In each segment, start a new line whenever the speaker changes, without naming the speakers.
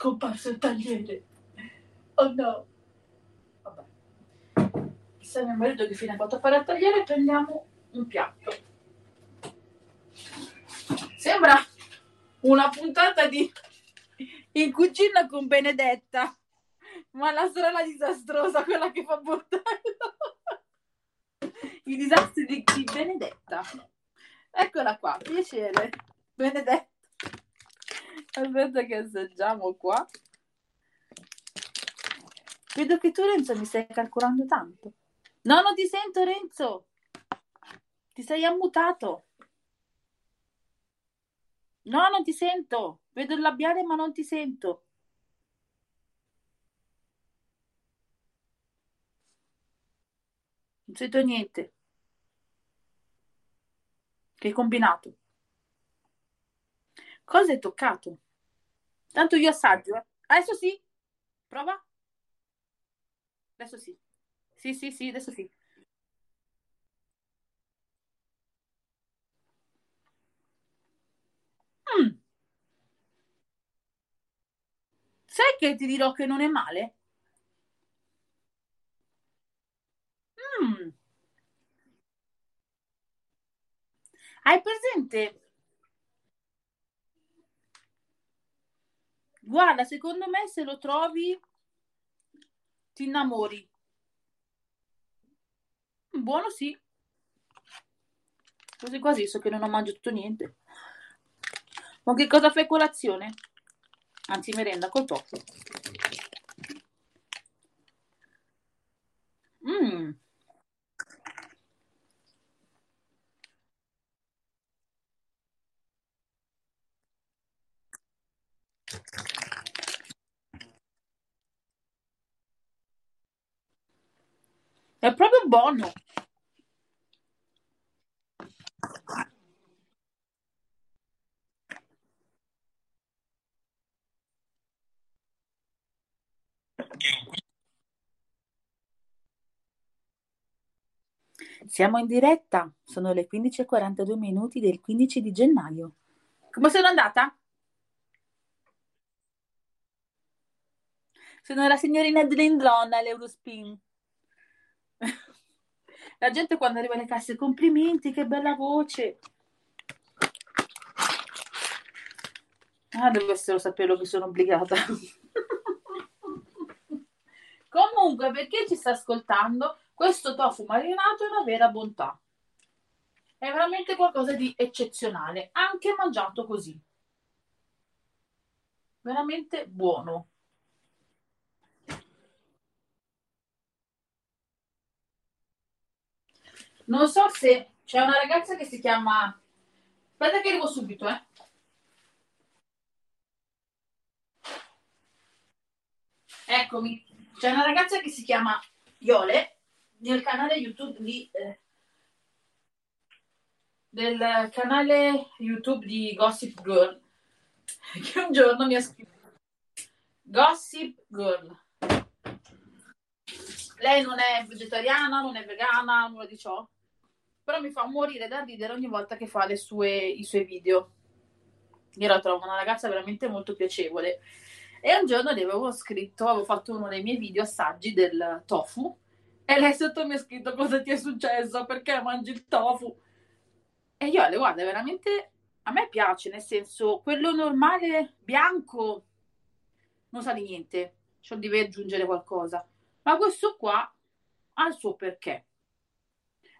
Scomparso il tagliere. Oh no. Vabbè. Chissà mio marito che fine ha fatto fare al tagliere, prendiamo un piatto. Sembra una puntata di In cucina con Benedetta, ma la sorella disastrosa, quella che fa bordello. I disastri di, di Benedetta. Eccola qua, piacere. Benedetta. Aspetta che assaggiamo qua. Vedo che tu Renzo mi stai calcolando tanto. No, non ti sento Renzo. Ti sei ammutato. No, non ti sento. Vedo il labiale ma non ti sento. Non sento niente. Che hai combinato? Cosa hai toccato? Tanto io assaggio, eh. Adesso sì. Prova. Adesso sì. Sì, sì, sì, adesso sì. Mm. Sai che ti dirò che non è male? Mm. Hai presente? Guarda, secondo me se lo trovi ti innamori. Buono sì. Così quasi so che non ho mangiato niente. Ma che cosa fai colazione? Anzi, merenda col tofu. Mm. È proprio buono. Siamo in diretta, sono le 15.42 minuti del 15 di gennaio. Come sono andata? Sono la signorina Dlindron all'Eurospin. La gente quando arriva alle casse, complimenti, che bella voce. Ah, dovessero saperlo che sono obbligata. Comunque, per chi ci sta ascoltando, questo tofu marinato è una vera bontà. È veramente qualcosa di eccezionale, anche mangiato così. Veramente buono. Non so se c'è una ragazza che si chiama. Aspetta che arrivo subito, eh. Eccomi. C'è una ragazza che si chiama Iole nel canale YouTube di. Eh, canale YouTube di Gossip Girl che un giorno mi ha scritto Gossip Girl lei non è vegetariana, non è vegana, nulla di ciò però mi fa morire da ridere ogni volta che fa sue, i suoi video. Io la trovo una ragazza veramente molto piacevole. E un giorno le avevo scritto, avevo fatto uno dei miei video assaggi del tofu e lei sotto mi ha scritto cosa ti è successo, perché mangi il tofu. E io le guarda, veramente a me piace, nel senso, quello normale, bianco, non sa di niente, cioè deve aggiungere qualcosa. Ma questo qua ha il suo perché.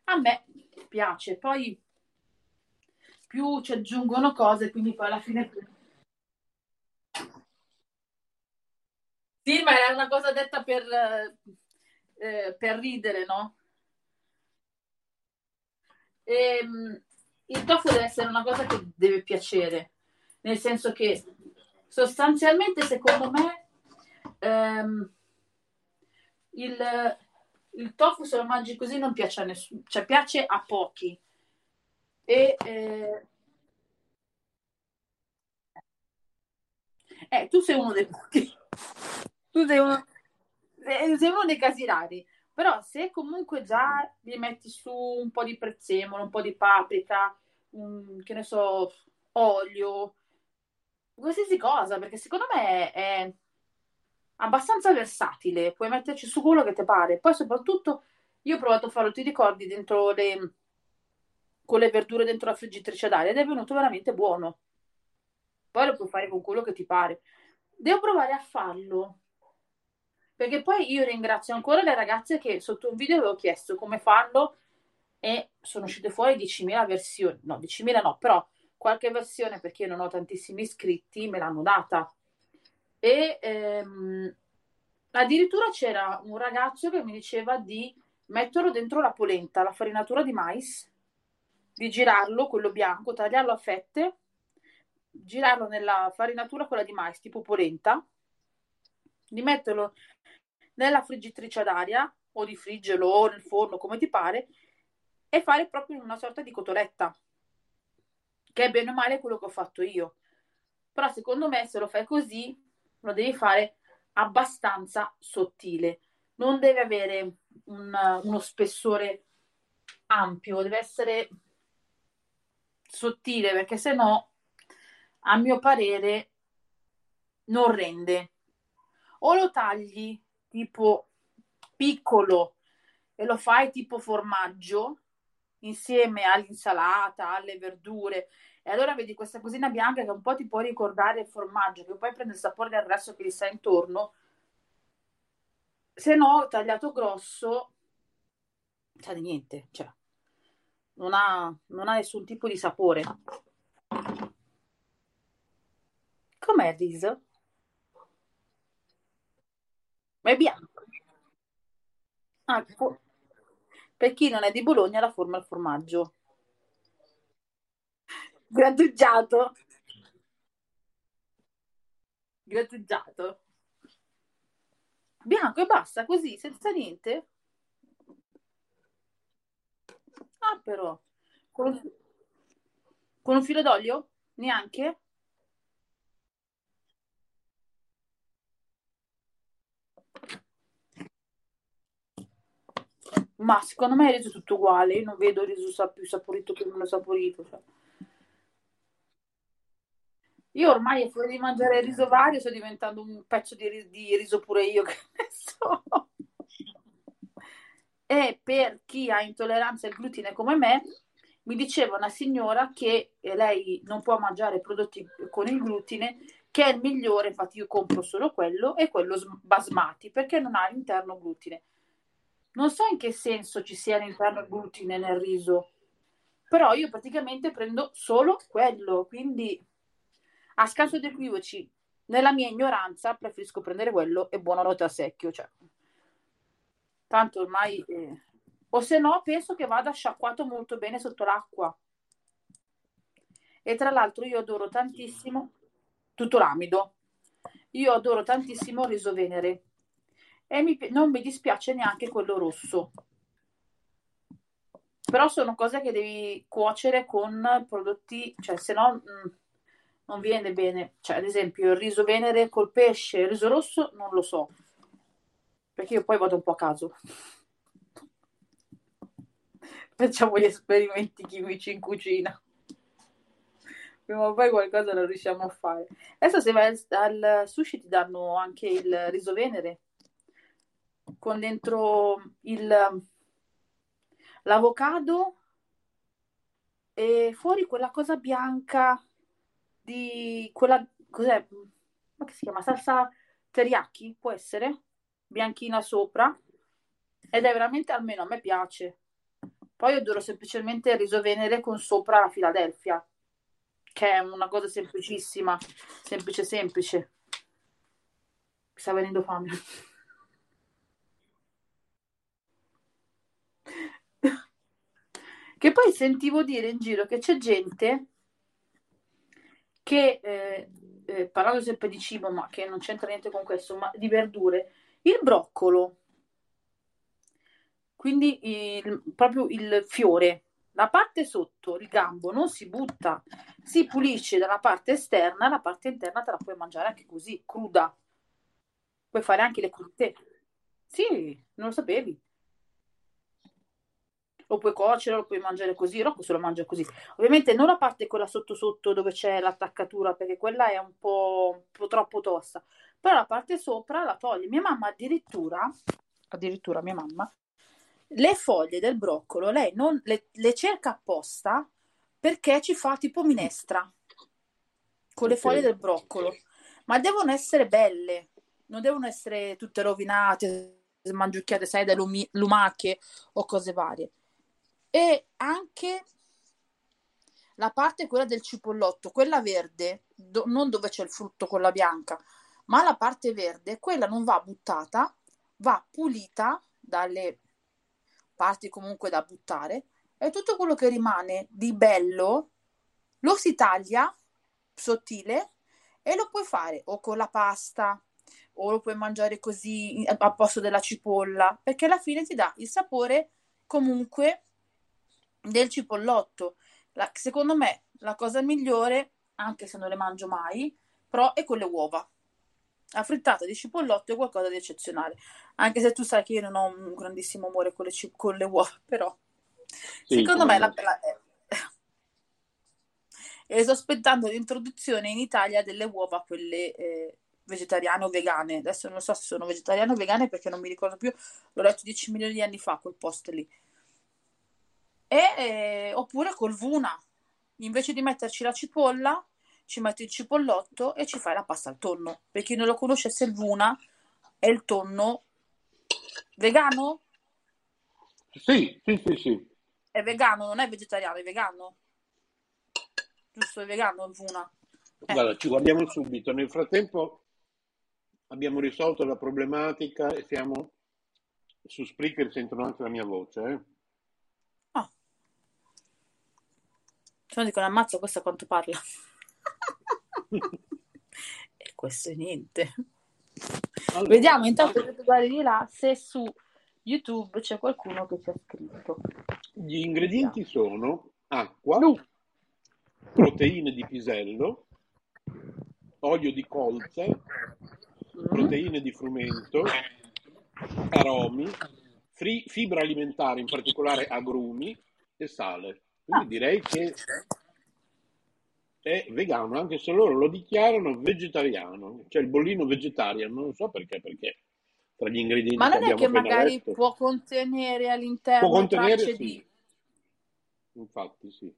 A me piace, poi più ci aggiungono cose, quindi poi alla fine... Sì, ma è una cosa detta per, eh, per ridere, no? E, ehm, il tofu deve essere una cosa che deve piacere, nel senso che sostanzialmente secondo me ehm, il, il, tofu se lo mangi così non piace a nessuno, cioè piace a pochi. E, eh, eh, tu sei uno dei pochi. Tu sei uno, sei uno dei casi rari. Però se comunque già gli metti su un po' di prezzemolo, un po' di paprika, un, che ne so, olio, qualsiasi cosa, perché secondo me è abbastanza versatile, puoi metterci su quello che ti pare. Poi soprattutto io ho provato a farlo, ti ricordi, dentro le con le verdure dentro la friggitrice d'aria ed è venuto veramente buono. Poi lo puoi fare con quello che ti pare. Devo provare a farlo. Perché poi io ringrazio ancora le ragazze che sotto un video avevo chiesto come farlo e sono uscite fuori 10.000 versioni. No, 10.000 no, però qualche versione perché io non ho tantissimi iscritti me l'hanno data. E ehm, addirittura c'era un ragazzo che mi diceva di metterlo dentro la polenta, la farinatura di mais, di girarlo, quello bianco, tagliarlo a fette, girarlo nella farinatura quella di mais, tipo polenta, di metterlo nella friggitrice ad aria o di friggerlo o nel forno come ti pare e fare proprio una sorta di cotoletta che è bene o male quello che ho fatto io. Però secondo me se lo fai così lo devi fare abbastanza sottile. Non deve avere un, uno spessore ampio deve essere sottile perché se no a mio parere non rende. O lo tagli tipo piccolo e lo fai tipo formaggio insieme all'insalata, alle verdure e allora vedi questa cosina bianca che un po' ti può ricordare il formaggio che poi prende il sapore del resto che gli sta intorno se no tagliato grosso sa di niente cioè non ha, non ha nessun tipo di sapore com'è il riso? È bianco. Ah, per chi non è di Bologna, la forma al formaggio. Grattugiato. Grattugiato. Bianco e basta, così, senza niente. Ah, però. Con un, con un filo d'olio? Neanche? Ma secondo me è reso tutto uguale, io non vedo il riso più saporito che meno saporito. Cioè. Io ormai, fuori di mangiare il riso vario, sto diventando un pezzo di, di riso pure io, che ne so. E per chi ha intolleranza al glutine come me, mi diceva una signora che lei non può mangiare prodotti con il glutine, che è il migliore, infatti io compro solo quello, e quello basmati, perché non ha all'interno glutine. Non so in che senso ci sia all'interno glutine nel riso, però io praticamente prendo solo quello, quindi a scanso di equivoci, nella mia ignoranza preferisco prendere quello e buonanotte a secchio, cioè. Tanto ormai... Eh... O se no, penso che vada sciacquato molto bene sotto l'acqua. E tra l'altro io adoro tantissimo tutto l'amido. Io adoro tantissimo il riso venere e mi, non mi dispiace neanche quello rosso. Però sono cose che devi cuocere con prodotti, cioè se no mh, non viene bene. Cioè, ad esempio, il riso venere col pesce, il riso rosso, non lo so. Perché io poi vado un po' a caso. Facciamo gli esperimenti chimici in cucina. Prima o poi qualcosa lo riusciamo a fare. Adesso se vai al sushi ti danno anche il riso venere con dentro il, l'avocado e fuori quella cosa bianca di quella cos'è? Come si chiama? Salsa teriyaki, può essere? Bianchina sopra ed è veramente almeno a me piace. Poi adoro semplicemente il riso venere con sopra la Philadelphia, che è una cosa semplicissima, semplice semplice. Mi sta venendo fame. Che poi sentivo dire in giro che c'è gente che eh, eh, parlando sempre di cibo, ma che non c'entra niente con questo, ma di verdure, il broccolo, quindi il, proprio il fiore, la parte sotto, il gambo, non si butta, si pulisce dalla parte esterna, la parte interna te la puoi mangiare anche così, cruda. Puoi fare anche le crudité. Sì, non lo sapevi. Lo puoi cuocere, lo puoi mangiare così, Rocco se lo mangia così. Ovviamente non la parte quella sotto sotto dove c'è l'attaccatura, perché quella è un po', un po troppo tosta. Però la parte sopra la toglie. Mia mamma addirittura, addirittura mia mamma, le foglie del broccolo lei non le, le cerca apposta perché ci fa tipo minestra con le foglie del broccolo, ma devono essere belle, non devono essere tutte rovinate, mangiucchiate, sai, da lumi- lumache o cose varie. E anche la parte quella del cipollotto, quella verde, do- non dove c'è il frutto, quella bianca, ma la parte verde, quella non va buttata, va pulita dalle parti comunque da buttare e tutto quello che rimane di bello lo si taglia sottile e lo puoi fare o con la pasta o lo puoi mangiare così a posto della cipolla perché alla fine ti dà il sapore comunque del cipollotto. La, secondo me la cosa migliore, anche se non le mangio mai, però è con le uova. La frittata di cipollotto è qualcosa di eccezionale, anche se tu sai che io non ho un grandissimo amore con le, con le uova, però sì, secondo me la, la, eh, e sto aspettando l'introduzione in Italia delle uova, quelle eh, vegetariane o vegane. Adesso non so se sono vegetariane o vegane perché non mi ricordo più, l'ho letto 10 milioni di anni fa quel post lì e, eh, oppure col vuna. Invece di metterci la cipolla, ci metti il cipollotto e ci fai la pasta al tonno. Per chi non lo conoscesse, il vuna è il tonno vegano?
Sì, sì, sì, sì.
È vegano, non è vegetariano, è vegano. Giusto, è vegano il vuna.
Eh. Guarda, ci guardiamo subito. Nel frattempo abbiamo risolto la problematica e siamo su Spreaker, sentono anche la mia voce. Eh?
Se no dicono ammazzo questo quanto parla. e questo è niente. Allora, Vediamo intanto che tu guardi di là se su YouTube c'è qualcuno che ci ha scritto.
Gli ingredienti sono acqua, no. proteine di pisello, olio di colza, mm. proteine di frumento, aromi, fri- fibra alimentare, in particolare agrumi e sale. Quindi direi che è vegano, anche se loro lo dichiarano vegetariano, cioè il bollino vegetariano, non so perché, perché tra gli ingredienti
Ma non è che magari letto, può contenere all'interno può contenere, sì. di...
Infatti sì.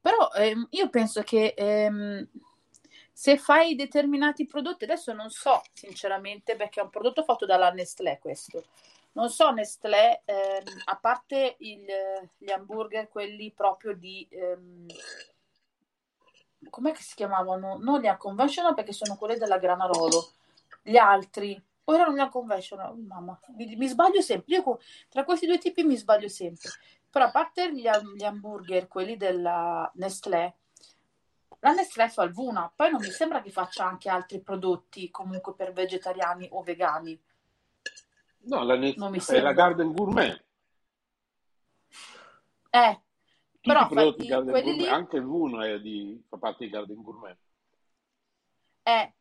Però ehm, io penso che ehm, se fai determinati prodotti, adesso non so sinceramente perché è un prodotto fatto dalla Nestlé questo, non so, Nestlé, ehm, a parte il, gli hamburger, quelli proprio di... Ehm, com'è che si chiamavano? Non gli unconventional perché sono quelli della Granarolo. Gli altri, o erano gli unconventional? Oh, mamma, mi, mi, sbaglio sempre. Io tra questi due tipi mi sbaglio sempre. Però a parte gli, gli hamburger, quelli della Nestlé, la Nestlé fa il Vuna, poi non mi sembra che faccia anche altri prodotti comunque per vegetariani o vegani.
No, la non mi è la Garden Gourmet.
Eh,
Tutti però i prodotti fai, Garden Gourmet, lì... anche il Vuno è di, fa parte di Garden Gourmet.
Eh,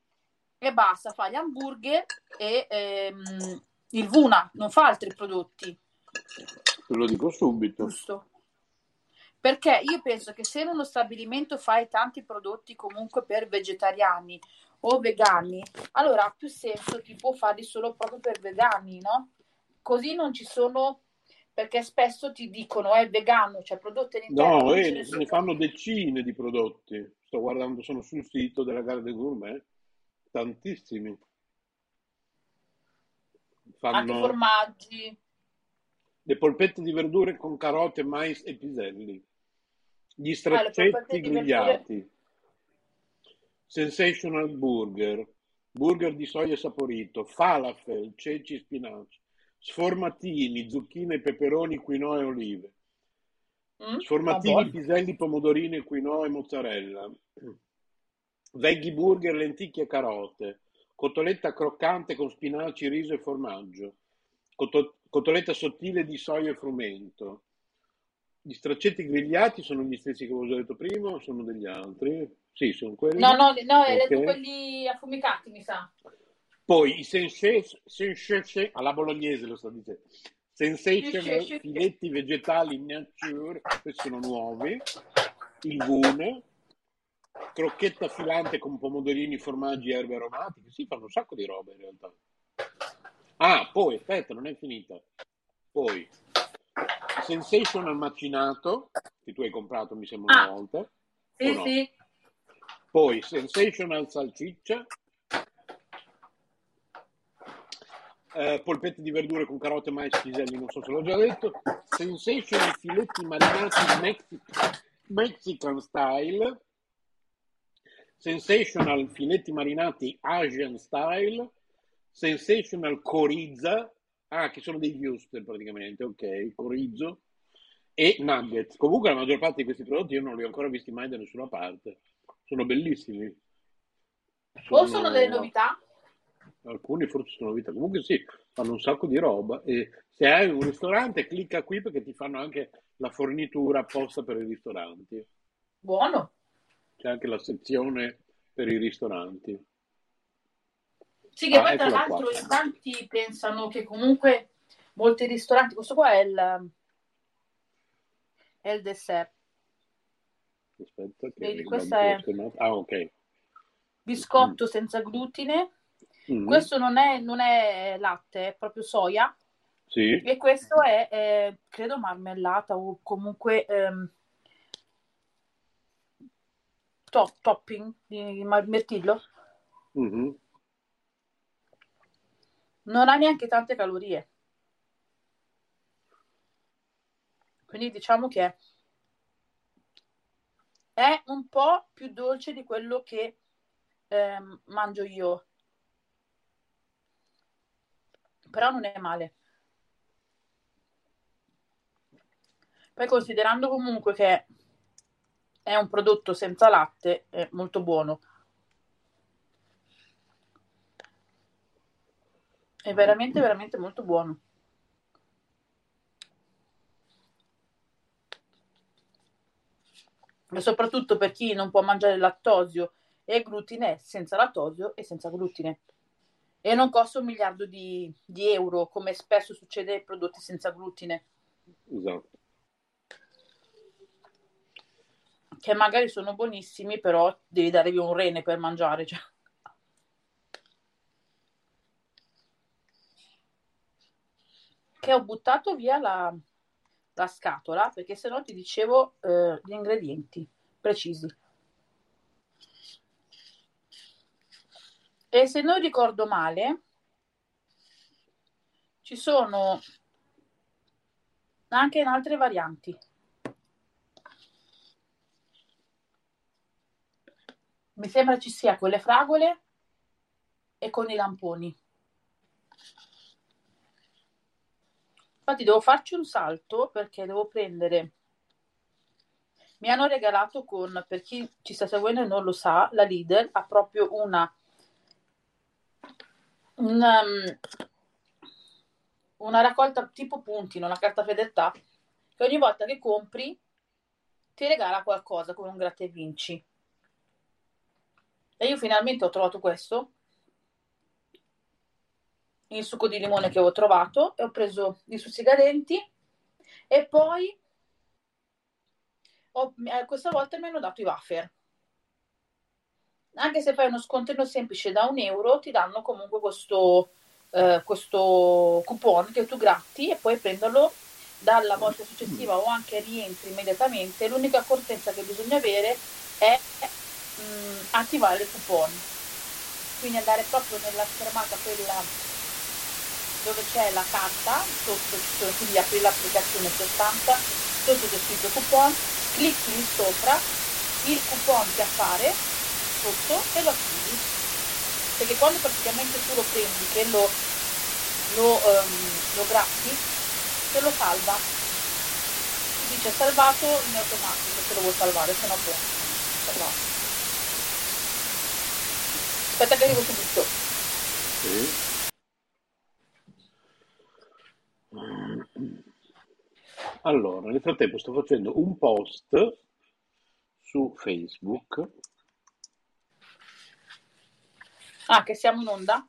e basta, fa gli hamburger e ehm, il Vuna, non fa altri prodotti.
Te lo dico subito.
Giusto. Perché io penso che se in uno stabilimento fai tanti prodotti comunque per vegetariani o vegani, allora ha più senso tipo farli solo proprio per vegani, no? Così non ci sono perché spesso ti dicono è vegano, cioè prodotti all'interno.
No, eh, ne, ne fanno decine di prodotti. Sto guardando, sono sul sito della Garde Gourmet, tantissimi.
Fanno Anche formaggi.
Le polpette di verdure con carote, mais e piselli. Gli straccetti ah, grigliati. Verdure Sensational Burger, burger di soia saporito, falafel, ceci e spinaci, sformatini, zucchine, peperoni, quinoa e olive, mm, sformatini, piselli, pomodorini, quinoa e mozzarella, veggie burger, lenticchie e carote, cotoletta croccante con spinaci, riso e formaggio, cotoletta sottile di soia e frumento. Gli straccetti grigliati sono gli stessi che avevo già detto prima o sono degli altri? Sì, sono quelli.
No, no, no, okay. detto quelli affumicati, mi sa.
Poi i sensation, sensation alla bolognese lo sto dicendo. Sensational filetti vegetali nature, questi sono nuovi. Il gune, crocchetta filante con pomodorini, formaggi e erbe aromatiche. Si fanno un sacco di roba in realtà. Ah, poi, aspetta, non è finita. Poi, Sensational macinato, che tu hai comprato mi sembra una ah, volta.
Sì, no? sì.
Poi, Sensational salsiccia. Eh, polpette di verdure con carote, mais, piselli, non so se l'ho già detto. Sensational filetti marinati Mexi- Mexican style. Sensational filetti marinati Asian style Sensational Corizza, ah, che sono dei Wuster praticamente, ok, Corizzo, e Nuggets. Comunque la maggior parte di questi prodotti io non li ho ancora visti mai da nessuna parte. Sono bellissimi.
Sono... O sono delle novità?
Alcuni forse sono novità. Comunque sì, fanno un sacco di roba e se hai un ristorante clicca qui perché ti fanno anche la fornitura apposta per i ristoranti.
Buono.
C'è anche la sezione per i ristoranti.
Sì, che ah, poi tra l'altro in tanti pensano che comunque molti ristoranti, questo qua è il, è il dessert.
Aspetta, che
Vedi, questo è
ah, ok.
biscotto mm. senza glutine. Mm. Questo non è, non è, latte, è proprio soia.
Sì.
E questo è, è credo, marmellata o comunque ehm, top, topping di mirtillo. Mm-hmm non ha neanche tante calorie. Quindi diciamo che è un po' più dolce di quello che eh, mangio io. Però non è male. Poi considerando comunque che è un prodotto senza latte, è molto buono. È veramente, veramente molto buono. E soprattutto per chi non può mangiare lattosio e glutine, senza lattosio e senza glutine. E non costa un miliardo di, di euro, come spesso succede ai prodotti senza glutine.
Esatto.
Che magari sono buonissimi, però devi dare via un rene per mangiare. Cioè. che ho buttato via la, la scatola perché se no ti dicevo eh, gli ingredienti precisi. E se non ricordo male, ci sono anche in altre varianti. Mi sembra ci sia con le fragole e con i lamponi. Infatti devo farci un salto perché devo prendere. Mi hanno regalato con, per chi ci sta seguendo e non lo sa, la Lidl ha proprio una, una, um, una raccolta tipo punti, una carta fedeltà, che ogni volta che compri ti regala qualcosa con un gratta e vinci. E io finalmente ho trovato questo il succo di limone che ho trovato e ho preso i sussigardenti e poi ho, eh, questa volta mi hanno dato i wafer. Anche se fai uno scontrino semplice da un euro ti danno comunque questo, eh, questo coupon che tu gratti e puoi prenderlo dalla volta successiva o anche rientri immediatamente. L'unica accortenza che bisogna avere è mh, mm, attivare il coupon. Quindi andare proprio nella schermata quella dove c'è la carta, sotto ci sono, quindi apri l'applicazione sostanza, sotto c'è scritto coupon, clicchi lì sopra, il coupon ti appare sotto e lo attivi. Perché quando praticamente tu lo prendi, che lo, lo, um, lo gratti, te lo salva. Ti dice salvato in automatico se lo vuoi salvare, se no può salvato. Aspetta che arrivo subito.
Sì. Allora, nel frattempo sto facendo un post su Facebook.
Ah, che siamo in onda?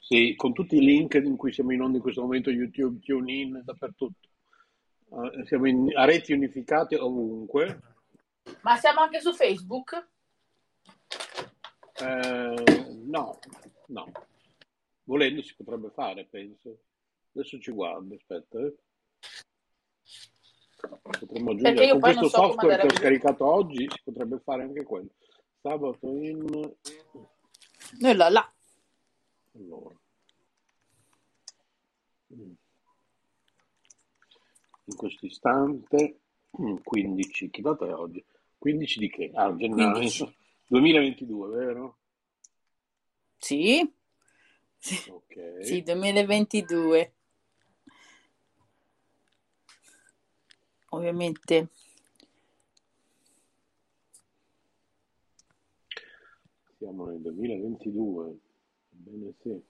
Sì, con tutti i link in cui siamo in onda in questo momento, YouTube, TuneIn, dappertutto. Uh, siamo in, a reti unificate ovunque.
Ma siamo anche su Facebook?
Eh, no, no. Volendo si potrebbe fare, penso. Adesso ci guardo, aspetta. Eh. Potremmo aggiungere con questo software che ho scaricato oggi, si potrebbe fare anche quello. Sabato in...
Noi là, là.
Allora. In questo istante, 15, che data è oggi? 15 di che? Ah, gennaio 15. 2022, vero?
Sì. Okay. Sì, 2022. Ovviamente
siamo nel 2022. Bene, sì.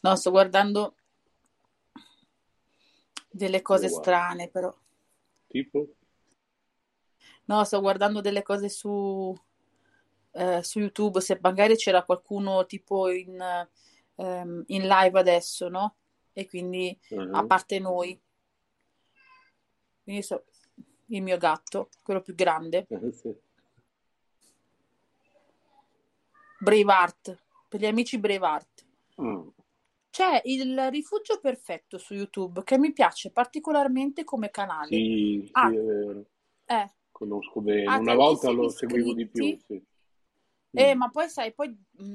No, sto guardando delle cose strane, però.
Tipo?
No, sto guardando delle cose su, eh, su YouTube, se magari c'era qualcuno tipo in, um, in live adesso, no? E quindi, uh-huh. a parte noi. Quindi so, il mio gatto, quello più grande. Uh, sì. Braveheart, per gli amici Braveheart. Mm. C'è il rifugio perfetto su YouTube che mi piace particolarmente come canale.
Sì, ah, sì, è vero. Eh. Conosco bene. Ah, Una volta lo seguivo di più, sì.
Eh, mm. ma poi sai, poi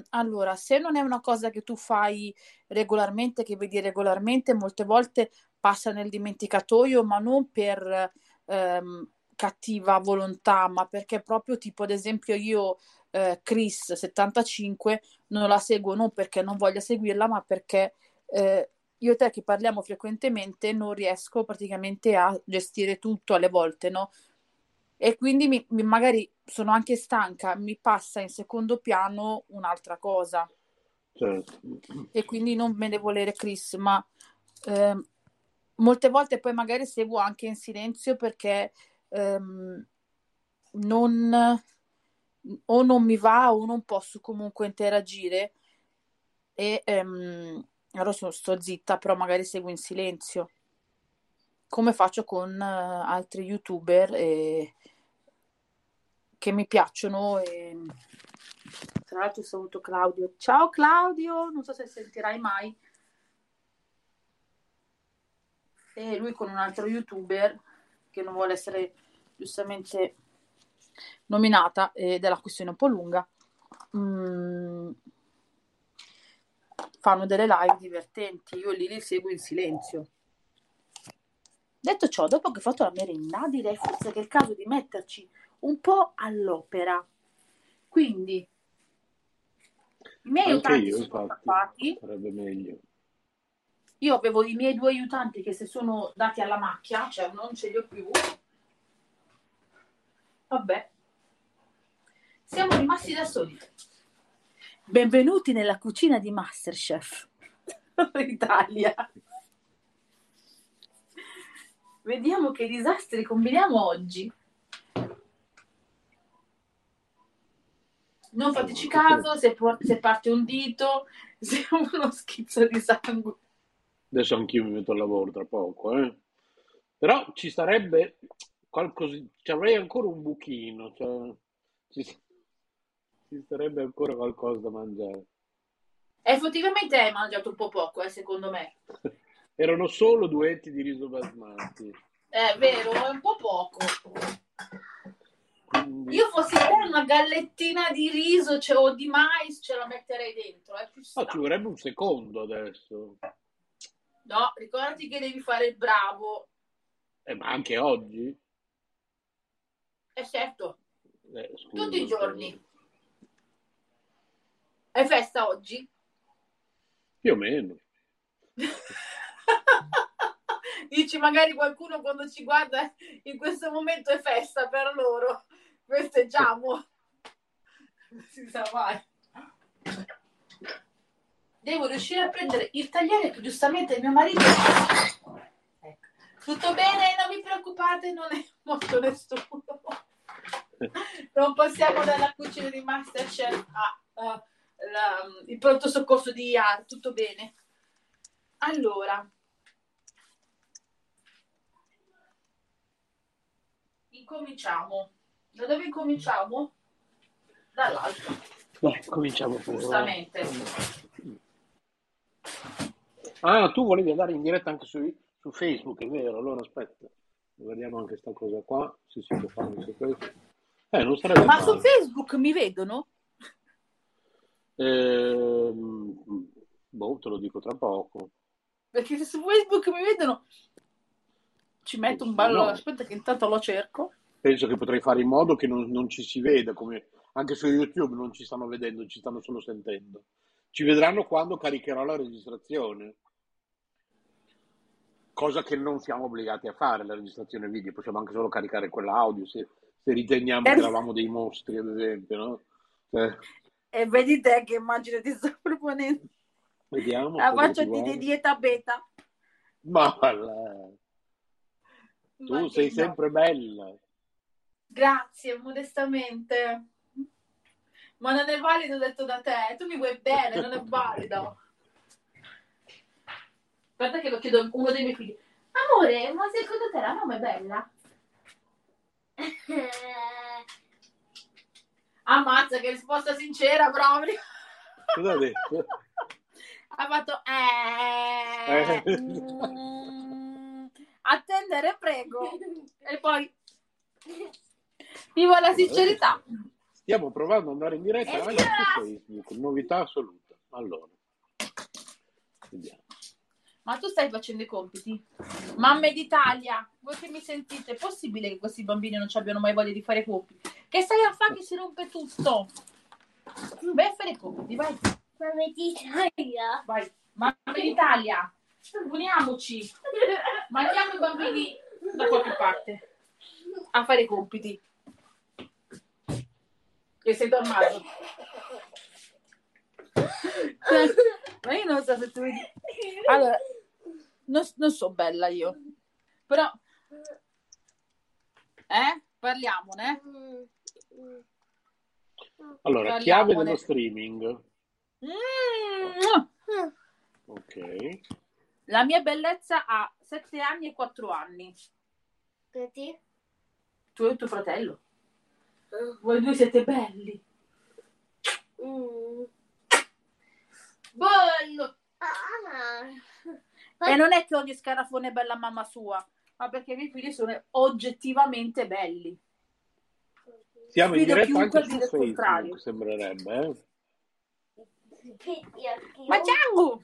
allora, se non è una cosa che tu fai regolarmente, che vedi regolarmente, molte volte passa nel dimenticatoio, ma non per ehm, cattiva volontà, ma perché proprio tipo, ad esempio, io eh, Chris 75 non la seguo non perché non voglia seguirla, ma perché eh, io e te che parliamo frequentemente non riesco praticamente a gestire tutto alle volte, no? E quindi mi, mi, magari sono anche stanca, mi passa in secondo piano un'altra cosa.
Certo.
E quindi non me ne volere Chris, ma eh, molte volte poi magari seguo anche in silenzio perché ehm, non o non mi va o non posso comunque interagire e ehm, allora sono, sto zitta, però magari seguo in silenzio, come faccio con uh, altri youtuber e... che mi piacciono. E... Tra l'altro saluto Claudio. Ciao Claudio, non so se sentirai mai. E lui con un altro youtuber che non vuole essere giustamente nominata ed è la questione un po' lunga. Mm, fanno delle live divertenti, io lì li seguo in silenzio. Detto ciò, dopo che ho fatto la merenda, direi forse che è il caso di metterci un po' all'opera. Quindi, i miei
Anche
aiutanti
io,
sono
infatti, sarebbe meglio.
Io avevo i miei due aiutanti che si sono dati alla macchia, cioè non ce li ho più. Vabbè, siamo rimasti da soli. Benvenuti nella cucina di Masterchef Italia. Vediamo che disastri combiniamo oggi. Non fateci caso se, se parte un dito, se uno schizzo di sangue.
Adesso anch'io mi metto al lavoro tra poco, eh. Però ci sarebbe qualcosa, ci avrei ancora un buchino, cioè, ci, ci sarebbe ancora qualcosa da mangiare.
Effettivamente hai mangiato un po' poco, eh, secondo me.
Erano solo due etti di riso basmati.
È vero, è un po' poco. Quindi... Io fossi te una gallettina di riso cioè, o di mais ce la metterei dentro. Eh,
ah, ci vorrebbe un secondo adesso.
No, ricordati che devi fare il bravo.
Eh, ma anche oggi?
Eh certo. Eh, scusa, Tutti i giorni. È festa oggi?
Più o meno.
Dici magari qualcuno quando ci guarda in questo momento è festa per loro. Festeggiamo. Non si sa mai. Devo riuscire a prendere il tagliere che giustamente mio marito... Ecco. Tutto bene, non vi preoccupate, non è morto nessuno. Non passiamo dalla cucina di Masterchef a, a la, il pronto soccorso di IAR, tutto bene. Allora, incominciamo. Da dove incominciamo? Dall'alto.
Beh, cominciamo pure.
Giustamente.
Ah, tu volevi andare in diretta anche su, su Facebook, è vero? Allora aspetta, vediamo anche questa cosa qua, se si può fare anche su questo. Eh, non sarebbe
Ma
male.
su Facebook mi vedono?
Ehm, boh, te lo dico tra poco.
Perché se su Facebook mi vedono ci metto un ballo.
No.
Aspetta che intanto lo cerco.
Penso che potrei fare in modo che non, non ci si veda, come anche su YouTube non ci stanno vedendo, ci stanno solo sentendo. Ci vedranno quando caricherò la registrazione. Cosa che non siamo obbligati a fare, la registrazione video, possiamo anche solo caricare quella audio se, se riteniamo che eravamo dei mostri, ad esempio, no? Eh,
E vedi te che immagine ti sto proponendo.
vediamo.
La
ti
di
guarda.
dieta beta.
Ma tu
Ma
sei
no.
sempre bella.
Grazie, modestamente. Ma non è valido detto da te. Tu mi vuoi bene, non è valido. Guarda che lo chiedo a uno dei miei figli. Amore, ma secondo te la mamma è bella? Ammazza, che risposta sincera proprio.
Cosa ha detto?
Ha fatto eh,
Eh.
mm, attendere prego e poi viva la sincerità.
Stiamo provando ad andare in diretta
Eh,
anche su Facebook, novità assoluta. Allora, vediamo.
ma tu stai facendo i compiti? Mamme d'Italia voi che mi sentite è possibile che questi bambini non ci abbiano mai voglia di fare i compiti? Che stai a fare che si rompe tutto? Vai a fare i compiti vai.
Mamma d'Italia.
vai. Mamme d'Italia uniamoci mandiamo i bambini da qualche parte a fare i compiti che sei dormato ma io non so se tu vedi allora non, non so bella io però eh parliamone
Allora,
Parliamone.
chiave dello streaming.
Mm.
Ok.
la mia bellezza ha 7 anni e 4 anni
Così?
tu e tuo fratello voi due siete belli
Mm.
bello
Ah.
e non è che ogni scarafone è bella mamma sua ma perché i miei figli sono oggettivamente belli
Siamo in diretta anche su
contrario.
Facebook, sembrerebbe. Eh?
ma ciao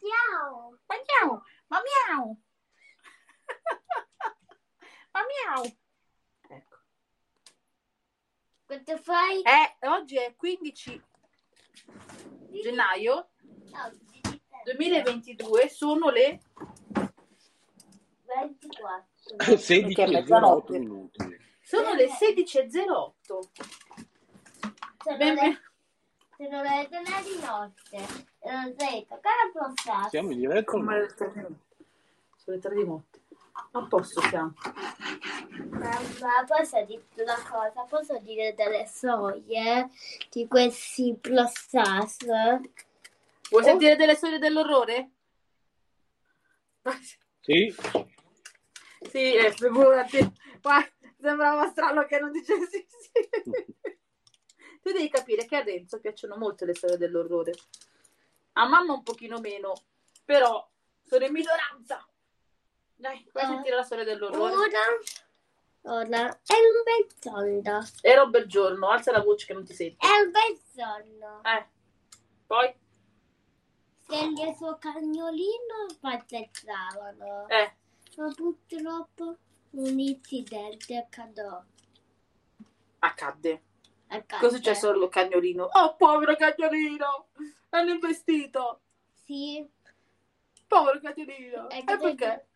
Ciao.
ma ciao ma miau ma miau ecco
Cosa fai?
Eh, oggi è 15 gennaio
Oggi
2022 sono le
24.
16
Perché è
e 08
mezzanotte.
minuti.
sono le 16.08
Sono
Ben-
le, sono le tre di notte. E non sei toccare a passare.
Siamo in diretta?
come le tre di notte sono le 3 di notte a posto siamo
Mamma, posso dirti una cosa? Posso dire delle storie di questi plus
vuoi
Oh.
sentire delle storie dell'orrore?
Sì?
sì, eh, figurati Guarda, sembrava strano che non dicessi sì tu devi capire che a Renzo piacciono molto le storie dell'orrore a mamma un pochino meno però sono in minoranza dai vai a
Ah.
sentire la storia dell'orrore
Ora, ora è un bel sonno.
era un bel giorno alza la voce che non ti senti
È un bel sonno.
eh poi
Se il suo cagnolino passeggiavano.
eh
Ma purtroppo un incidente accadò.
accadde Cosa è successo al cagnolino? Oh, povero cagnolino! L'hanno investito!
Sì.
Povero cagnolino!
E
E, perché?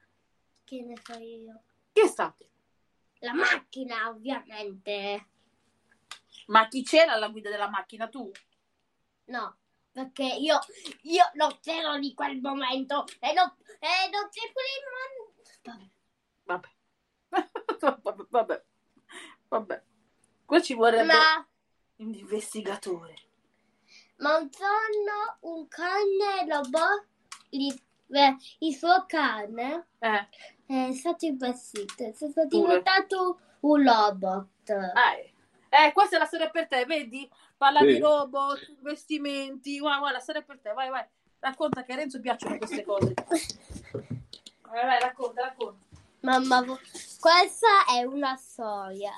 Che ne so io?
Chi è stato?
La macchina, ovviamente.
Ma chi c'era alla guida della macchina? Tu?
No, perché io, io non c'ero di quel momento e non, e non c'è pure il man-
Vabbè. vabbè, vabbè. Vabbè. Qua ci vorrebbe
Ma,
un investigatore.
ma un giorno un cane robot, il, beh, il suo cane
Eh,
è stato investito, è stato
Pure.
diventato un robot.
eh. Eh, questa è la storia per te, vedi? Parla
Sì.
di robot, investimenti. Guarda, guarda, la storia per te. Vai, vai. Racconta che a Renzo piacciono queste cose. Vai, vai, racconta, racconta.
Mamma, questa è una storia.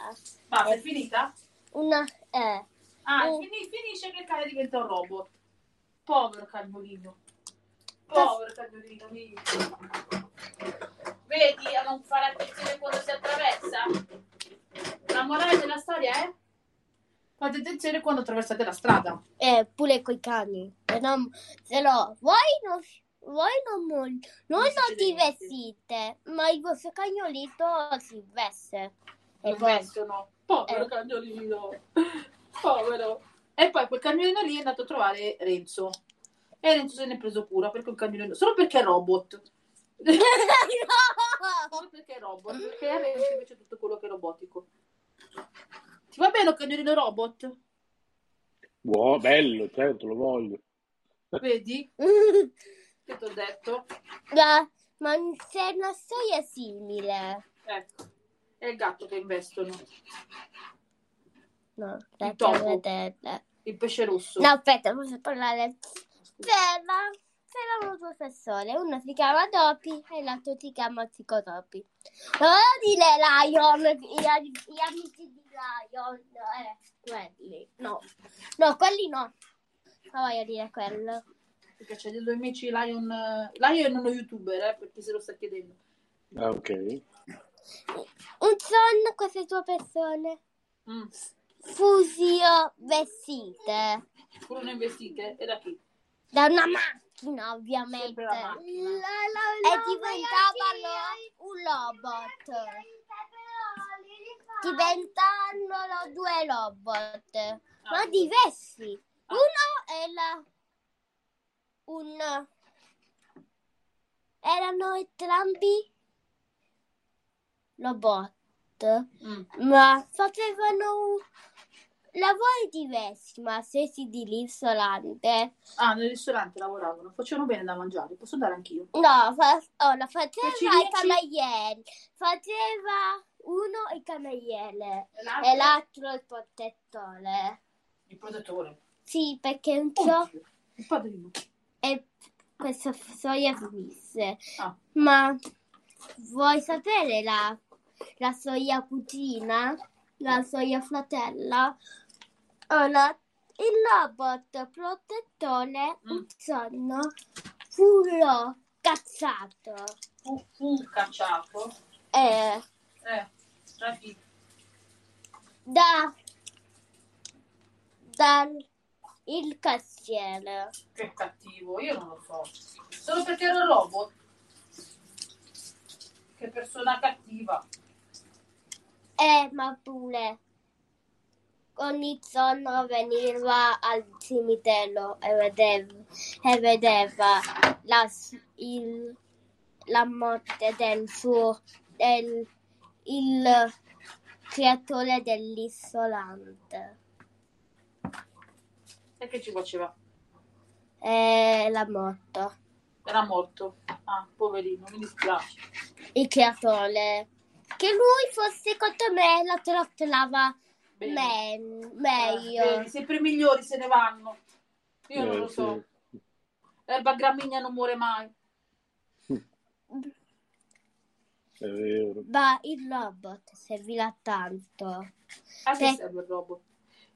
Ma è finita?
Una, eh,
Ah, fini- finisce che il cane diventa un robot. Povero cagnolino. Povero cagnolino. Vedi a non fare attenzione quando si attraversa? La morale della storia è? Fate attenzione quando attraversate la strada.
eh, pure coi cani. Se no, se no voi non, voi non,
Non
non
succede
ti vestite, ma il vostro cagnolito si veste. E
Non
poi,
vestono. Povero
Eh.
cagnolino. Povero. E poi quel cagnolino lì è andato a trovare Renzo. E Renzo se ne è preso cura perché un cagnolino. Solo perché è robot. Solo perché è robot. Perché a Renzo invece è tutto quello che è robotico. Ti va bene un cagnolino robot?
Buono, bello, certo, lo voglio.
Vedi? Che ti ho detto?
ma, ma c'è una storia simile.
Ecco. È il gatto che investono.
No,
Il topo. Il pesce rosso.
No, aspetta, posso parlare. C'era, c'erano due persone, uno si chiama Dopi e l'altro si chiama Psicotopi. Non voglio dire Lion, gli, gli amici di Lion, eh, quelli, no. No, quelli no. Non voglio dire quello.
Perché c'è dei due amici Lion. eh, Lion è uno youtuber, eh, per chi se lo sta chiedendo.
Ah, ok.
Un giorno queste due persone
Mm.
fusio vestite
Furono investite? E da chi?
Da una macchina, ovviamente.
La macchina.
e diventavano un robot. Diventavano due robot, ma diversi. Uno era un erano entrambi robot,
Mm.
ma facevano lavori diversi, ma stessi di ristorante.
Ah, nel ristorante lavoravano. Facevano bene da mangiare. Posso andare anch'io?
No, fa- oh, la faceva
Le
il cameriere. Faceva uno il cameriere
E
e l'altro il protettore.
Il protettore.
Sì, perché un so
Oddio, Il padrino.
e questa storia finisse.
Ah.
Ma vuoi sapere la, la storia cugina? La storia fratella? Ora, il robot protettore
Mm.
un giorno fu cazzato.
Fu, fu cacciato.
E
Eh, da chi?
da dal il cassiere.
Che cattivo, io non lo so. Solo perché ero robot. Che persona cattiva.
Eh, ma pure ogni giorno veniva al cimitero e vedeva, e vedeva la, il- la morte del suo del il creatore dell'isolante.
E che ci faceva?
E l'ha morto.
Era morto. Ah, poverino, mi dispiace.
Il creatore. Che lui fosse secondo me la trattava
Bene.
men-
Eh,
meglio.
vedi, sempre i migliori se ne vanno. Io non
Eh,
lo so.
sì.
Erba gramigna non muore mai.
È vero.
Ma il robot servirà tanto.
A che
Sì.
serve il robot?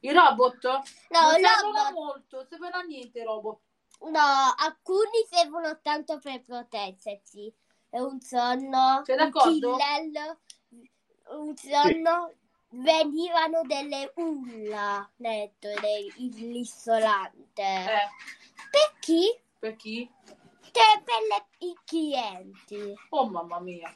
I robot?
No,
non
il
servono
robot-
molto, servono a niente i robot.
No, alcuni servono tanto per proteggersi. E un giorno
Sei
un
d'accordo?
killer, un giorno venivano delle ulla detto l'isolante.
Eh,
Per chi?
per chi?
Che per le- i clienti.
Oh mamma mia.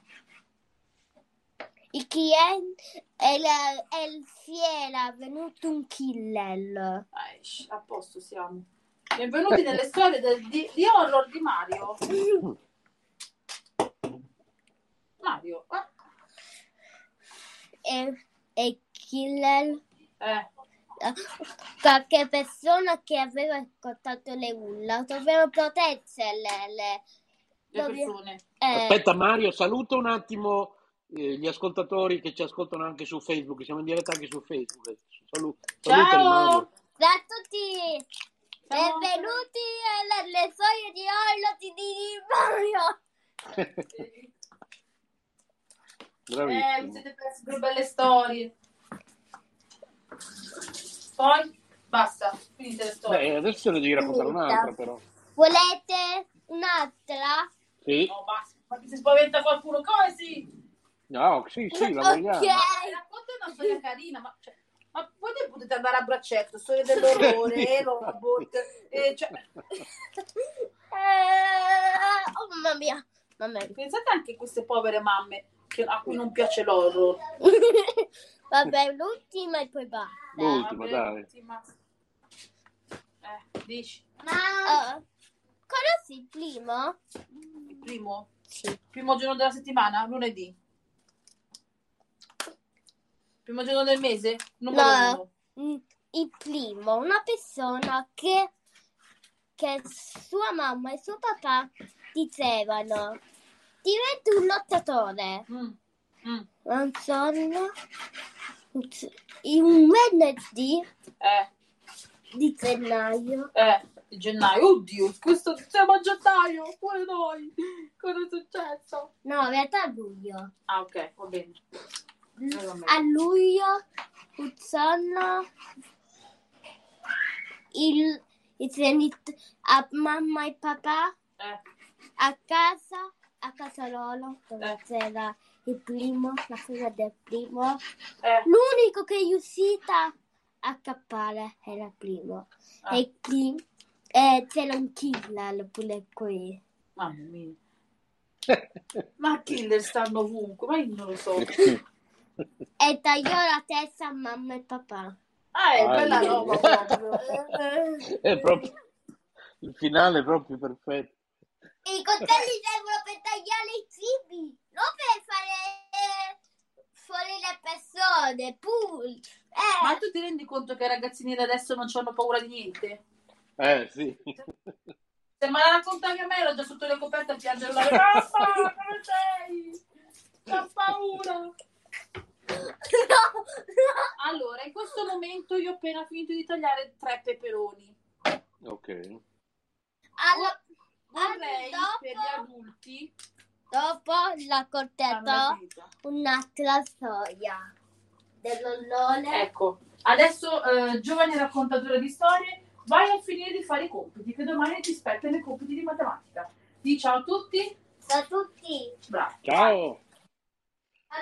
I clienti e, la, e si era venuto un killer.
Eh, shh, a posto siamo. Benvenuti nelle storie del- di, di horror di Mario. Mario, eh,
E, e killer
eh,
qualche persona che aveva ascoltato le ulla dovevano proteggersi le, le-
persone.
eh,
Aspetta Mario, saluta un attimo eh, gli ascoltatori che ci ascoltano anche su Facebook, siamo in diretta anche su Facebook. Salu- salutali,
Ciao!
Mario.
Ciao a tutti!
Ciao.
Benvenuti alle storie di Orlo di Mario!
Eh, vi
Bravissimo.
siete persi due belle storie. Poi, basta, finite le storie.
Beh, adesso ne devi raccontare un'altra però.
Volete un'altra?
Sì?
No, basta. Ma ti si spaventa qualcuno? Come sì?
No, sì, sì, la vogliamo.
Ok.
Racconta una storia carina, ma, cioè, ma voi potete andare a braccetto, storia dell'orrore, robot, eh, cioè,
Eh, oh mamma mia! Mamma mia.
pensate anche a queste povere mamme che- a cui non piace l'horror.
Vabbè, l'ultima e poi basta.
L'ultima,
Vabbè,
dai.
l'ultima. Eh, dici,
Ma conosci il primo?
il primo,
Sì.
primo giorno della settimana, lunedì. Primo giorno del mese, numero
No.
uno.
Mm, Il primo, una persona che, che sua mamma e suo papà dicevano diventi un lottatore.
Mm, mm,
Un giorno, in un venerdì
eh,
di gennaio,
eh, di gennaio. Oddio, questo siamo a gennaio, pure noi. Cosa è successo?
no, in realtà a luglio.
Ah, ok, va bene. bene.
A luglio un giorno il, il genit- a mamma e papà
Eh,
a casa, a casa loro, dove
Eh.
c'era il primo, la figlia del primo.
eh,
L'unico che è riuscita a cappare era il primo.
ah,
E chi, e c'era un killer pure qui.
mamma mia. Ma killer stanno ovunque, ma io non lo so.
E tagliò la testa a mamma e papà.
Ah, è
Ah,
bella roba proprio.
È proprio il finale è proprio perfetto.
I coltelli servono per tagliare i cibi, non per fare fuori le persone. Pur. Eh.
Ma tu ti rendi conto che i ragazzini da adesso non hanno paura di niente?
Eh sì.
Se me la raccontavi a me, ero già sotto le coperte a piangere la Papà, come sei? Ho paura.
No, no.
Allora, in questo momento io ho appena finito di tagliare tre peperoni.
Ok.
Alla-
Vorrei
dopo-
per gli adulti
Dopo la
finita.
un'altra storia dell'ollone.
Ecco, adesso eh, giovane raccontatore di storie, vai a finire di fare i compiti, che domani ti aspettano i compiti di matematica. Di ciao a tutti,
Ciao a tutti.
bravo.
Ciao.
A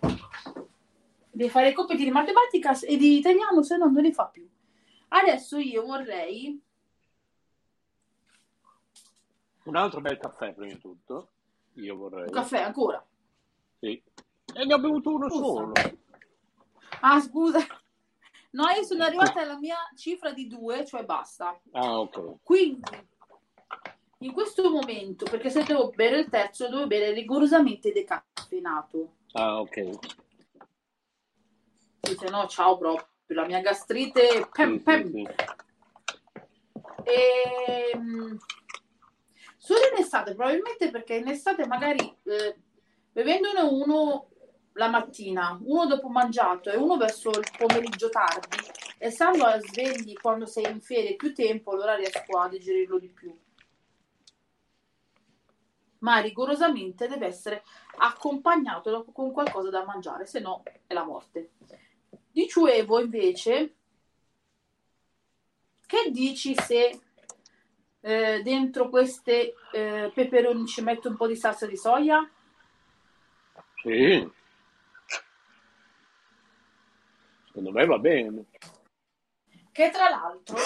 dopo.
Devi fare i compiti di matematica e di italiano, se no non li fa più. Adesso io vorrei
Un altro bel caffè prima di tutto. Io vorrei.
un caffè ancora.
Sì. E ne ho bevuto uno
Scusa.
solo.
Ah, scusa. No, io sono arrivata alla mia cifra di due, cioè basta.
Ah, ok.
Quindi, in questo momento, perché se devo bere il terzo, devo bere rigorosamente decaffeinato.
Ah, ok.
Se no, ciao proprio. La mia gastrite. Pem, pem.
sì, sì.
Ehm, solo in estate, probabilmente perché in estate magari eh, bevendone uno la mattina, uno dopo mangiato e uno verso il pomeriggio tardi, e stando a svegli quando sei in ferie più tempo, allora riesco a digerirlo di più. Ma rigorosamente deve essere accompagnato con qualcosa da mangiare, se no è la morte. Dicevo invece, che dici se eh, dentro queste eh, peperoni ci metto un po' di salsa di soia?
Sì. Secondo me va bene.
Che tra l'altro...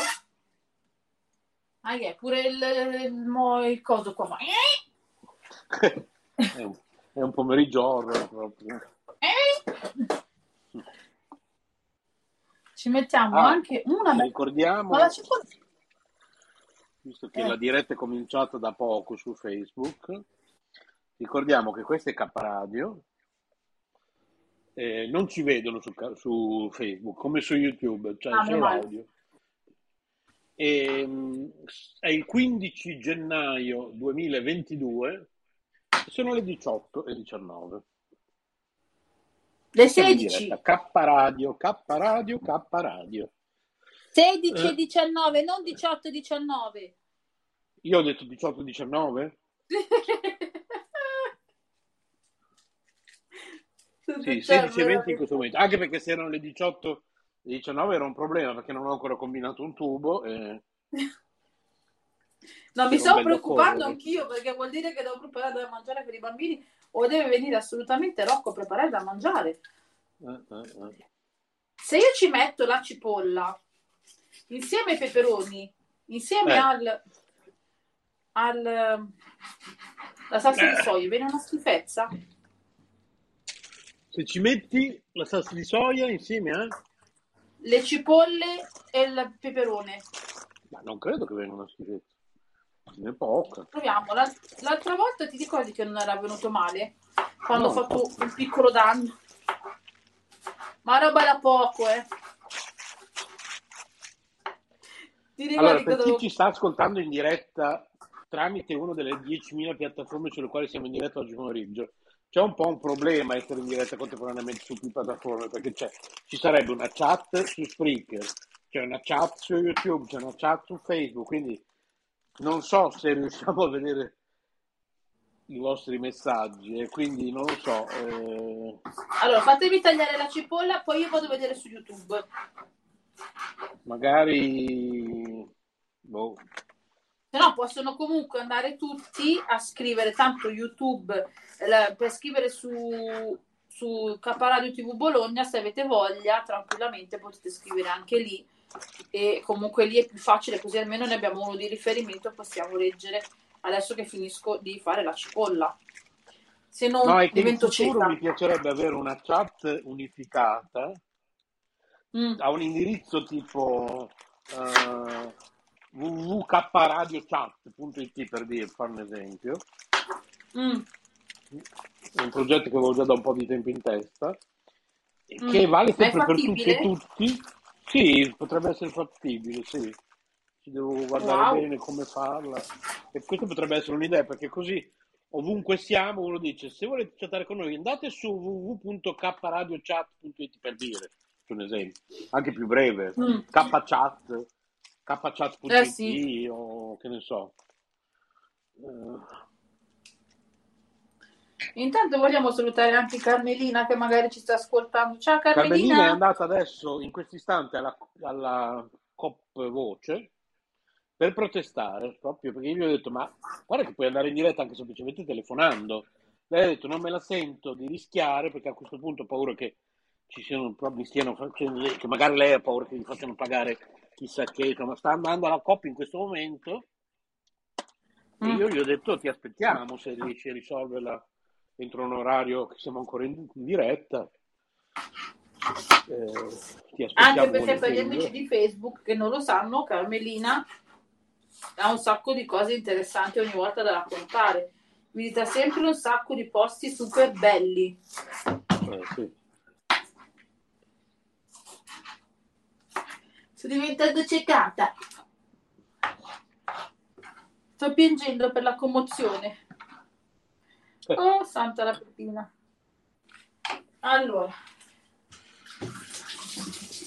Ah, è pure il, il, il coso qua fa...
è, un, è un pomeriggio horror proprio.
Ci mettiamo ah, anche una...
Ricordiamo... Visto che eh. la diretta è cominciata da poco su Facebook, ricordiamo che questa è K Radio, eh, non ci vedono su, su, Facebook come su YouTube, cioè ah, solo audio. E, ehm, è il 15 gennaio 2022, sono le 18 e 19.
Le 16.
K Radio, K Radio, K Radio.
16 e 19, non 18 e 19.
Io ho detto 18 e 19? Sì, 16 e 20 in questo momento, anche perché se erano le 18 e 19 era un problema perché non ho ancora combinato un tubo. E...
No, mi sto preoccupando anch'io perché vuol dire che devo preparare da mangiare per i bambini o deve venire assolutamente Rocco a preparare da mangiare. Eh, eh, eh. Se io ci metto la cipolla insieme ai peperoni, insieme eh. al, al la salsa di soia, viene una schifezza?
Se ci metti la salsa di soia insieme a?
Le cipolle e il peperone.
Ma non credo che venga una schifezza. Ne è poca.
Proviamo. L'altra volta ti ricordi che non era venuto male? Quando no. ho fatto un piccolo danno. Ma roba da poco, eh.
Allora, per chi ci sta ascoltando in diretta tramite una delle 10.000 piattaforme sulle quali siamo in diretta oggi pomeriggio, c'è un po' un problema essere in diretta contemporaneamente su più piattaforme perché ci sarebbe una chat su Spreaker, c'è una chat su YouTube, c'è una chat su Facebook, quindi non so se riusciamo a vedere i vostri messaggi e quindi non lo so. Eh...
Allora, fatemi tagliare la cipolla, poi io vado a vedere su YouTube.
Magari... Boh.
Se no, possono comunque andare tutti a scrivere, tanto YouTube per scrivere su, su Caparadio TV Bologna, se avete voglia, tranquillamente potete scrivere anche lì. E comunque lì è più facile, così almeno ne abbiamo uno di riferimento e possiamo leggere adesso che finisco di fare la cipolla. Se non no, divento cieca.
Mi piacerebbe avere una chat unificata mm. a un indirizzo tipo uh, www.kradiochat.it per dire, fare un esempio. Mm è un progetto che avevo già da un po' di tempo in testa, mm. che vale sempre per tutti e tutti. Sì, potrebbe essere fattibile, sì. Ci devo guardare wow. bene come farla. E questa potrebbe essere un'idea, perché così ovunque siamo uno dice se volete chattare con noi andate su www.kradiochat.it per dire, un esempio, anche più breve, mm. kchat, kchat.it eh sì. o che ne so. Uh,
Intanto vogliamo salutare anche Carmelina che magari ci sta ascoltando. Ciao Carmelina.
Carmelina è andata adesso in questo istante alla, alla COP Voce per protestare, proprio perché io gli ho detto ma guarda che puoi andare in diretta anche semplicemente telefonando. Lei ha detto non me la sento di rischiare perché a questo punto ho paura che ci siano, mi stiano facendo, che magari lei ha paura che gli facciano pagare chissà che, ma sta andando alla COP in questo momento. E mm. io gli ho detto ti aspettiamo se riesci a risolverla entro un orario che siamo ancora in, in diretta.
Eh, Anche perché per gli amici di Facebook che non lo sanno, Carmelina ha un sacco di cose interessanti ogni volta da raccontare. Visita sempre un sacco di posti super belli. Eh, sì. Sto diventando ciecata. Sto piangendo per la commozione. Oh, santa la pepina. Allora,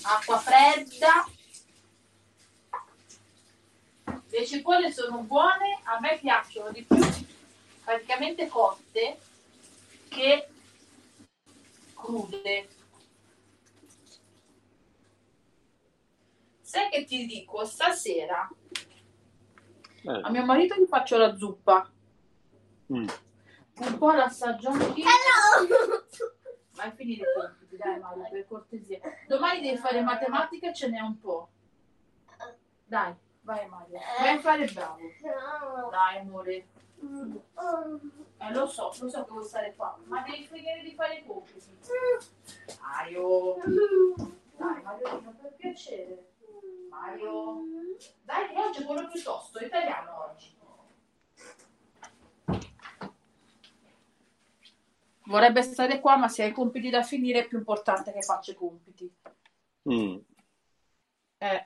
acqua fredda. Le cipolle sono buone, a me piacciono di più praticamente cotte che crude. Sai che ti dico, stasera eh. a mio marito gli faccio la zuppa. Mm un po' l'assaggio anch'io. vai a finire i compiti, dai Mario, per cortesia. Domani devi fare matematica e ce n'è un po'. Dai, vai Mario, vai a fare bravo. Dai amore. Eh, lo so, lo so che vuoi stare qua, ma devi finire di fare i compiti. Mario. Dai Mario, per piacere. Mario. Dai, che oggi è quello piuttosto, italiano oggi. Vorrebbe stare qua, ma se hai compiti da finire è più importante che faccia i compiti.
Mm,
Eh,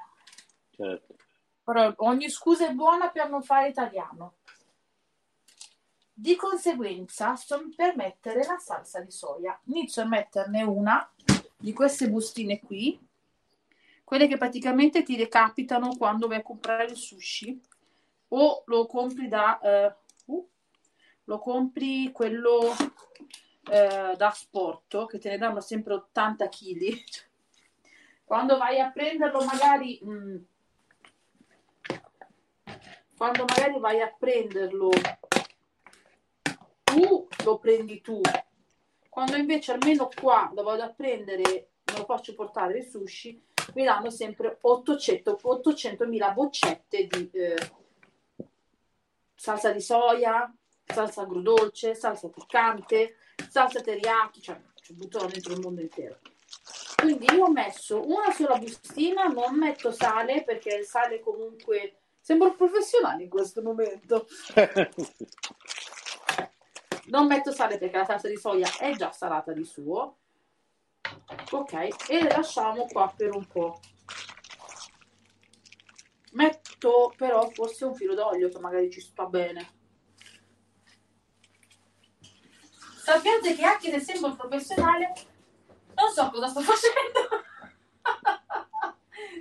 certo.
però ogni scusa è buona per non fare italiano. Di conseguenza, sto per mettere la salsa di soia. Inizio a metterne una di queste bustine qui, quelle che praticamente ti recapitano quando vai a comprare il sushi o lo compri da eh, uh, lo compri quello eh, da sport che te ne danno sempre 80 kg. Quando vai a prenderlo, magari mm, quando magari vai a prenderlo tu lo prendi tu. Quando invece almeno qua lo vado a prendere, me lo faccio portare il sushi, mi danno sempre 800 800.000 boccette di eh, salsa di soia, salsa agrodolce, salsa piccante, salsa teriyaki, cioè ci buttano dentro il mondo intero. Quindi io ho messo una sola bustina, non metto sale perché il sale comunque sembra professionale in questo momento. Non metto sale perché la salsa di soia è già salata di suo. Ok, e le lasciamo qua per un po'. Metto però forse un filo d'olio che magari ci sta bene. Sappiate che anche se sembro professionale, non so cosa sto facendo.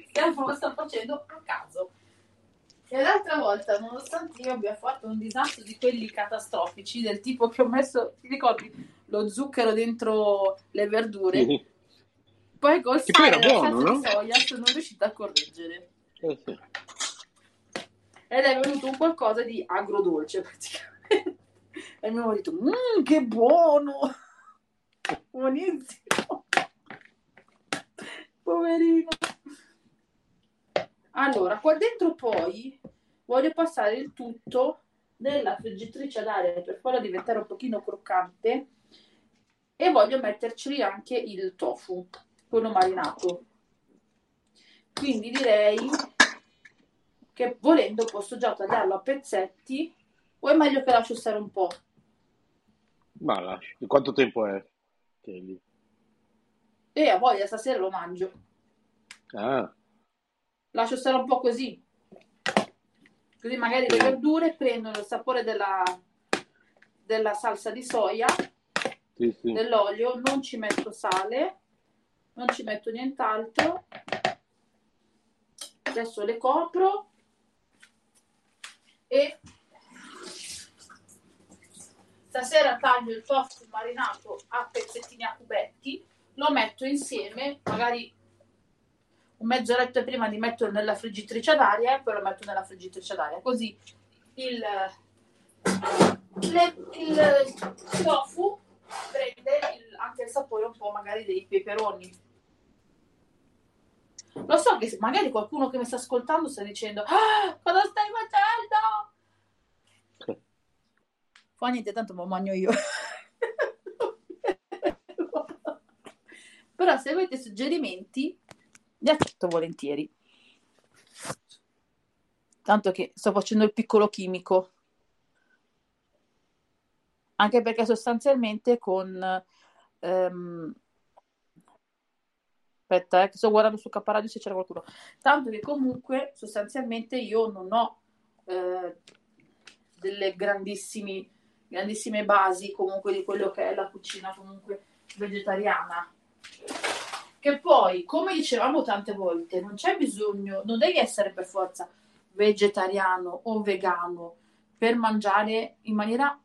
Stefano sta facendo a caso. E l'altra volta, nonostante io abbia fatto un disastro di quelli catastrofici, del tipo che ho messo, ti ricordi, lo zucchero dentro le verdure. Poi col
Che poi
sale
era
e la
buono, no?
soia sono riuscita a correggere.
Eh, sì.
Ed è venuto un qualcosa di agrodolce praticamente. E mio marito, mmm, che buono! Buonissimo! Poverino! Allora, qua dentro poi voglio passare il tutto nella friggitrice ad aria per farlo diventare un pochino croccante e voglio metterci anche il tofu, quello marinato. Quindi direi che volendo posso già tagliarlo a pezzetti o è meglio che lascio stare un po'?
Ma lascia. Di Quanto tempo è? che è lì?
E a voglia stasera lo mangio.
Ah,
Lascio stare un po' così. Così magari le verdure prendono il sapore della, della salsa di soia,
sì, sì.
dell'olio, non ci metto sale, non ci metto nient'altro. Adesso le copro. E stasera taglio il tofu marinato a pezzettini a cubetti, lo metto insieme, magari un mezz'oretta prima di metterlo nella friggitrice ad aria e poi lo metto nella friggitrice ad aria, così il, le- il tofu prende il- anche il sapore un po' magari dei peperoni. Lo so che magari qualcuno che mi sta ascoltando sta dicendo "Ah, cosa stai facendo? Fa niente, tanto lo mangio io. Però se avete suggerimenti, li accetto volentieri. Tanto che sto facendo il piccolo chimico. Anche perché sostanzialmente con... ehm, Aspetta, eh, sto guardando su K-Radio se c'era qualcuno. Tanto che comunque sostanzialmente io non ho eh, delle grandissimi, grandissime basi comunque di quello che è la cucina comunque vegetariana. Che poi, come dicevamo tante volte, non c'è bisogno, non devi essere per forza vegetariano o vegano per mangiare in maniera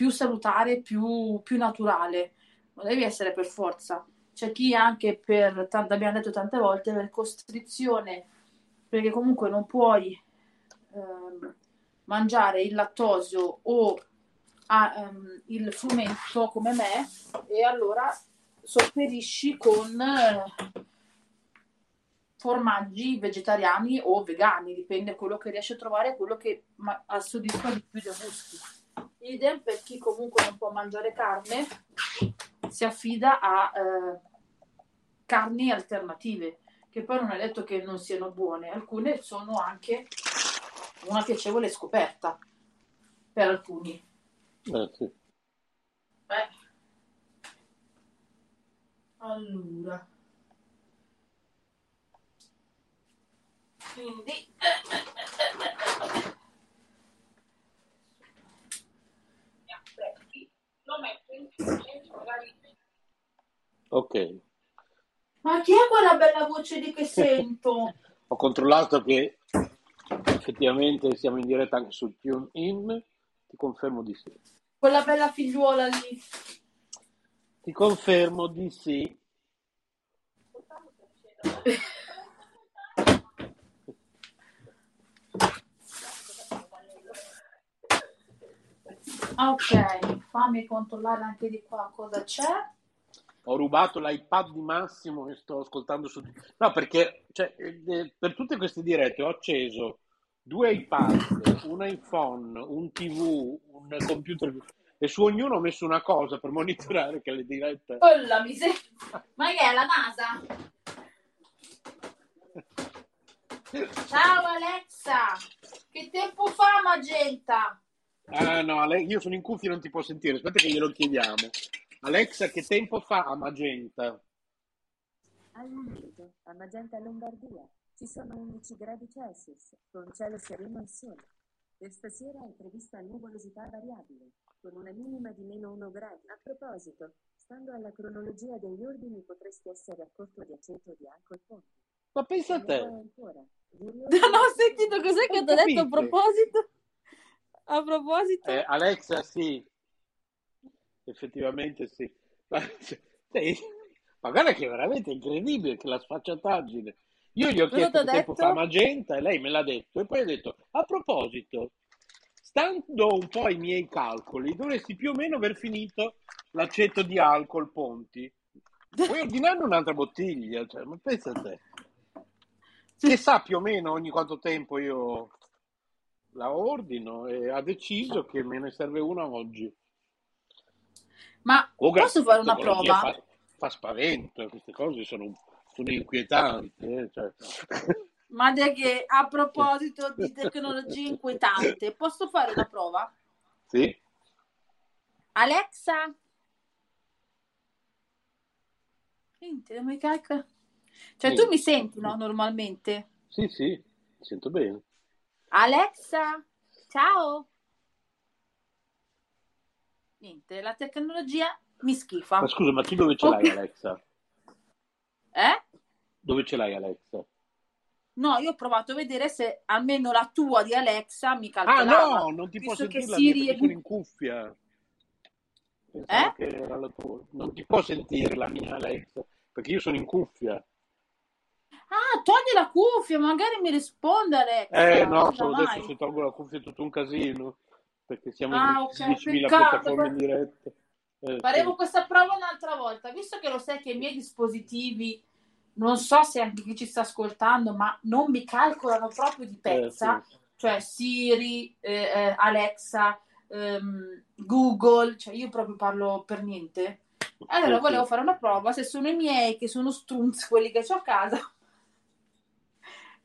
più salutare, più, più naturale. Non devi essere per forza. C'è chi anche per, tanto abbiamo detto tante volte, per costrizione, perché comunque non puoi ehm, mangiare il lattosio o ah, ehm, il frumento come me, e allora sopperisci con eh, formaggi vegetariani o vegani, dipende quello che riesci a trovare, quello che ma- soddisfa di più i gusti. Idem per chi comunque non può mangiare carne, si affida a eh, carni alternative, che poi non è detto che non siano buone, alcune sono anche una piacevole scoperta per alcuni.
Eh, sì.
Allora. Quindi lo metto in
Ok.
Ma chi è quella bella voce di che sento?
Ho controllato che effettivamente siamo in diretta anche su TuneIn. Ti confermo di sì.
Quella bella figliuola lì.
Ti confermo di sì.
Ok, fammi controllare anche di qua cosa c'è.
Ho rubato l'iPad di Massimo e sto ascoltando su... No, perché cioè, eh, per tutte queste dirette ho acceso due iPad, un iPhone, un TV, un computer e su ognuno ho messo una cosa per monitorare che le dirette...
Oh la miseria! Ma che è la NASA? Ciao Alexa! Che tempo fa Magenta?
Ah no, Ale- io sono in cuffia e non ti può sentire, aspetta che glielo chiediamo. Alexa, che tempo fa a Magenta?
Al momento, a Magenta Lombardia, ci sono 11 gradi Celsius, con cielo sereno e sole. Per stasera è prevista nuvolosità variabile, con una minima di meno 1 grado. A proposito, stando alla cronologia degli ordini, potresti essere a corto di aceto di alcol ponti.
Ma pensa a te,
ancora? Riordini-
ho sentito cos'è che ti ho detto a proposito. A proposito,
Eh, Alexa, sì, effettivamente sì. Ma, sì, ma guarda che è veramente incredibile che la sfacciataggine. Io gli ho chiesto tempo fa Magenta e lei me l'ha detto. E poi ho detto, a proposito, stando un po' ai miei calcoli, dovresti più o meno aver finito l'aceto di alcol Ponti. Puoi ordinarne un'altra bottiglia, cioè, ma pensa a te. Che sa più o meno ogni quanto tempo io la ordino e ha deciso che me ne serve una oggi.
Ma
Comunque,
posso fare una prova?
Fa, fa spavento, queste cose sono, sono inquietanti. eh, cioè.
Ma che a proposito di tecnologia inquietante, posso fare una prova?
Sì?
Alexa? Niente, non mi carica. Cioè, tu mi senti, no? Normalmente.
Sì, sì, mi sento bene.
Alexa? Ciao? Niente, la tecnologia mi schifa.
Ma scusa, ma tu dove ce l'hai
Ok.
Alexa?
Eh?
Dove ce l'hai Alexa?
No, io ho provato a vedere se almeno la tua di Alexa mi
Ah
calcolava.
no, non ti
che
sentire la mia
Siri
perché
è-
in cuffia. Pensavo
Eh?
Non ti può sentire la mia Alexa perché io sono in cuffia.
Ah, togli la cuffia, magari mi risponde Alexa.
Eh no, solo
mai?
adesso se tolgo la cuffia è tutto un casino perché siamo
Ah,
in
ok,
10.000
peccato,
piattaforme in diretta. Eh,
Faremo
sì.
questa prova un'altra volta, visto che lo sai che i miei dispositivi, non so se anche chi ci sta ascoltando, ma non mi calcolano proprio di
Eh,
pezza,
sì.
cioè Siri, eh, eh, Alexa, ehm, Google, cioè io proprio parlo per niente. Allora volevo fare una prova se sono i miei che sono strunzi, quelli che ho a casa,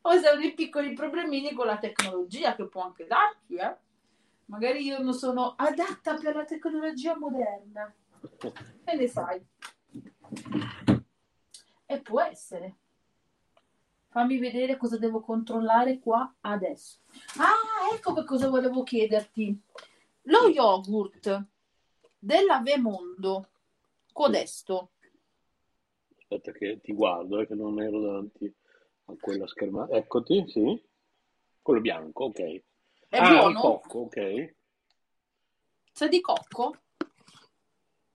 o se ho dei piccoli problemini con la tecnologia che può anche darci, eh. Magari io non sono adatta per la tecnologia moderna. Che ne sai? E può essere. Fammi vedere cosa devo controllare qua adesso. Ah, ecco che cosa volevo chiederti. Lo yogurt della Vemondo codesto.
Aspetta che ti guardo, eh, che non ero davanti a quella schermata. Eccoti, sì. Quello bianco, ok.
È
ah,
buono?
cocco, ok.
Sa di cocco?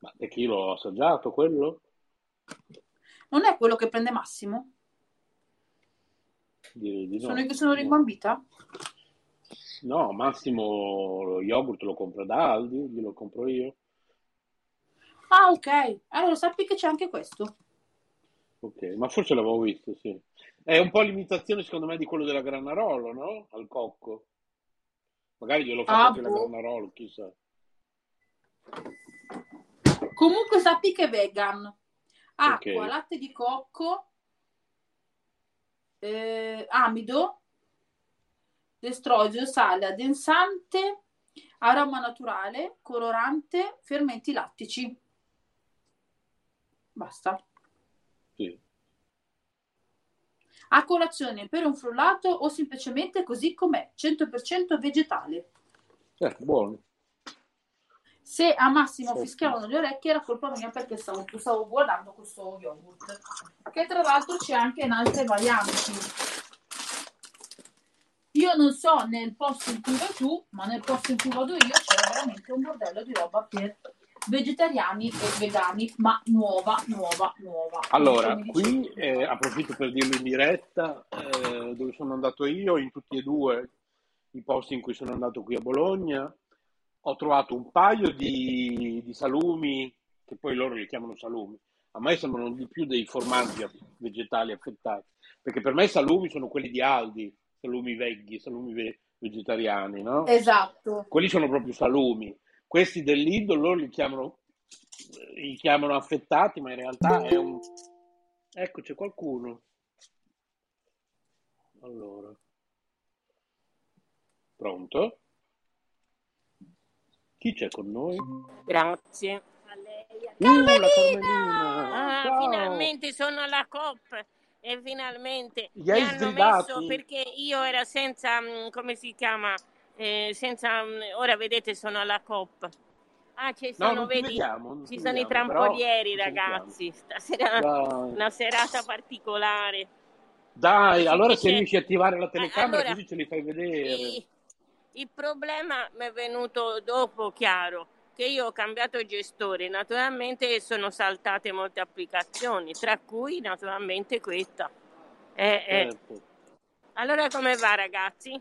Ma perché io l'ho assaggiato quello?
Non è quello che prende Massimo?
Direi di no.
sono io che sono
No.
rimbambita?
No, Massimo lo yogurt lo compra da Aldi, glielo compro io.
Ah, ok. Allora sappi che c'è anche questo.
Ok, ma forse l'avevo visto, sì. È un po' l'imitazione, secondo me, di quello della Granarolo, no? Al cocco. Magari glielo fa
Ah,
anche la
boh.
Granarolo, chissà.
Comunque sappi che è vegan. Acqua,
Ok.
latte di cocco, eh, amido, destrogio, sale, addensante, aroma naturale, colorante, fermenti lattici. Basta.
Sì.
A colazione per un frullato o semplicemente così com'è, 100% vegetale.
Eh, buono.
Se a Massimo
Sì.
fischiavano le orecchie era colpa mia perché stavo, stavo guardando questo yogurt, che tra l'altro c'è anche in altre varianti. Io non so nel posto in cui vai tu, ma nel posto in cui vado io c'è veramente un bordello di roba per vegetariani e vegani, ma nuova, nuova, nuova.
Allora, qui eh, approfitto per dirlo in diretta, eh, dove sono andato io, in tutti e due i posti in cui sono andato qui a Bologna, ho trovato un paio di, di salumi, che poi loro li chiamano salumi, a me sembrano di più dei formaggi vegetali affettati, perché per me i salumi sono quelli di Aldi, salumi veghi, salumi ve- vegetariani, no?
Esatto.
Quelli sono proprio salumi. Questi del Lidl loro li chiamano, li chiamano affettati, ma in realtà è un... Ecco, c'è qualcuno. Allora. Pronto? Chi c'è con noi?
Grazie.
Uh, la Carmelina!
Ah,
Ciao!
finalmente sono alla COP e finalmente
Gli
mi
hai
hanno
sgridati?
messo perché io ero senza, mm, come si chiama, Eh, senza, mm, ora vedete sono alla COP. Ah, ci
No,
sono,
ti
vedi,
vediamo,
ci sono i
vediamo, però
trampolieri ragazzi, stasera
Dai,
una serata particolare.
Dai, allora se riesci a attivare la telecamera
allora,
così ce li fai vedere.
Il, il problema mi è venuto dopo, chiaro, che io ho cambiato gestore, naturalmente sono saltate molte applicazioni, tra cui naturalmente questa. Eh, eh.
Certo.
Allora come va ragazzi?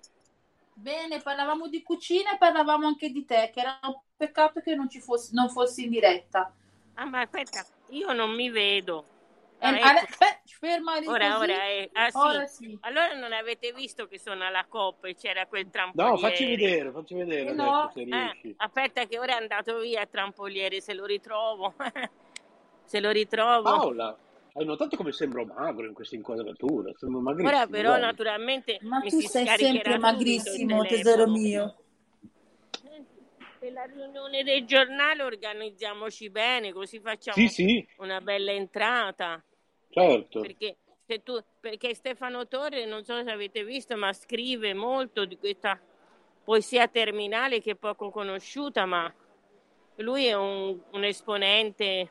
Bene, parlavamo di cucina e parlavamo anche di te, che era un peccato che non ci fossi, non fossi in diretta.
Ah ma aspetta, io non mi vedo.
Eh,
Ah, ecco.
ale- beh, ferma lì
Ora,
così.
ora, eh. Ah, sì.
Ora sì.
Allora non avete visto che sono alla coppa e c'era quel
No,
trampoliere?
facci vedere, facci vedere
Eh,
adesso
no.
se
Eh,
riesci.
aspetta che ora è andato via il trampoliere, se lo ritrovo. se lo ritrovo.
Paola, hai notato come sembro magro in questa inquadratura? Sembro magrissimo.
Ora però
dai.
naturalmente
Ma
mi
tu
si
sei sempre magrissimo, tesoro mio.
Per la riunione del giornale organizziamoci bene, così facciamo
Sì, sì,
una bella entrata.
certo.
Perché, se tu, perché Stefano Torre, non so se avete visto, ma scrive molto di questa poesia terminale che è poco conosciuta, ma lui è un, un esponente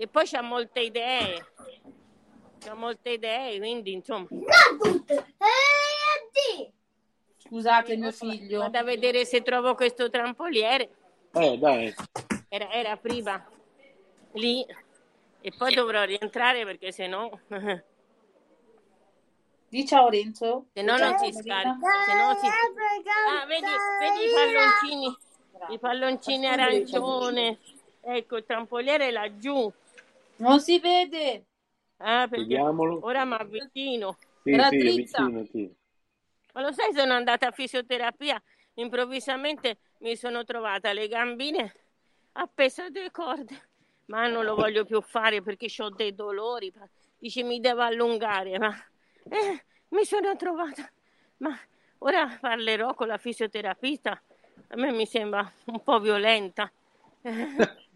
e poi c'ha molte idee. C'ha molte idee, quindi insomma.
Scusate mio figlio.
Vado a vedere se trovo questo trampoliere.
Eh, dai.
Era, era prima lì e poi dovrò rientrare perché se no, se
Di ciao Renzo.
no non si scarica. Se no si... Ah, vedi, vedi i palloncini, i palloncini arancione. Ecco, il trampoliere è laggiù.
Non si vede.
Ah, perché
Vediamolo.
ora mi avvicino.
Sì, sì,
drizza.
avvicinati.
Ma lo sai, sono andata a fisioterapia, improvvisamente mi sono trovata le gambine appese a due corde, ma non lo voglio più fare perché ho dei dolori. Dice mi devo allungare, ma eh, mi sono trovata. Ma ora parlerò con la fisioterapista, a me mi sembra un po' violenta.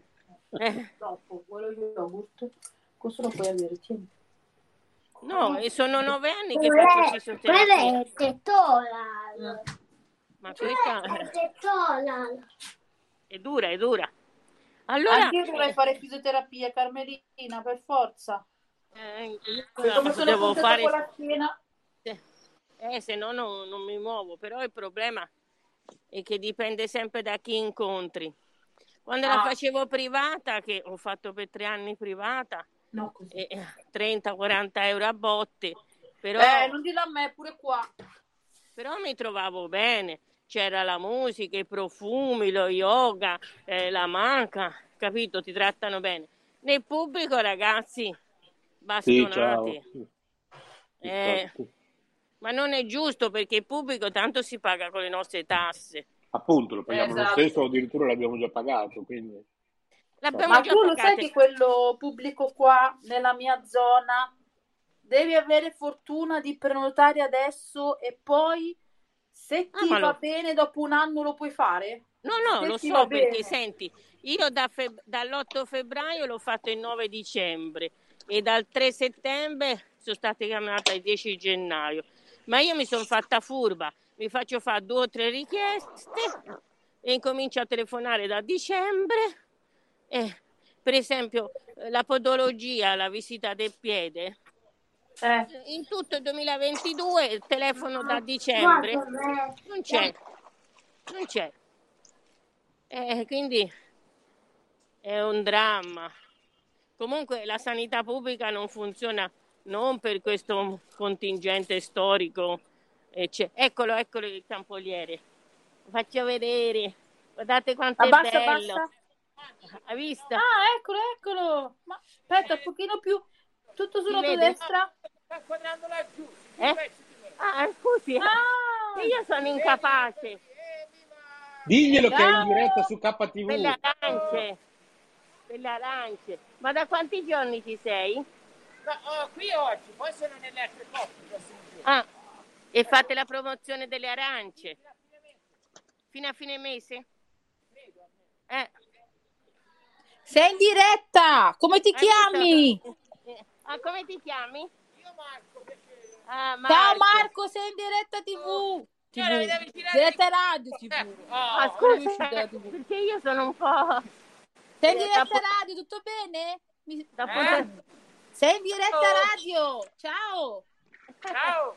Eh,
Troppo, vuoi lo yogurt? Questo lo puoi avere, tieni.
no, e sono nove anni che faccio fisioterapia,
Quella è tetola.
ma questa
Tetola.
è dura, è dura. Allora,
Anche io dovrei fare fisioterapia, Carmelina, per forza.
eh,
Come sono
devo fare?
la.
Eh, se no non, non mi muovo, però il problema è che dipende sempre da chi incontri. Quando la
Ah.
facevo privata, che ho fatto per tre anni privata,
No,
eh, 30-40 euro a botte, però,
Eh, non dillo a me, pure qua.
però mi trovavo bene. C'era la musica, i profumi, lo yoga, eh, la manca, capito? Ti trattano bene. Nel pubblico, ragazzi,
Sì,
bastonati.
ciao.
Eh, ma non è giusto perché il pubblico tanto si paga con le nostre tasse.
Appunto, lo paghiamo lo
Esatto.
stesso, addirittura l'abbiamo già pagato, quindi...
L'abbiamo
Ma
già
tu lo sai che quello pubblico qua nella mia zona devi avere fortuna di prenotare adesso e poi se
Ah,
ti
ma
va
lo-
bene dopo un anno lo puoi fare?
No, no,
Se
lo so perché
bene.
senti, io da feb- dall'8 febbraio l'ho fatto il 9 dicembre e dal 3 settembre sono stata chiamata il 10 gennaio. Ma io mi sono fatta furba, mi faccio fare due o tre richieste e incomincio a telefonare da dicembre. E, per esempio, eh, la podologia, la visita del piede,
Eh.
in tutto il 2022 il telefono da dicembre non c'è, non c'è. Eh, quindi è un dramma. Comunque la sanità pubblica non funziona non per questo contingente storico. C'è- Eccolo, eccolo il campoliere. Lo Faccio vedere. Guardate quanto è
Abbassa,
bello.
abbassa.
Hai visto?
Ah, eccolo, eccolo. Ma aspetta, un pochino più tutto sulla tua destra.
Eh? Ah, scusi.
Ah,
Io sono incapace.
Diglielo che è in
Ciao.
diretta su
Per
KTV.
le arance. Per le arance. Ma da quanti giorni ci sei?
Ma, oh, qui oggi, poi sono nelle altre coppie.
Ah, e fate la promozione delle arance. Fino a fine mese? Eh,
sei in diretta. Come ti
hai
chiami?
Eh, Ah, come ti chiami?
Io Marco, perché...
Ah,
Ciao
Marco.
Marco, sei in diretta TV.
Io la devi
TV.
girare-
Diretta radio TV.
Oh,
Ah,
è
scusa,
uscita la TV?
perché io sono un po'...
Sei in
Eh,
diretta
dopo-
radio, tutto bene? Mi-
Dopo
Eh?
Sei in diretta
Oh.
radio. Ciao.
ciao!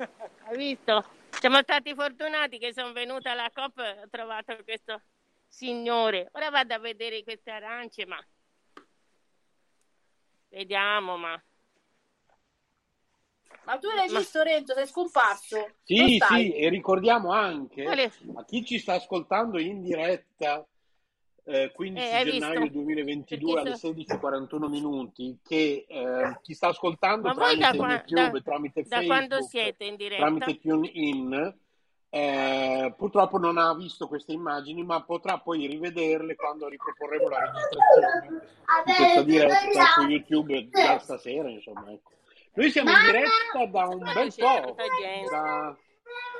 Hai visto? Siamo stati fortunati che sono venuta alla COP e ho trovato questo signore. Ora vado a vedere queste arance, ma... Vediamo, ma...
Ma tu l'hai
Ma-
visto Renzo? Sei scomparso?
Sì, sì, e ricordiamo anche
Quale-
a chi ci sta ascoltando in diretta eh, 15
Eh,
gennaio
visto?
2022
Perché
alle
so-
16.41 minuti che eh, chi sta ascoltando
Ma da,
tramite
qua-
YouTube,
da-
tramite
da
Facebook, tramite TuneIn eh, purtroppo non ha visto queste immagini ma potrà poi rivederle quando riproporremo la registrazione di questa diretta su YouTube già stasera insomma ecco. noi siamo in diretta da un bel po' da...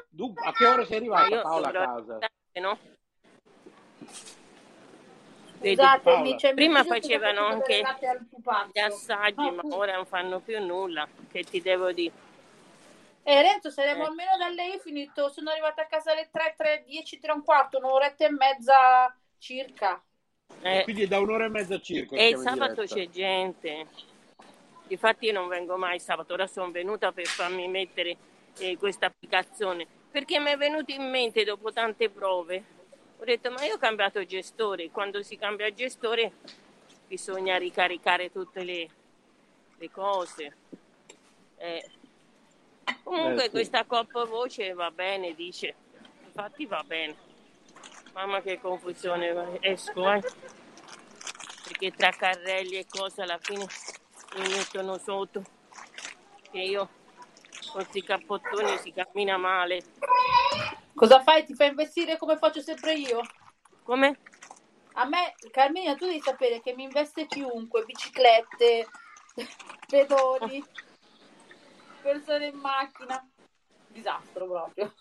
Du- a che ora sei arrivata Paola a casa?
no? Vedi,
Scusatemi,
Paola.
c'è
Prima facevano
fa
anche gli assaggi, ma ora non fanno più nulla. Che ti devo dire?
Eh, Renzo, saremo
Eh.
almeno da lei finito. Sono arrivata a casa alle 3, 3, 10, 3 un quarto, un'oretta e mezza circa.
Eh,
quindi è da un'ora e mezza circa
e il sabato
diretta.
c'è gente. Infatti io non vengo mai sabato, ora sono venuta per farmi mettere eh, questa applicazione, perché mi è venuto in mente dopo tante prove. Ho detto, ma io ho cambiato gestore, quando si cambia gestore bisogna ricaricare tutte le, le cose. Eh, Comunque
Eh, sì.
questa coppa voce va bene, dice. Infatti va bene. Mamma che confusione, esco, eh. Perché tra carrelli e cose alla fine mi mettono sotto. Che io con questi cappottoni si cammina male.
Cosa fai? Ti fai investire come faccio sempre io?
Come?
A me, Carmina, tu devi sapere che mi investe chiunque, biciclette, pedoni, persone in macchina. Disastro proprio.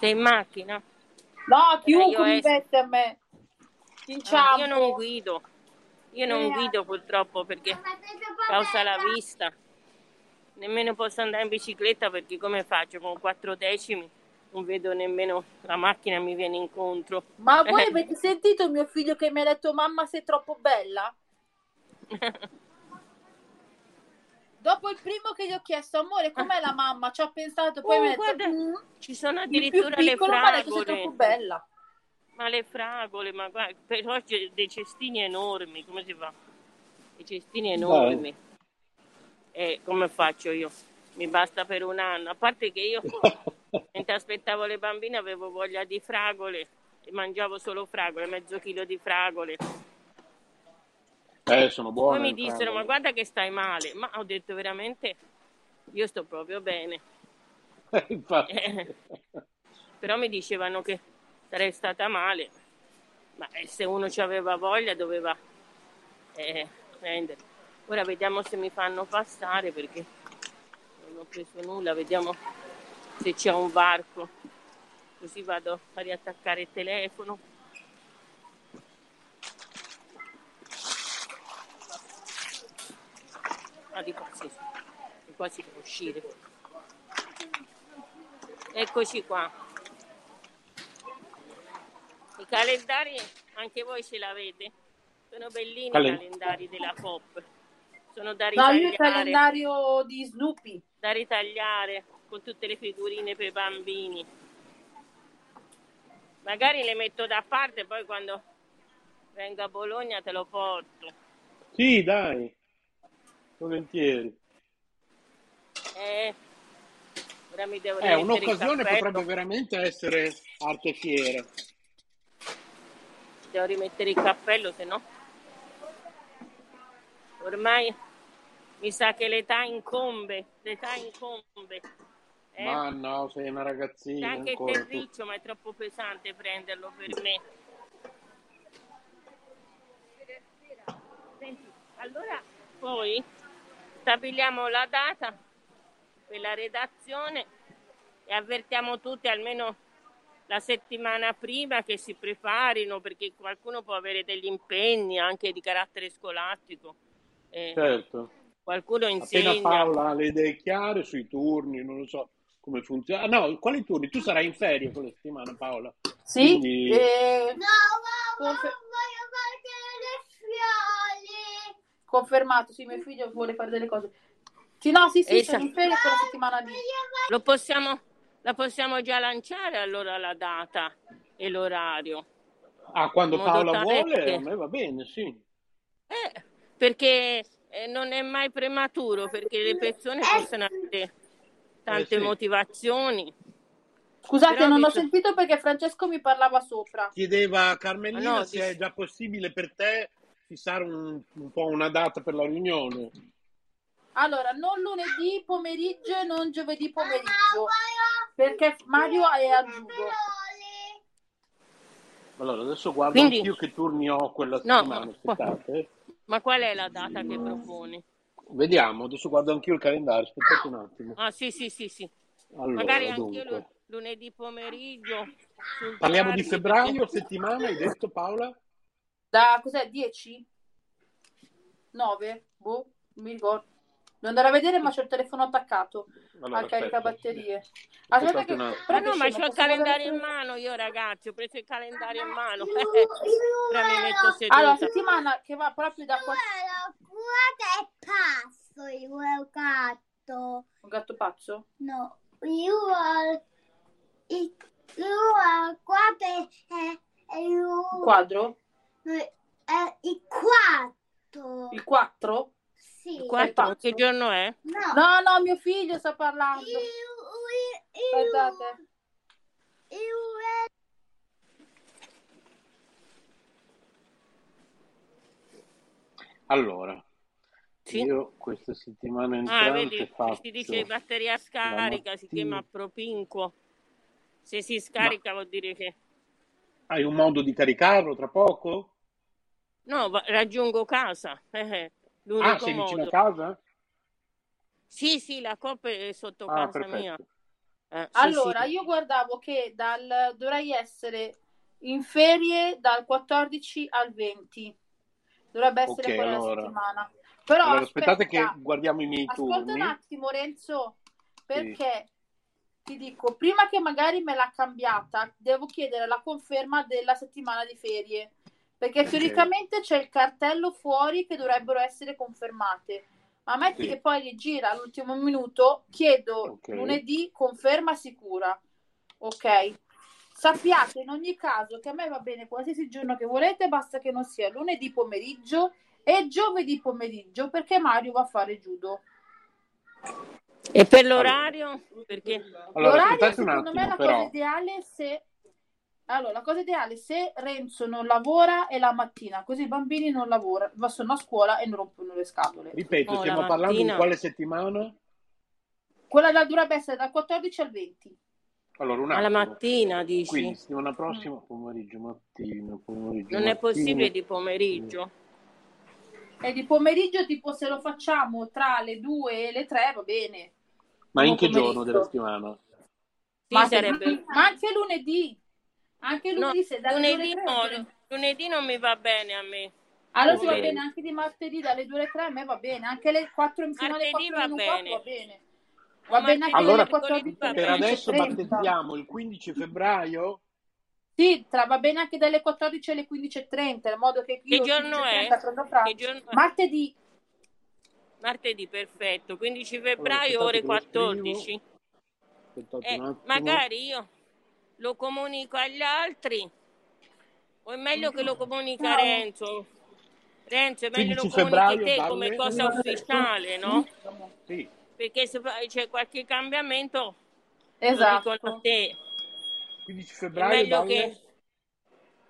Sei in macchina?
No, chiunque mi investe a me.
No, io non guido. Io non
Eh.
guido purtroppo perché causa la vista. Nemmeno posso andare in bicicletta perché come faccio? Con quattro decimi non vedo nemmeno la macchina mi viene incontro.
Ma voi avete sentito mio figlio che mi ha detto mamma sei troppo bella? Dopo il primo che gli ho chiesto amore com'è la mamma? Ci ho pensato poi
Oh,
mi ha detto
guarda,
"Mm".
Ci sono
il più
addirittura le
piccolo mi ha detto sei
fragole.
troppo bella.
Ma le fragole, ma guarda, però c'è dei cestini enormi, come si fa? Dei cestini enormi. E come faccio io? Mi basta per un anno. A parte che io, mentre aspettavo le bambine, avevo voglia di fragole e mangiavo solo fragole, mezzo chilo di fragole.
Eh, sono buone.
Poi mi dissero, ma guarda che stai male. Ma ho detto veramente, io sto proprio bene.
Eh, infatti.
Eh, però mi dicevano che sarei stata male. Ma eh, se uno ci aveva voglia doveva eh, prendere. Ora vediamo se mi fanno passare perché non ho preso nulla. Vediamo se c'è un varco. Così vado a riattaccare il telefono. Ah, di qua, sì, sì. Di qua si può uscire. Eccoci qua. I calendari, anche voi ce l'avete? Sono bellini
Calen-
i calendari della Pop. Sono da
No, io il
ritagliare,
calendario di Snoopy.
da ritagliare con tutte le figurine per i bambini. Magari le metto da parte, poi quando vengo a Bologna te lo porto.
Sì, dai. Volentieri.
Eh, ora mi devo il
un'occasione potrebbe veramente essere arte fiera.
Devo rimettere il cappello, se no. Ormai mi sa che l'età incombe, l'età incombe. Eh?
Ma no, sei una
C'è
ragazzina
anche il
ancora.
terriccio, ma è troppo pesante prenderlo per me. Senti, allora poi stabiliamo la data per la redazione e avvertiamo tutti almeno la settimana prima che si preparino perché qualcuno può avere degli impegni anche di carattere scolastico. Eh,
Certo.
qualcuno
Appena
insegna.
Paola ha le idee chiare sui turni, non lo so come funziona. Ah, no, quali turni? Tu sarai in ferie quella settimana, Paola.
Sì,
Quindi-
eh,
No, mamma,
Confer-
voglio fare le fiole.
confermato, sì, mio figlio vuole fare delle cose. Sì, no, sì, sì,
Esatto.
sono in ferie quella settimana lì.
Lo possiamo, la possiamo già lanciare allora la data e l'orario.
Ah, quando Paola
tale
vuole, a me va bene, sì.
Eh, perché eh, non è mai prematuro, perché le persone possono avere tante
Eh, sì.
motivazioni.
Scusate,
Però
non ho sentito perché Francesco mi parlava sopra.
Chiedeva a Carmelina
Ah, no,
se
dici-
è già possibile per te fissare un, un po' una data per la riunione.
Allora, non lunedì pomeriggio e non giovedì pomeriggio, perché Mario è a judo.
Allora, adesso guardo
Quindi-
anch'io che turni ho quella
No,
settimana.
ma-
Aspettate. eh.
Ma qual è la data che proponi?
Vediamo, adesso guardo anch'io il calendario. Aspettate un attimo.
Ah, sì, sì, sì, sì.
Allora,
Magari
dunque.
lu- lunedì pomeriggio. sul
Parliamo di febbraio,
perché-
settimana, hai detto Paola?
Da cos'è? 10? 9? Boh, non mi ricordo. Devo andare a vedere, ma c'ho il telefono attaccato
Allora,
al caricabatterie. Aspetta che... però
Ma no, ma c'ho il calendario in mano io, ragazzi. Ho preso il calendario in mano. Mi metto seduta.
Allora, settimana che va proprio da qua...
Guarda, è pazzo il gatto.
Un gatto pazzo?
No, io il io guarda è, è io
Un quadro?
è il quarto.
Il 4?
Sì.
Il quattro, che giorno è?
No.
No, no, mio figlio sta parlando.
Io, io,
Aspettate.
io,
Allora,
Sì.
io questa settimana
Ah,
entrante
vedi,
faccio...
si dice batteria scarica, si chiama propinquo. Se si scarica vuol dire che...
Hai un modo di caricarlo tra poco?
No, va- raggiungo casa. eh,
Ah, sei vicino a
modo.
casa?
Sì, sì, la coppa è sotto
Ah,
casa mia.
perfetto.
Eh, sì,
Allora,
sì.
io guardavo che dal, dovrei essere in ferie dal 14 al 20. Dovrebbe essere
Ok,
quella
allora.
settimana. Però
Allora, aspettate
aspetta,
che guardiamo i miei
ascolta un
turni.
attimo Renzo, perché ti dico, prima che magari me l'ha cambiata, devo chiedere la conferma della settimana di ferie. Perché
Ok.
teoricamente c'è il cartello fuori che dovrebbero essere confermate. Ma metti
Sì.
che poi li gira all'ultimo minuto, chiedo
Ok.
lunedì conferma sicura. Ok? Sappiate in ogni caso che a me va bene qualsiasi giorno che volete, basta che non sia lunedì pomeriggio e giovedì pomeriggio perché Mario va a fare judo.
E per l'orario? Perché
Allora,
L'orario secondo me è
attimo,
la cosa
però.
ideale se Allora, la cosa ideale è se Renzo non lavora è la mattina, così i bambini non lavorano, sono a scuola e non rompono le scatole.
Ripeto,
Oh,
stiamo
la
parlando di
mattina.
quale settimana?
Quella da- dovrebbe essere dal 14 al 20.
Allora, un
Alla
attimo.
mattina, dici?
Quindi, settimana prossima, pomeriggio, mattina, pomeriggio,
Non è
mattina.
possibile di pomeriggio?
E di pomeriggio, tipo, se lo facciamo tra le 2 e le 3, va bene.
Ma in che
pomeriggio.
giorno della settimana?
Sì,
ma,
sarebbe...
ma anche lunedì. Anche
No,
lunedì, se dalle 2
lunedì,
alle 3.
no, lunedì non mi va bene a me.
Allora se
Ok.
va bene anche di martedì dalle 2 alle 3, a me va bene. Anche le 4 fino alle
Martedì
4
va
meno un quarto
bene.
va bene. Va bene anche
Allora,
dalle 14 alle
Per
15
adesso
30.
battezziamo il 15 febbraio?
Sì, tra, va bene anche dalle 14 alle 15.30, in modo che io
Che giorno è?
15.30 prendo pranzo.
Che giorno è?
Martedì,
Martedì, perfetto. 15
Allora,
febbraio,
aspettate
ore
che lo scrivo.
14.
Aspettate
Eh, magari io lo comunico agli altri o è meglio che lo comunica Renzo? Renzo, è meglio lo
15
comunichi te come cosa ufficiale, no?
Sì.
Perché se c'è qualche cambiamento lo
esatto,
dicono a te.
15
È
febbraio
meglio
dalle,
che...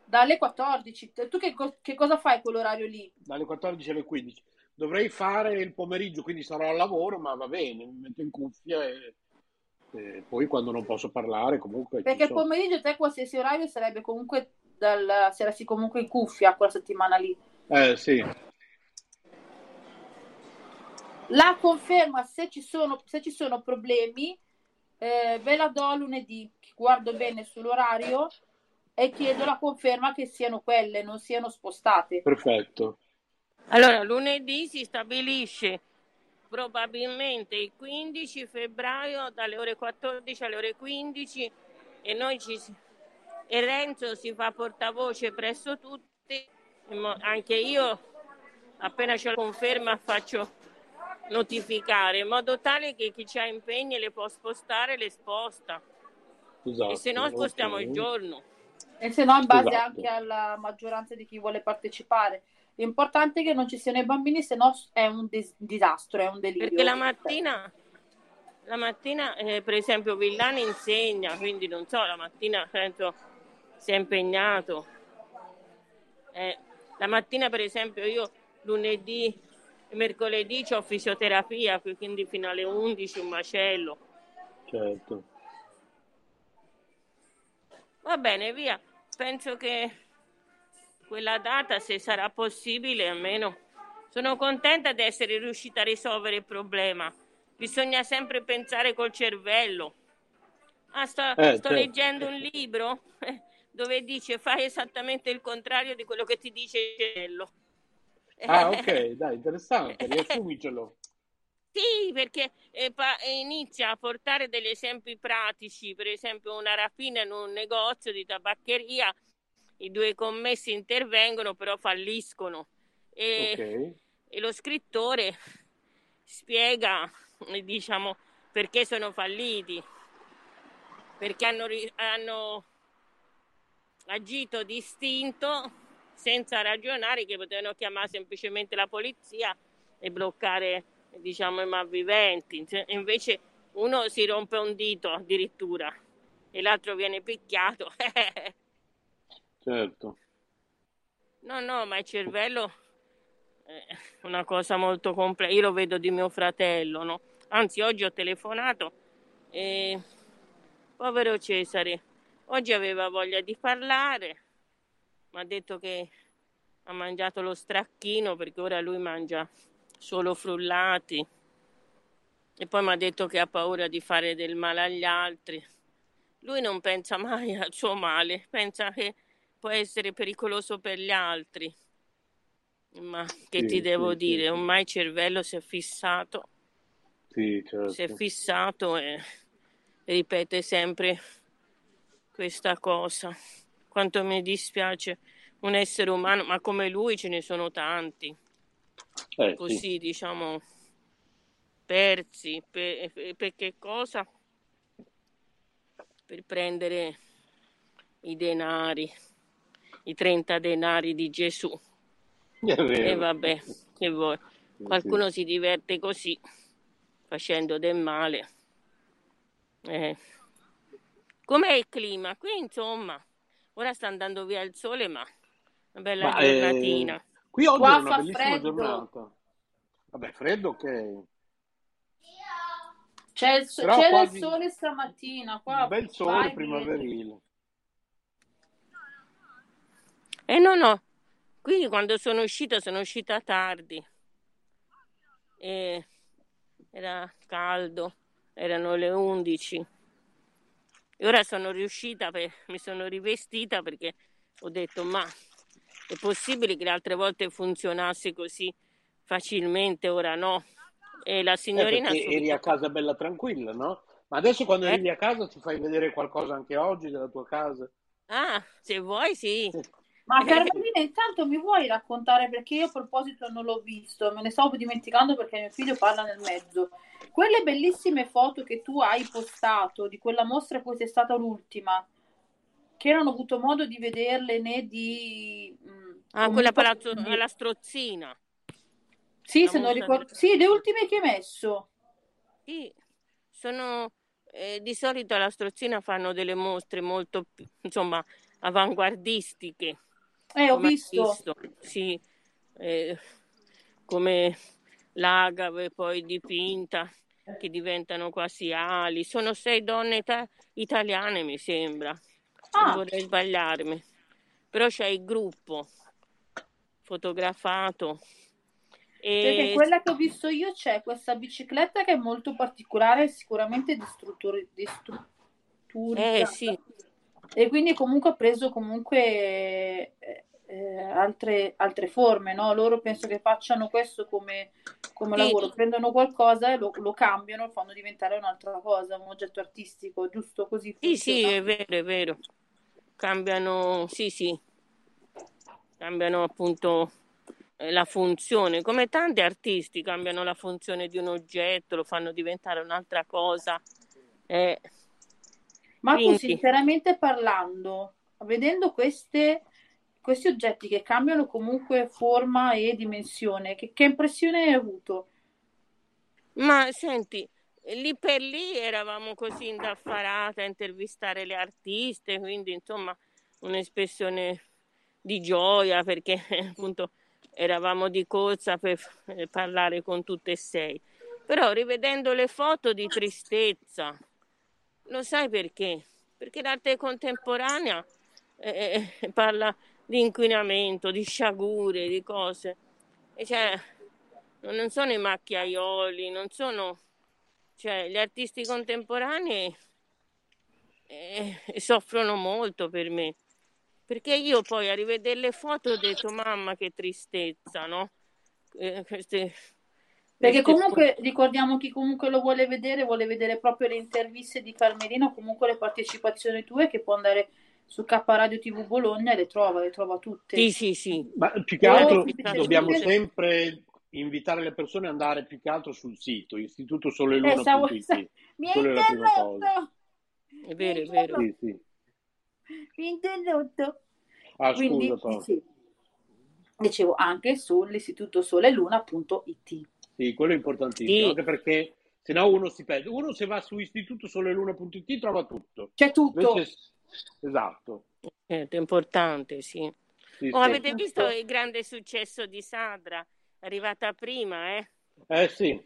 dalle 14. Tu che, co- che cosa fai quell'orario lì?
dalle 14 alle 15. Dovrei fare il pomeriggio, quindi sarò al lavoro, ma va bene, mi metto in cuffia e, e poi quando non posso parlare comunque
Perché il pomeriggio te qualsiasi orario sarebbe comunque dal, saresti comunque in cuffia quella settimana lì.
Eh sì,
La conferma se ci sono, se ci sono problemi, eh, ve la do lunedì. Guardo bene sull'orario e chiedo la conferma che siano quelle, non siano spostate.
perfetto.
Allora, lunedì si stabilisce probabilmente il 15 febbraio dalle ore 14 alle ore 15 e noi ci si- e Renzo si fa portavoce presso tutti, anche io appena c'è la conferma faccio notificare in modo tale che chi ha impegni le può spostare le sposta
Esatto.
e se no spostiamo
ok.
il giorno.
E se no, in base
Esatto.
anche alla maggioranza di chi vuole partecipare. L'importante è che non ci siano i bambini, se no è un dis- disastro, è un delirio.
Perché la mattina, la mattina eh, per esempio Villani insegna, quindi non so, la mattina penso si è impegnato. Eh, la mattina per esempio io lunedì mercoledì ho fisioterapia, quindi fino alle 11 un macello.
Certo.
Va bene, via. Penso che quella data, se sarà possibile, almeno sono contenta di essere riuscita a risolvere il problema. Bisogna sempre pensare col cervello. Ah, sto,
Eh,
sto
certo.
leggendo un libro dove dice fai esattamente il contrario di quello che ti dice il cervello.
Ah, ok, dai, interessante, riassumicelo.
Sì, perché eh, pa- eh, inizia a portare degli esempi pratici, per esempio una rapina in un negozio di tabaccheria, i due commessi intervengono però falliscono e,
Ok.
e lo scrittore spiega, diciamo, perché sono falliti, perché hanno, hanno agito distinto senza ragionare che potevano chiamare semplicemente la polizia e bloccare diciamo i malviventi invece uno si rompe un dito addirittura e l'altro viene picchiato
Certo.
no no ma il cervello è una cosa molto complessa io lo vedo di mio fratello no? anzi oggi ho telefonato e povero Cesare oggi aveva voglia di parlare mi ha detto che ha mangiato lo stracchino perché ora lui mangia solo frullati e poi mi ha detto che ha paura di fare del male agli altri. Lui non pensa mai al suo male, pensa che può essere pericoloso per gli altri. Ma che
Sì,
ti devo
sì,
dire,
sì.
ormai il cervello si è fissato,
Sì,
si è
certo.
fissato e ripete sempre questa cosa. Quanto mi dispiace un essere umano, ma come lui ce ne sono tanti.
Eh, sì.
così diciamo persi per, per che cosa? Per prendere i denari, i 30 denari di Gesù. E vabbè, che vuoi?
Sì,
Qualcuno
sì.
si diverte così, facendo del male. Eh. Com'è il clima? Qui insomma, ora sta andando via il sole, ma una bella
Ma, eh,
giornatina.
qui oggi
Qua
è una
fa
bellissima
freddo.
giornata. Vabbè, freddo ok.
C'è il so- c'era il sole stamattina, qua
Un bel sole
vai,
primaverile.
E no, no, quindi quando sono uscita, sono uscita tardi. E era caldo, erano le 11. E ora sono riuscita, per- mi sono rivestita perché ho detto, ma è possibile che le altre volte funzionasse così facilmente, ora no. E la
Eh,
signorina...
perché eri a casa bella tranquilla, no? Ma adesso quando
Eh?
arrivi a casa ci fai vedere qualcosa anche oggi della tua casa?
Ah, se vuoi, sì.
Ma Carmelina, intanto mi vuoi raccontare perché io a proposito non l'ho visto, me ne stavo dimenticando perché mio figlio parla nel mezzo. Quelle bellissime foto che tu hai postato di quella mostra poi sei stata l'ultima, che non ho avuto modo di vederle né di... mm,
Ah, quella palazzo, alla strozzina.
Sì,
la
se non ricordo...
del-
Sì, le ultime che hai messo.
Sì, sono eh, di solito alla Strozzina fanno delle mostre molto, insomma, avanguardistiche.
Eh, ho
hai
visto.
Sì, eh, come l'agave poi dipinta, che diventano quasi ali. Sono sei donne ita- italiane, mi sembra. Non
Ah,
vorrei sbagliarmi. Però c'è il gruppo fotografato.
perché
E
quella che ho visto io c'è questa bicicletta che è molto particolare, sicuramente distruttori-
eh
distrutturizzata.
sì,
E quindi comunque ha preso comunque eh, eh, altre, altre forme, no? Loro penso che facciano questo come, come
Sì.
lavoro, prendono qualcosa e lo, lo cambiano, lo fanno diventare un'altra cosa, un oggetto artistico, giusto così
Sì, sì,
funziona.
è vero, è vero. Cambiano, sì, sì, cambiano appunto eh, la funzione, come tanti artisti cambiano la funzione di un oggetto, lo fanno diventare un'altra cosa. Eh,
Ma tu,
quindi,
sinceramente parlando, vedendo queste, questi oggetti che cambiano comunque forma e dimensione, che, che impressione hai avuto?
ma senti, lì per lì eravamo così indaffarate a intervistare le artiste, quindi insomma un'espressione di gioia perché appunto eravamo di corsa per eh, parlare con tutte e sei. Però rivedendo le foto di tristezza, lo sai perché? Perché l'arte contemporanea eh, eh, parla di inquinamento, di sciagure, di cose. E cioè, non sono i macchiaioli, non sono... Cioè, gli artisti contemporanei eh, soffrono molto per me. Perché io poi a rivedere le foto ho detto, mamma che tristezza, no? Eh, queste,
Perché comunque ricordiamo chi comunque lo vuole vedere, vuole vedere proprio le interviste di Carmelina o comunque le partecipazioni tue che può andare su K Radio TV Bologna e le trova, le trova tutte.
Sì, sì, sì.
Ma più che altro
semplicemente-
dobbiamo sempre invitare le persone ad andare più che altro sul sito
Eh, stavo- Mi hai
Quella è la prima cosa.
interrotto!
È vero, è vero.
Sì, sì.
Mi hai interrotto!
Ah,
Quindi,
scusa,
sì. dicevo anche sull'istituto soleluna.it.
Sì, quello è importantissimo,
Sì.
anche perché se no uno si perde. Uno se va su istitutosoleluna.it trova tutto.
C'è tutto.
Invece, esatto.
È importante, sì.
Sì,
Oh, avete visto il grande successo di Sandra? Arrivata prima, eh?
Eh sì.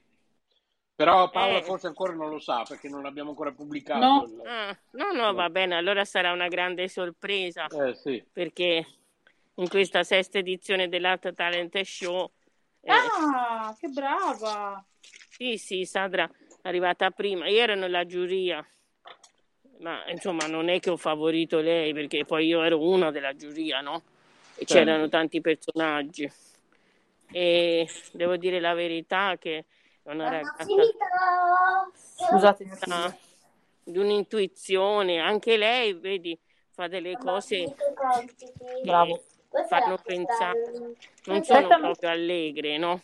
Però Paola
Eh.
forse ancora non lo sa perché non abbiamo ancora pubblicato.
No.
il-
Ah, no, no, va bene, allora sarà una grande sorpresa
Eh sì.
perché in questa sesta edizione dell'Art Talent Show, eh,
Ah, che brava!
sì, sì, Sandra è arrivata prima. Io ero nella giuria, ma insomma non è che ho favorito lei perché poi io ero una della giuria, no? E
Certo.
c'erano tanti personaggi. E devo dire la verità che è una ragazza
Scusate,
ha di un'intuizione, anche lei, vedi, fa delle cose
Bravo.
Fanno pensare, non sono proprio allegre, no?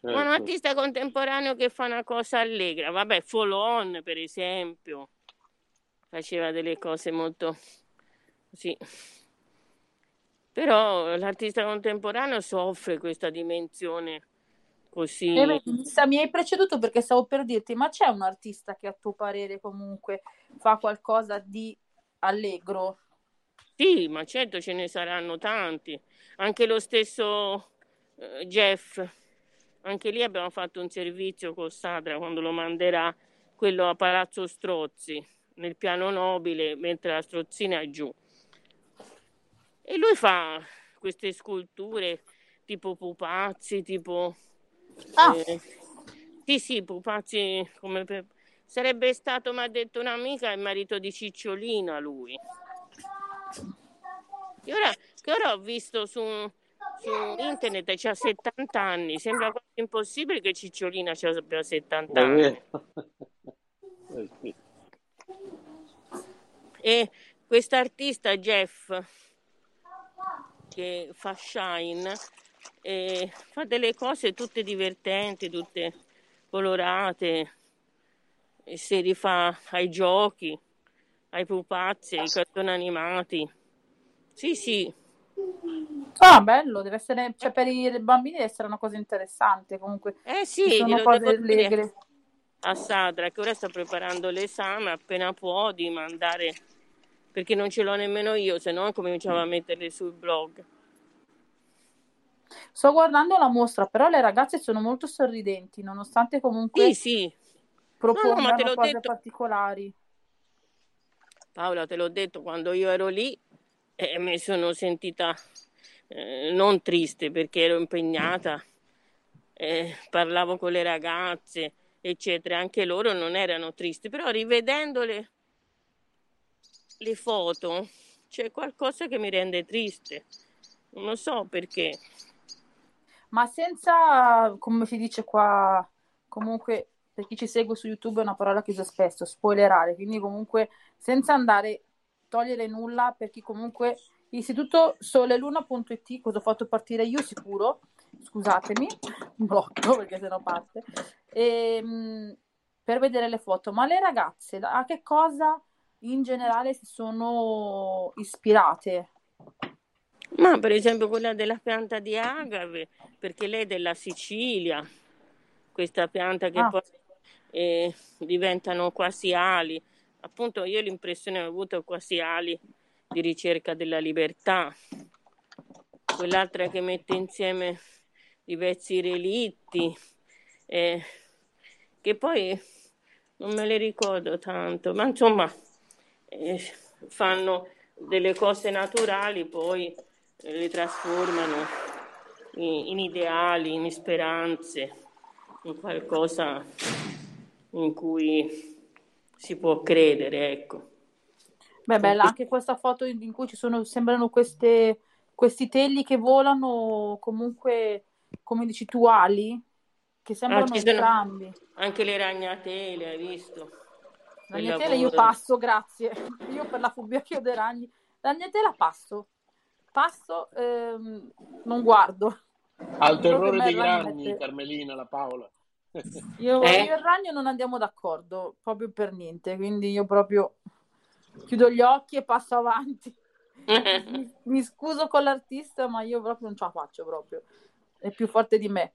Ma un
certo.
artista contemporaneo che fa una cosa allegra, vabbè, Folon per esempio, faceva delle cose molto sì. Però l'artista contemporaneo soffre questa dimensione così.
Eh, mi hai preceduto perché stavo per dirti, ma c'è un artista che a tuo parere comunque fa qualcosa di allegro?
Sì, ma certo ce ne saranno tanti. Anche lo stesso eh, Jeff, anche lì abbiamo fatto un servizio con Sadra quando lo manderà quello a Palazzo Strozzi, nel piano nobile, mentre la strozzina è giù. E lui fa queste sculture tipo pupazzi, tipo...
Ah.
eh, sì, sì, pupazzi come... per- Sarebbe stato, mi ha detto un'amica, il marito di Cicciolina lui. Che ora, che ora ho visto su, su internet, c'ha 70 anni, sembra quasi impossibile che Cicciolina ci abbia 70
È
anni.
Eh.
E quest'artista Jeff, che fa Shine, eh, fa delle cose tutte divertenti, tutte colorate, e si rifà ai giochi, ai pupazzi, ai cartoni animati. Sì, sì,
Ah, bello, deve essere, cioè per i bambini deve essere una cosa interessante comunque.
eh
Ci
sì,
sono
glielo
cose allegre.
a Sadra che ora sta preparando l'esame, appena può di mandare, perché non ce l'ho nemmeno io, se no cominciavo a metterle sul blog.
Sto guardando la mostra, però le ragazze sono molto sorridenti, nonostante
Sì,
comunque
sì, no, no, te
propongano
l'ho
cose
detto,
particolari.
Paola, te l'ho detto, quando io ero lì eh, mi sono sentita eh, non triste perché ero impegnata, eh, parlavo con le ragazze, eccetera, anche loro non erano tristi, però rivedendole le foto c'è qualcosa che mi rende triste, non so perché.
Ma senza, come si dice qua, comunque per chi ci segue su YouTube è una parola che uso spesso, spoilerare, quindi comunque senza andare, togliere nulla per chi comunque Istituto soleluna.it, cosa ho fatto partire io sicuro, scusatemi, blocco perché sennò parte, Ehm, per vedere le foto, ma le ragazze a che cosa in generale si sono ispirate?
Ma per esempio quella della pianta di agave, perché lei è della Sicilia, questa pianta che
Ah,
poi eh, diventano quasi ali. Appunto, io l'impressione ho avuto quasi ali di ricerca della libertà. Quell'altra che mette insieme diversi relitti, eh, che poi non me le ricordo tanto, ma insomma eh, fanno delle cose naturali, poi eh, le trasformano in, in ideali, in speranze, in qualcosa in cui si può credere, ecco.
Beh, bella anche questa foto in cui ci sono, sembrano queste, questi telli che volano, comunque, come dici tu, ali, che
Ah,
sembrano
sono
entrambi.
anche le ragnatele, hai visto? Che
Ragnatela io passo, grazie. Io per la fobia che ho dei ragni. Ragnatela passo. Passo, ehm, non guardo.
Al terrore dei ragni. Carmelina, la Paola.
Io, io
Eh?
e il ragno non andiamo d'accordo, proprio per niente, quindi io proprio chiudo gli occhi e passo avanti. Mi, mi scuso con l'artista, ma io proprio non ce la faccio proprio. È più forte di me.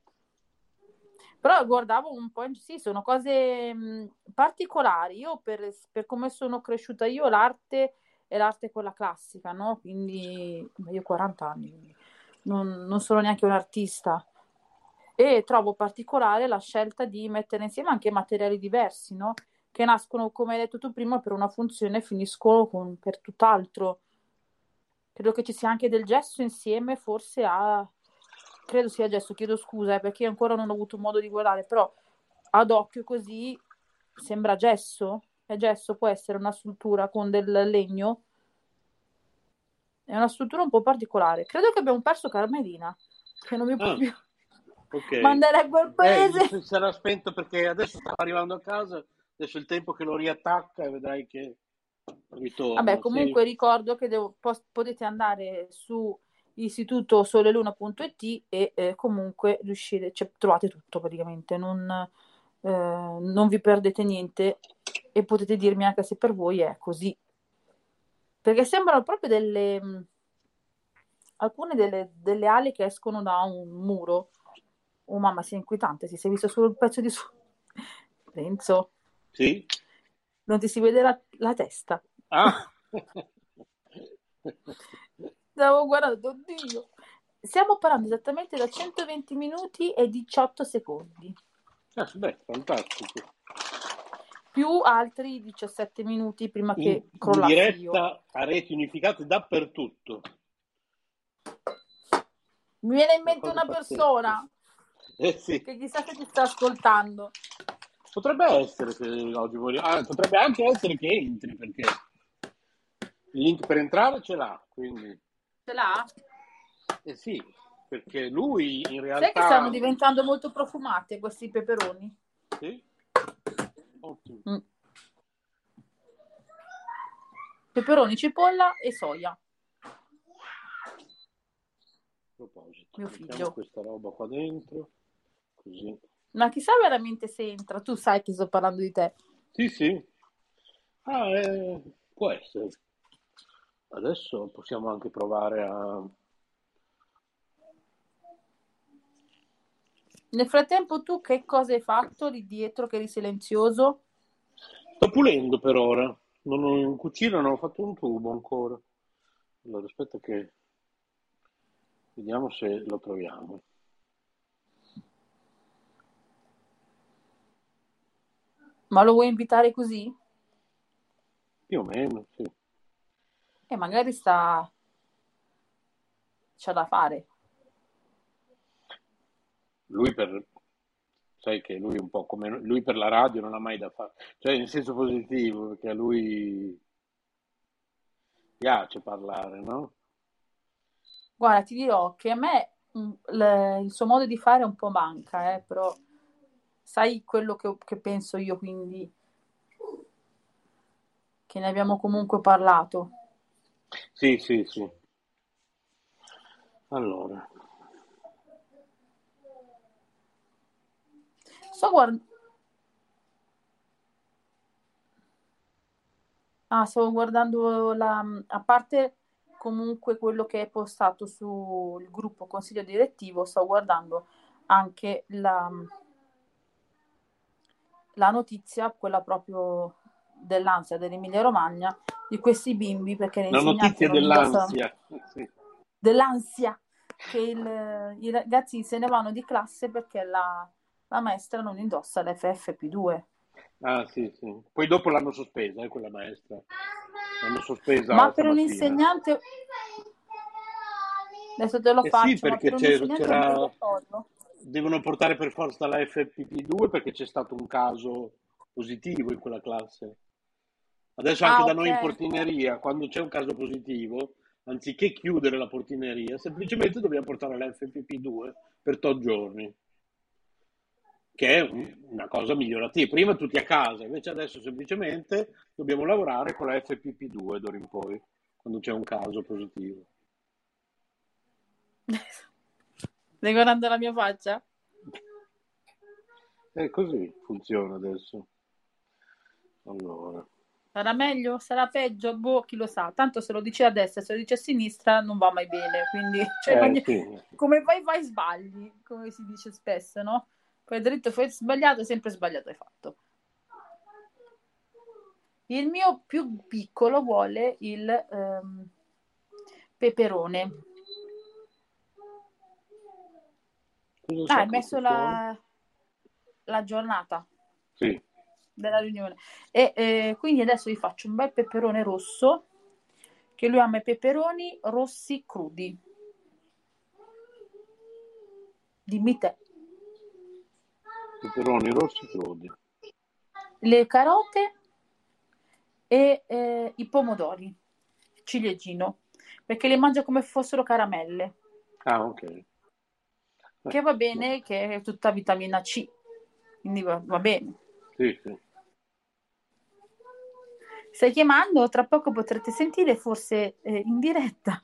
Però guardavo un po', sì, sono cose mh, particolari. Io per, per come sono cresciuta io, l'arte è l'arte quella classica, no? Quindi io ho 40 anni, non, non sono neanche un artista. E trovo particolare la scelta di mettere insieme anche materiali diversi, no? Che nascono, come hai detto tu prima, per una funzione e finiscono con, per tutt'altro. Credo che ci sia anche del gesso insieme, forse a... Credo sia gesso, chiedo scusa, eh, perché ancora non ho avuto modo di guardare, però ad occhio così sembra gesso. E gesso può essere una struttura con del legno. È una struttura un po' particolare. Credo che abbiamo perso Carmelina, che non mi può
Ah,
più
ok.
mandare a quel
Eh,
paese.
si sarà spento perché adesso sta arrivando a casa, adesso è il tempo che lo riattacca e vedrai che
Vabbè,
ritorna. Sì.
comunque ricordo che devo- potete andare su istituto soleluna.it e eh, comunque riuscire, cioè, trovate tutto praticamente, non, eh, non vi perdete niente e potete dirmi anche se per voi è così. Perché sembrano proprio delle, alcune delle, delle ali che escono da un muro. Oh mamma, sia inquietante, si sei visto solo il pezzo di su. Penso,
Sì?
non ti si vede la, la testa.
Ah,
Stavo guardando, oddio. Stiamo parlando esattamente da 120 minuti e 18 secondi,
Ah, beh, fantastico.
più altri 17 minuti prima
In,
che
in
crollassi io.
diretta a reti unificate dappertutto.
Mi viene in mente una persona
Eh sì,
che chissà se ti sta ascoltando.
potrebbe essere che oggi voglio... ah, potrebbe anche essere che entri perché il link per entrare ce l'ha, quindi
Ce l'ha?
eh sì, perché lui in
Sai che
realtà
stanno diventando molto profumati questi peperoni?
sì? Ottimo.
Mm. Peperoni, cipolla e soia.
A proposito,
Mio figlio.
questa roba qua dentro, così.
Ma chissà veramente se entra. Tu sai che sto parlando di te.
Sì, sì. Ah, eh, può essere. Adesso possiamo anche provare a...
Nel frattempo tu che cosa hai fatto lì dietro che eri silenzioso?
Sto pulendo per ora. Non ho, in cucina non ho fatto un tubo ancora. Allora, aspetta che... Vediamo se lo troviamo.
Ma lo vuoi invitare così?
Più o meno, sì.
E magari sta... c'ha da fare.
Lui per... Sai che lui un po' come... Lui per la radio non ha mai da fare. Cioè, in senso positivo, perché a lui piace parlare, no?
Guarda, ti dirò che a me mm, il suo modo di fare un po' manca, eh, però sai quello che, che penso io, quindi che ne abbiamo comunque parlato.
Sì, sì, sì. Allora,
Sto guardando... Ah, stavo guardando la... A parte comunque quello che è postato sul gruppo consiglio direttivo, sto guardando anche la, la notizia, quella proprio dell'ansia dell'Emilia Romagna, di questi bimbi, perché le
la notizia dell'ansia. Sì.
dell'ansia che il- i ragazzi se ne vanno di classe perché la, la maestra non indossa l'FFP2.
Ah, sì, sì. Poi dopo l'hanno sospesa, eh, quella maestra. L'hanno sospesa
Ma per un insegnante, adesso te lo
Eh
faccio,
sì, perché
per un
c'era, devono portare per forza la FFP2 perché c'è stato un caso positivo in quella classe. Adesso anche
Ah,
da noi in portineria, quando c'è un caso positivo, anziché chiudere la portineria, semplicemente dobbiamo portare la FFP2 per tot giorni, che è un- una cosa migliorativa. Prima tutti a casa, invece adesso semplicemente dobbiamo lavorare con la FFP2 d'ora in poi, quando c'è un caso positivo.
Stai guardando la mia faccia?
E così funziona adesso. Allora,
Sarà meglio? Sarà peggio? Boh, chi lo sa. Tanto se lo dici a destra, se lo dici a sinistra non va mai bene. Quindi, cioè,
eh,
ogni-
sì.
come vai, vai, sbagli, come si dice spesso, no? Poi dritto, fai sbagliato, sempre sbagliato hai fatto. Il mio più piccolo vuole il ehm, peperone.
Cosa
Ah, hai messo la, la giornata
Sì.
della riunione. E eh, quindi adesso vi faccio un bel peperone rosso, che lui ama i peperoni rossi crudi. Dimmi te.
Peperoni rossi crudi.
Le carote e eh, i pomodori, ciliegino, perché le mangia come fossero caramelle,
Ah, ok. Eh,
che va bene, che è tutta vitamina C, quindi va, va bene.
Sì, sì.
Stai chiamando? Tra poco potrete sentire, forse eh, in diretta.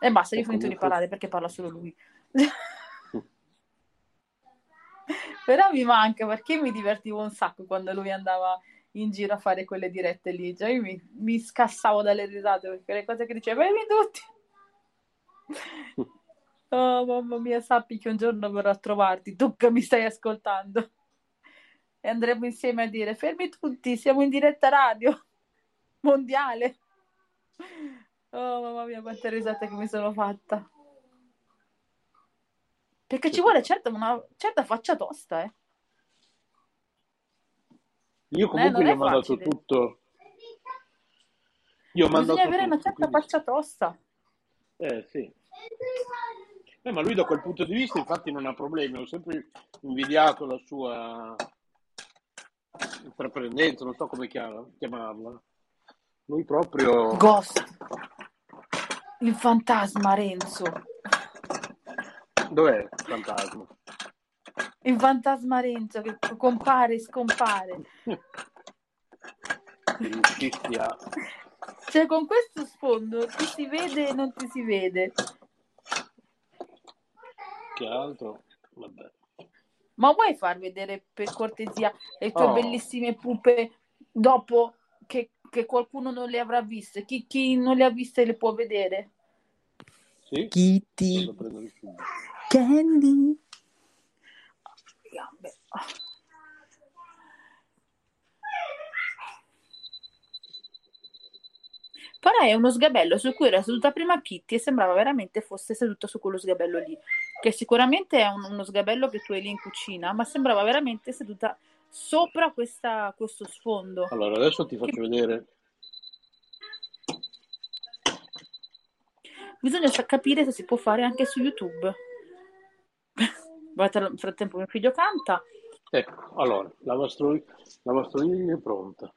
E basta, io ho finito di parlare perché parla solo lui. Però mi manca perché mi divertivo un sacco quando lui andava in giro a fare quelle dirette lì. Cioè, io mi, mi scassavo dalle risate perché le cose che diceva, "Bevi tutti. Oh, mamma mia, sappi che un giorno verrò a trovarti, tu che mi stai ascoltando. E andremo insieme a dire, fermi tutti, siamo in diretta radio. mondiale. Oh, mamma mia, quante risate che mi sono fatta. Perché ci vuole certa, una certa faccia tosta, eh.
Io comunque
non
gli
è
ho mandato tutto. Gli ho mandato
Bisogna avere una
tutto,
certa
quindi-
faccia tosta.
Eh sì. Eh, ma lui da quel punto di vista infatti non ha problemi, ho sempre invidiato la sua intraprendenza, non so come chiama- chiamarla. Lui proprio...
Ghost. Il fantasma, Renzo.
Dov'è il fantasma?
Il fantasma Renzo che compare e scompare.
Sia...
Cioè, con questo sfondo ti si vede e non ti si vede.
Che altro? Vabbè.
Ma vuoi far vedere per cortesia le tue
Oh.
bellissime pupe dopo che, che qualcuno non le avrà viste? Chi, chi non le ha viste le può vedere?
Sì?
Kitty. Candy. Gambe. Però è uno sgabello su cui era seduta prima Kitty e sembrava veramente fosse seduta su quello sgabello lì, che sicuramente è un- uno sgabello che tu hai lì in cucina, ma sembrava veramente seduta sopra questa- questo sfondo.
Allora, adesso ti faccio vedere.
Bisogna capire se si può fare anche su YouTube. Nel frattempo mio figlio canta.
Ecco, allora, la, mastro- la mastrolinea è pronta.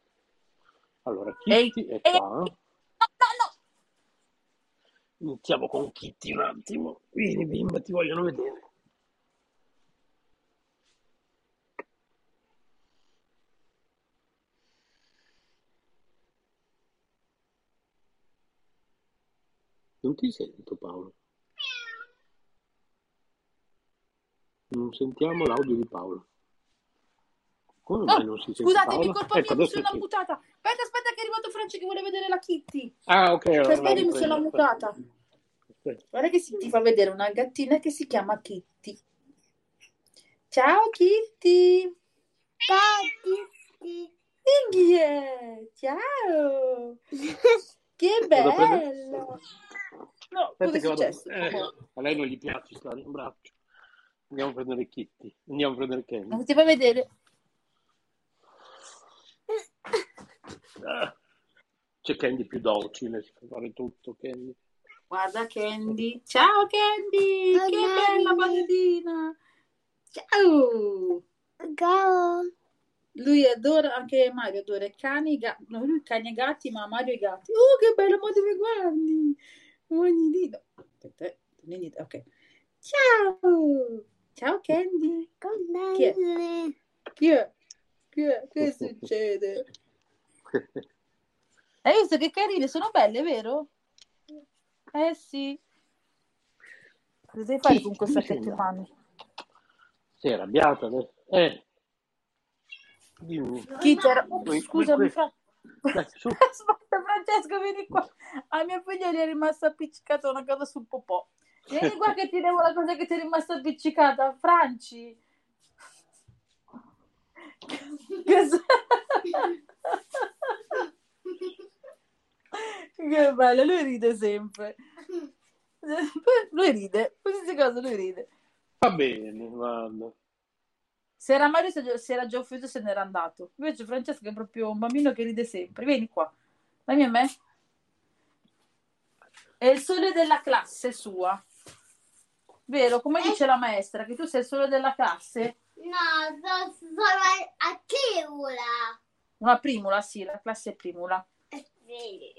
Allora,
Ehi,
Kitty è
ehi,
qua.
no, no, no!
Iniziamo con Kitty un attimo. Vieni, bimba, ti vogliono vedere. Non ti sento, Paolo. Non sentiamo l'audio di Paolo. Come mai
Oh,
non si sente
scusatemi,
Paolo?
colpa
Ecco,
mia, mi sono mutata. Aspetta, aspetta, che è arrivato Franci che vuole vedere la Kitty.
Ah, ok,
Per mi sono
riprendo.
Guarda che si ti fa vedere una gattina che si chiama Kitty. Ciao Kitty.
Tati.
Inghie. Ciao. Che bello. No, cosa è
vado-
successo?
eh, a lei non gli piace stare in braccio. Andiamo a prendere Kitty. Andiamo a prendere Kenny.
Non ti fa vedere?
Ah, C'è Candy più docile, si fa fare tutto Candy.
Guarda Candy. Ciao Candy.
Ciao,
Che
Candy.
bella bambina. Ciao.
Go.
Lui adora, anche Mario adora i cani, i gatti, no, lui cani e gatti, ma Mario i gatti. Oh, che bello, ma dove guardi? Un nido. Aspetta, eh, ok. Ciao! Ciao Candy. Chi è? Chi è? Chi è? Che succede? Hai visto che carine? Sono belle, vero? Eh sì. Cosa devi fare
Chi?
con questa
Dove sei arrabbiata adesso? Eh. Dimmi.
Chi c'era?
Qui-
Scusami, Fra-. Aspetta, Francesco, vieni qua. A mio figlio gli è rimasta appiccicata una cosa sul popò. Vieni qua che ti devo la cosa che ti è rimasta appiccicata. Franci. Che Che bello, lui ride sempre. Lui ride, qualsiasi cosa lui ride.
Va bene, guarda.
Se era Mario se si era già offeso se n'era andato. Invece Francesco è proprio un bambino che ride sempre. Vieni qua, dammi a me. È il sole della classe sua. Vero? Come dice la maestra, che tu sei il sole della classe?
No, so- sono a, a Chiula.
Una primula, sì, la classe è primula.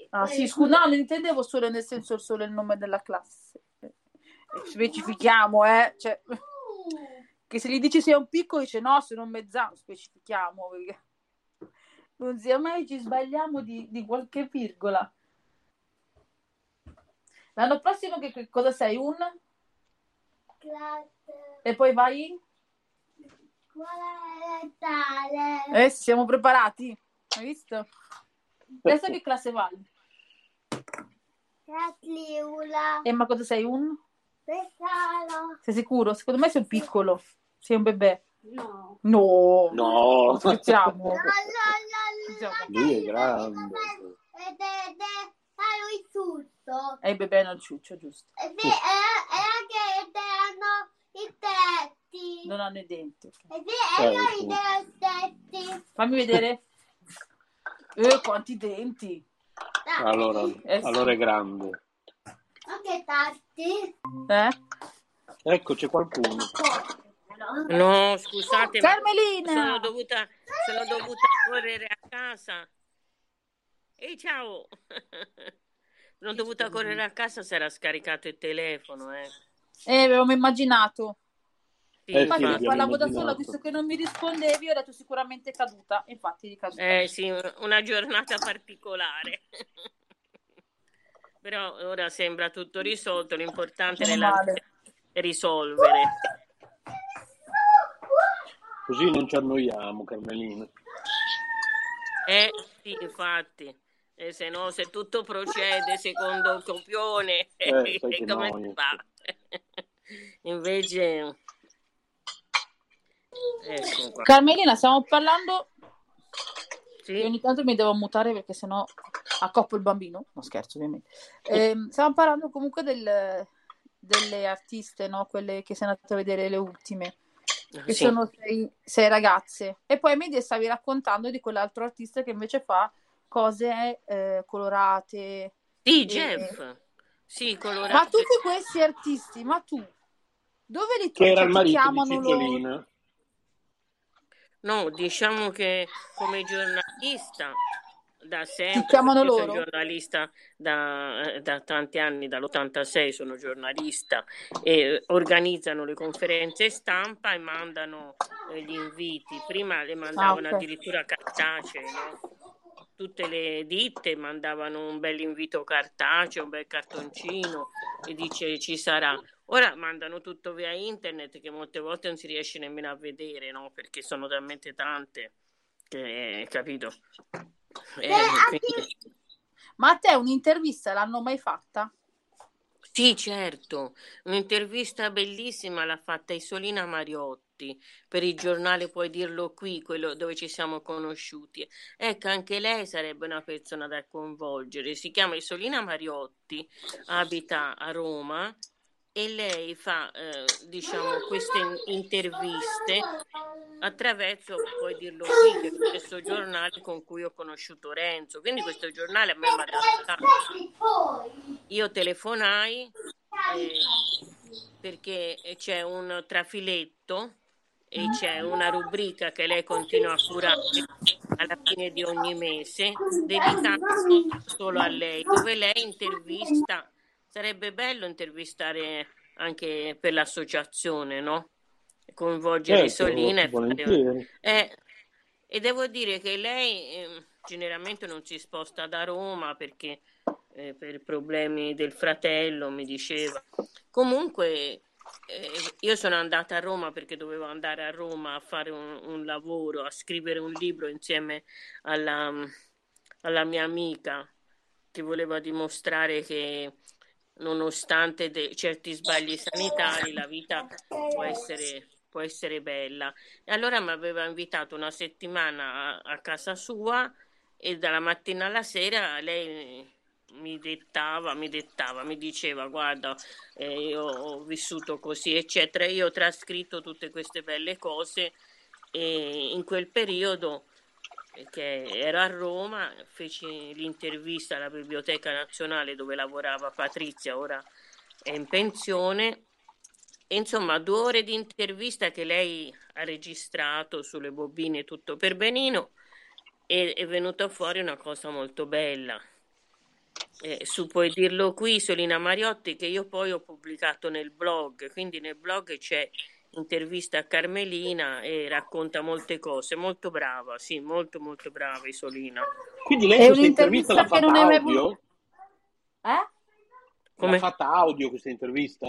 Ah sì, scusa, no, non intendevo sole nel senso è il nome della classe. Eh, Specifichiamo, eh. Cioè, che se gli dici sei un piccolo, dice no, sono un mezzano, specifichiamo. Perché non sia mai ci sbagliamo di, di qualche virgola. L'anno prossimo che, che cosa sei? Un?
Classe.
E poi vai in?
Scuola elementare.
Eh, siamo preparati. Hai visto? Adesso che classe vai?
A Chiula.
E ma cosa sei? Un?
Pescalo.
Sei sicuro? Secondo me sei un piccolo. Sei un bebè.
No.
No.
No,
Scherziamo.
La, la, la, la,
lui è grande.
È ed è, ed è hanno il ciuccio.
E i bebè hanno il ciuccio, giusto.
E, e, e anche hanno i tetti.
Non hanno i denti. ok.
Ed è, e hanno
Ecco.
i tetti.
Fammi vedere. Eh, quanti denti.
Allora,
Eh, sì.
allora è grande.
Anche tatti.
Eh?
Ecco, c'è qualcuno.
No, scusate, ma sono
Carmelina!
dovuta, sono dovuta correre a casa. Ehi, ciao! Sono dovuta correre a casa, si era scaricato il telefono, eh.
Eh, avevamo immaginato.
Sì,
Eh, sì,
Infatti,
l'abbiamo
parlavo da sola, visto che non mi rispondevi, ho detto sicuramente caduta. Infatti, caduta.
Eh sì, una giornata particolare. Però ora sembra tutto risolto, l'importante è risolvere.
Così non ci annoiamo, Carmelina.
Eh sì, infatti. E se no, se tutto procede secondo il copione,
Eh,
come fa? Invece... Ecco qua.
Carmelina, stiamo parlando.
Sì.
Io ogni tanto mi devo mutare perché sennò accoppo il bambino. No, scherzo, ovviamente. Ehm, stiamo parlando comunque del- delle artiste, no? Quelle che sei andate a vedere le ultime. Che
Sì.
sono sei, sei ragazze. E poi mi stavi raccontando di quell'altro artista che invece fa cose eh, colorate.
Sì,
e-
Jeff. Sì,
Ma
colorato.
tutti questi artisti, ma tu dove li
Che era il
ti
marito di
chiamano loro?
No, diciamo che come giornalista da sempre,
chiamano
io sono
loro?
giornalista da, eh, da tanti anni, dall'86 sono giornalista e organizzano le conferenze stampa e mandano eh, gli inviti. Prima le mandavano
Ah, ok.
addirittura cartacee, no? Tutte le ditte mandavano un bel invito cartaceo, un bel cartoncino e dice ci sarà. Ora mandano tutto via internet che molte volte non si riesce nemmeno a vedere, no? Perché sono talmente tante che, capito? Eh, quindi-
Ma a te un'intervista l'hanno mai fatta?
Sì, certo, un'intervista bellissima l'ha fatta Isolina Mariotti per il giornale Puoi dirlo qui, quello dove ci siamo conosciuti. Ecco, anche lei sarebbe una persona da coinvolgere. Si chiama Isolina Mariotti, abita a Roma e lei fa, eh, diciamo, queste interviste attraverso Puoi dirlo qui, che è lo giornale con cui ho conosciuto Renzo. Quindi questo giornale a me mi ha dato tanto. Io telefonai eh, perché c'è un trafiletto e c'è una rubrica che lei continua a curare alla fine di ogni mese, dedicata solo a lei, dove lei intervista. Sarebbe bello intervistare anche per l'associazione, no? Coinvolgere
Certo,
Isolina e fare eh, e devo dire che lei ehm, generalmente non si sposta da Roma perché eh, per problemi del fratello mi diceva. Comunque eh, io sono andata a Roma perché dovevo andare a Roma a fare un, un lavoro, a scrivere un libro insieme alla, alla mia amica che voleva dimostrare che nonostante de- certi sbagli sanitari la vita può essere, può essere bella. E allora mi aveva invitato una settimana a, a casa sua e dalla mattina alla sera lei mi dettava, mi dettava, mi diceva guarda, eh, io ho vissuto così, eccetera. Io ho trascritto tutte queste belle cose e in quel periodo che ero a Roma, feci l'intervista alla Biblioteca Nazionale dove lavorava Patrizia, ora è in pensione. Insomma, due ore di intervista che lei ha registrato sulle bobine tutto per benino e è venuta fuori una cosa molto bella. Eh, su puoi dirlo qui, Solina Mariotti, che io poi ho pubblicato nel blog, quindi nel blog c'è intervista a Carmelina e racconta molte cose, molto brava, sì, molto molto brava Isolina.
Quindi lei
È
questa intervista
che
fatta
non
audio?
Eh?
Come?
L'ha fatta audio questa intervista?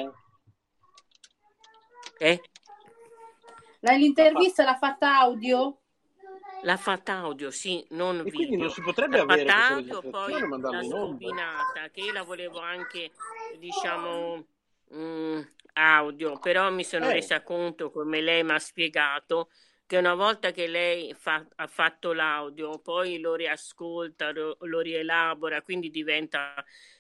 Eh?
La- L'intervista l'ha fatta audio?
L'ha fatta audio, sì, non
E quindi
video.
non si potrebbe
L'ha
avere
audio, poi l'ha scombinata, che io la volevo anche, diciamo, mm, audio, però mi sono
Eh.
resa conto, come lei mi ha spiegato, che una volta che lei fa, ha fatto l'audio, poi lo riascolta, lo, lo rielabora, quindi diventa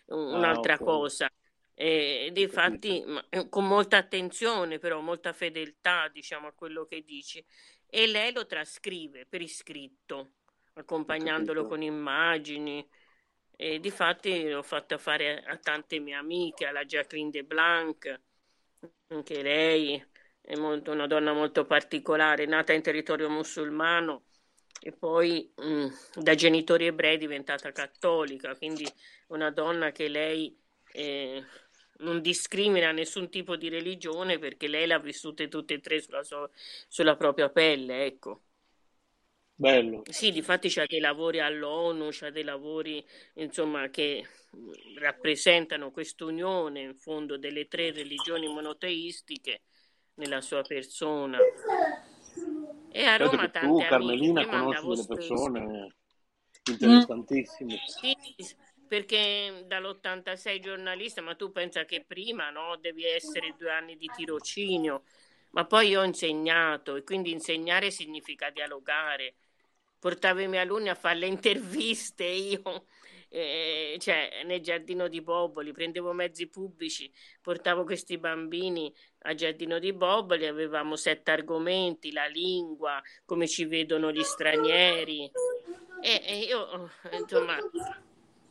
un'altra ah, okay. cosa. E difatti eh, con molta attenzione, però molta fedeltà, diciamo, a quello che dici. E lei lo trascrive per iscritto, accompagnandolo con immagini. E difatti l'ho fatta fare a tante mie amiche, alla Jacqueline de Blanc, anche lei è molto, una donna molto particolare, nata in territorio musulmano e poi mh, mm, da genitori ebrei è diventata cattolica, quindi una donna che lei eh, non discrimina nessun tipo di religione perché lei l'ha vissute tutte e tre sulla, sua, sulla propria pelle, ecco.
Bello.
Sì, difatti c'ha dei lavori all'ONU, c'ha dei lavori insomma che rappresentano quest'unione in fondo delle tre religioni monoteistiche nella sua persona. E a Roma tante tu,
Carmelina, conosci delle persone interessantissime.
Sì, perché dall'86 giornalista, ma tu pensa che prima no, devi essere due anni di tirocinio, ma poi io ho insegnato e quindi insegnare significa dialogare. Portavo i miei alunni a fare le interviste io, eh, cioè nel giardino di Boboli, prendevo mezzi pubblici, portavo questi bambini al giardino di Boboli, avevamo sette argomenti, la lingua, come ci vedono gli stranieri. E, e io, insomma,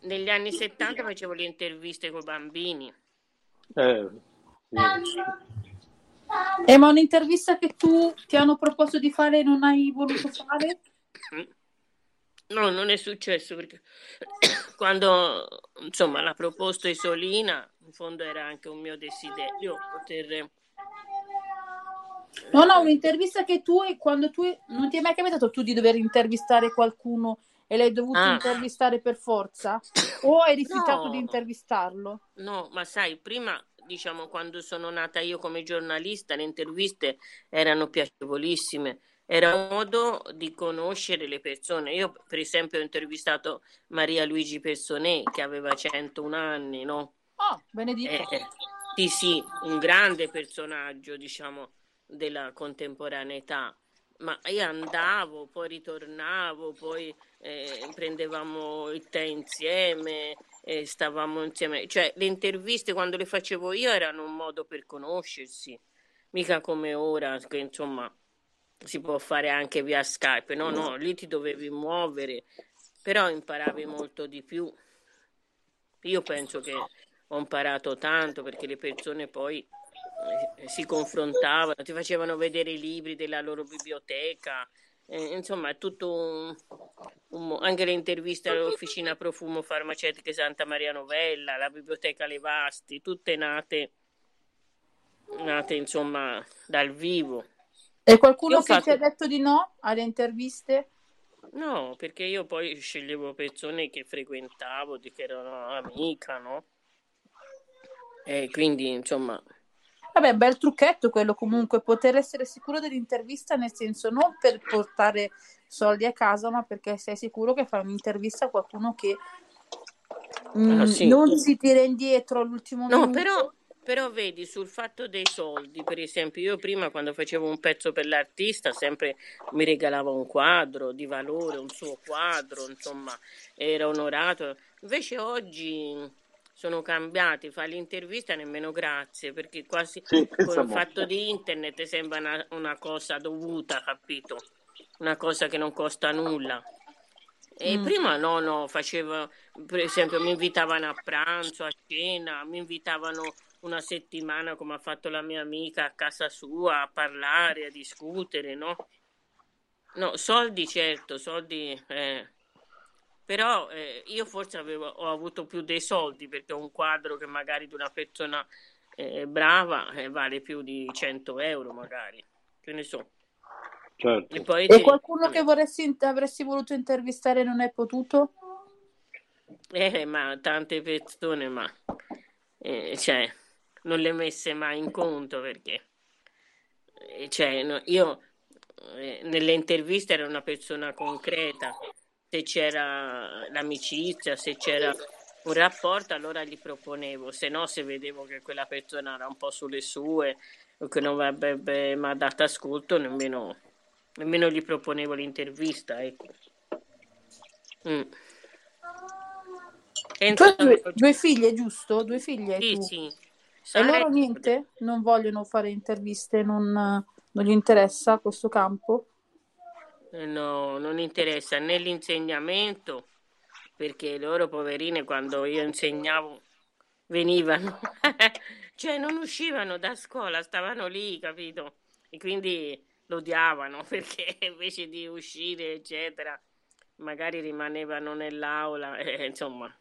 negli anni 70 facevo le interviste con i bambini.
Eh, sì.
Eh, ma un'intervista che tu ti hanno proposto di fare e non hai voluto fare?
No, non è successo perché quando insomma l'ha proposto Isolina, in fondo era anche un mio desiderio poter.
No, no, un'intervista che tu, quando tu non ti è mai capitato tu di dover intervistare qualcuno e l'hai dovuto ah. intervistare per forza? O hai rifiutato no. di intervistarlo?
No, ma sai, prima, diciamo, quando sono nata io come giornalista, le interviste erano piacevolissime. Era un modo di conoscere le persone. Io, per esempio, ho intervistato Maria Luigi Personè, che aveva 101 anni, no?
Oh, benedetto.
Eh, sì, sì, un grande personaggio, diciamo, della contemporaneità ma io andavo, poi ritornavo, poi eh, prendevamo il tè insieme, eh, stavamo insieme. Cioè, le interviste quando le facevo io erano un modo per conoscersi, mica come ora, che insomma si può fare anche via Skype. No, no, lì ti dovevi muovere, però imparavi molto di più. Io penso che ho imparato tanto perché le persone poi eh, si confrontavano, ti facevano vedere i libri della loro biblioteca, eh, insomma è tutto un, un, anche le interviste all'officina profumo farmaceutiche Santa Maria Novella, la biblioteca Levasti, tutte nate, nate insomma dal vivo.
E qualcuno che fatto... ti ha detto di no alle interviste?
No, perché io poi sceglievo persone che frequentavo, di che erano amica, no? E quindi insomma
Vabbè, bel trucchetto quello comunque, poter essere sicuro dell'intervista, nel senso non per portare soldi a casa, ma perché sei sicuro che fai un'intervista a qualcuno che mm, ah, sì. non si tira indietro all'ultimo
no, minuto. Però, però vedi, sul fatto dei soldi, per esempio, io prima quando facevo un pezzo per l'artista sempre mi regalava un quadro di valore, un suo quadro, insomma, era onorato. Invece oggi sono cambiati, fa l'intervista nemmeno grazie, perché quasi sì, con il fatto di internet sembra una, una, cosa dovuta, capito? Una cosa che non costa nulla. E mm. prima no, no, facevo, per esempio mi invitavano a pranzo, a cena, mi invitavano una settimana come ha fatto la mia amica a casa sua a parlare, a discutere, no? No, soldi certo, soldi... Eh però eh, io forse avevo, ho avuto più dei soldi perché un quadro che magari di una persona eh, brava eh, vale più di 100 euro magari, che ne so.
Certo.
E, poi e qualcuno che vorresti, avresti voluto intervistare non è potuto?
Eh, ma tante persone, ma eh, cioè, non le messe mai in conto perché eh, cioè, no, io eh, nelle interviste ero una persona concreta se c'era l'amicizia, se c'era un rapporto, allora gli proponevo, se no, se vedevo che quella persona era un po' sulle sue o che non avrebbe mai dato ascolto, nemmeno Nemmeno gli proponevo l'intervista, ecco. Mm.
Hai due, due figlie, giusto? Due figlie
Sì,
tu.
sì.
E loro niente? Non vogliono fare interviste, non, non gli interessa questo campo?
No, non interessa né l'insegnamento, perché loro poverine quando io insegnavo venivano, cioè non uscivano da scuola, stavano lì, capito? E quindi lo odiavano perché invece di uscire, eccetera, magari rimanevano nell'aula, eh, insomma.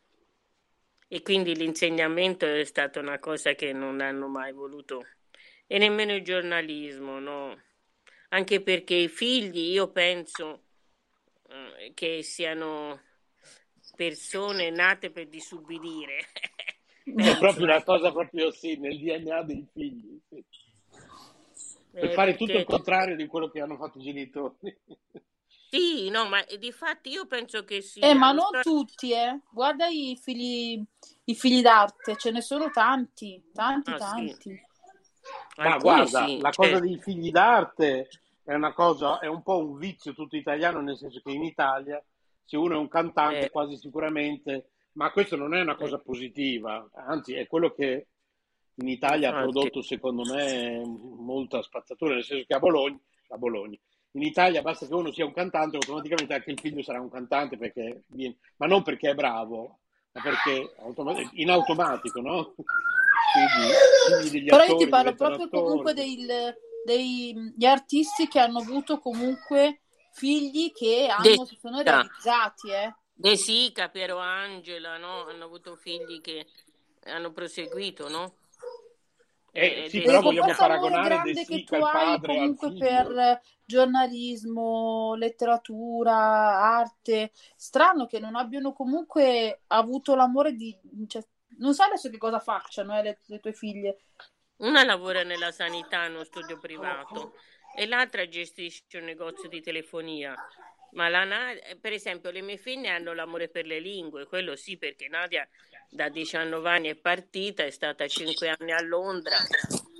E quindi l'insegnamento è stata una cosa che non hanno mai voluto. E nemmeno il giornalismo, no? Anche perché i figli, io penso eh, che siano persone nate per disubbidire.
È proprio una cosa proprio sì, nel DNA dei figli. sì. Per
Eh,
fare tutto il contrario di quello che hanno fatto i genitori.
Sì, no, ma di fatti io penso che sia.
Eh, ma non tutti, eh. Guarda i figli, i figli d'arte, ce ne sono tanti, tanti,
Ah, sì.
tanti.
Ma
Alcuni
guarda,
sì,
la
cioè-
cosa dei figli d'arte è una cosa, è un po' un vizio tutto italiano, nel senso che in Italia, se uno è un cantante,
Eh.
quasi sicuramente, ma questo non è una cosa positiva, anzi è quello che in Italia ha prodotto, secondo me, molta spazzatura, nel senso che a Bologna, a Bologna, in Italia basta che uno sia un cantante, automaticamente anche il figlio sarà un cantante, perché viene- ma non perché è bravo, ma perché automa- in automatico, no? Quindi, degli
Però io ti parlo proprio comunque
attori.
del- dei- degli artisti che hanno avuto comunque figli che hanno,
De-
si sono realizzati, eh.
De Sica, Piero Angela, no? Hanno avuto figli che hanno proseguito, no?
Eh,
Eh,
sì,
De
però vogliamo paragonare
grande
De
che
Sica,
hai
padre, al
comunque per giornalismo, letteratura, arte, strano che non abbiano comunque avuto l'amore di... cioè, non so adesso che cosa facciano eh, le, le tue figlie.
Una lavora nella sanità in uno studio privato e l'altra gestisce un negozio di telefonia. Ma la Na- per esempio, le mie figlie hanno l'amore per le lingue, quello sì, perché Nadia da 19 anni è partita, è stata 5 anni a Londra,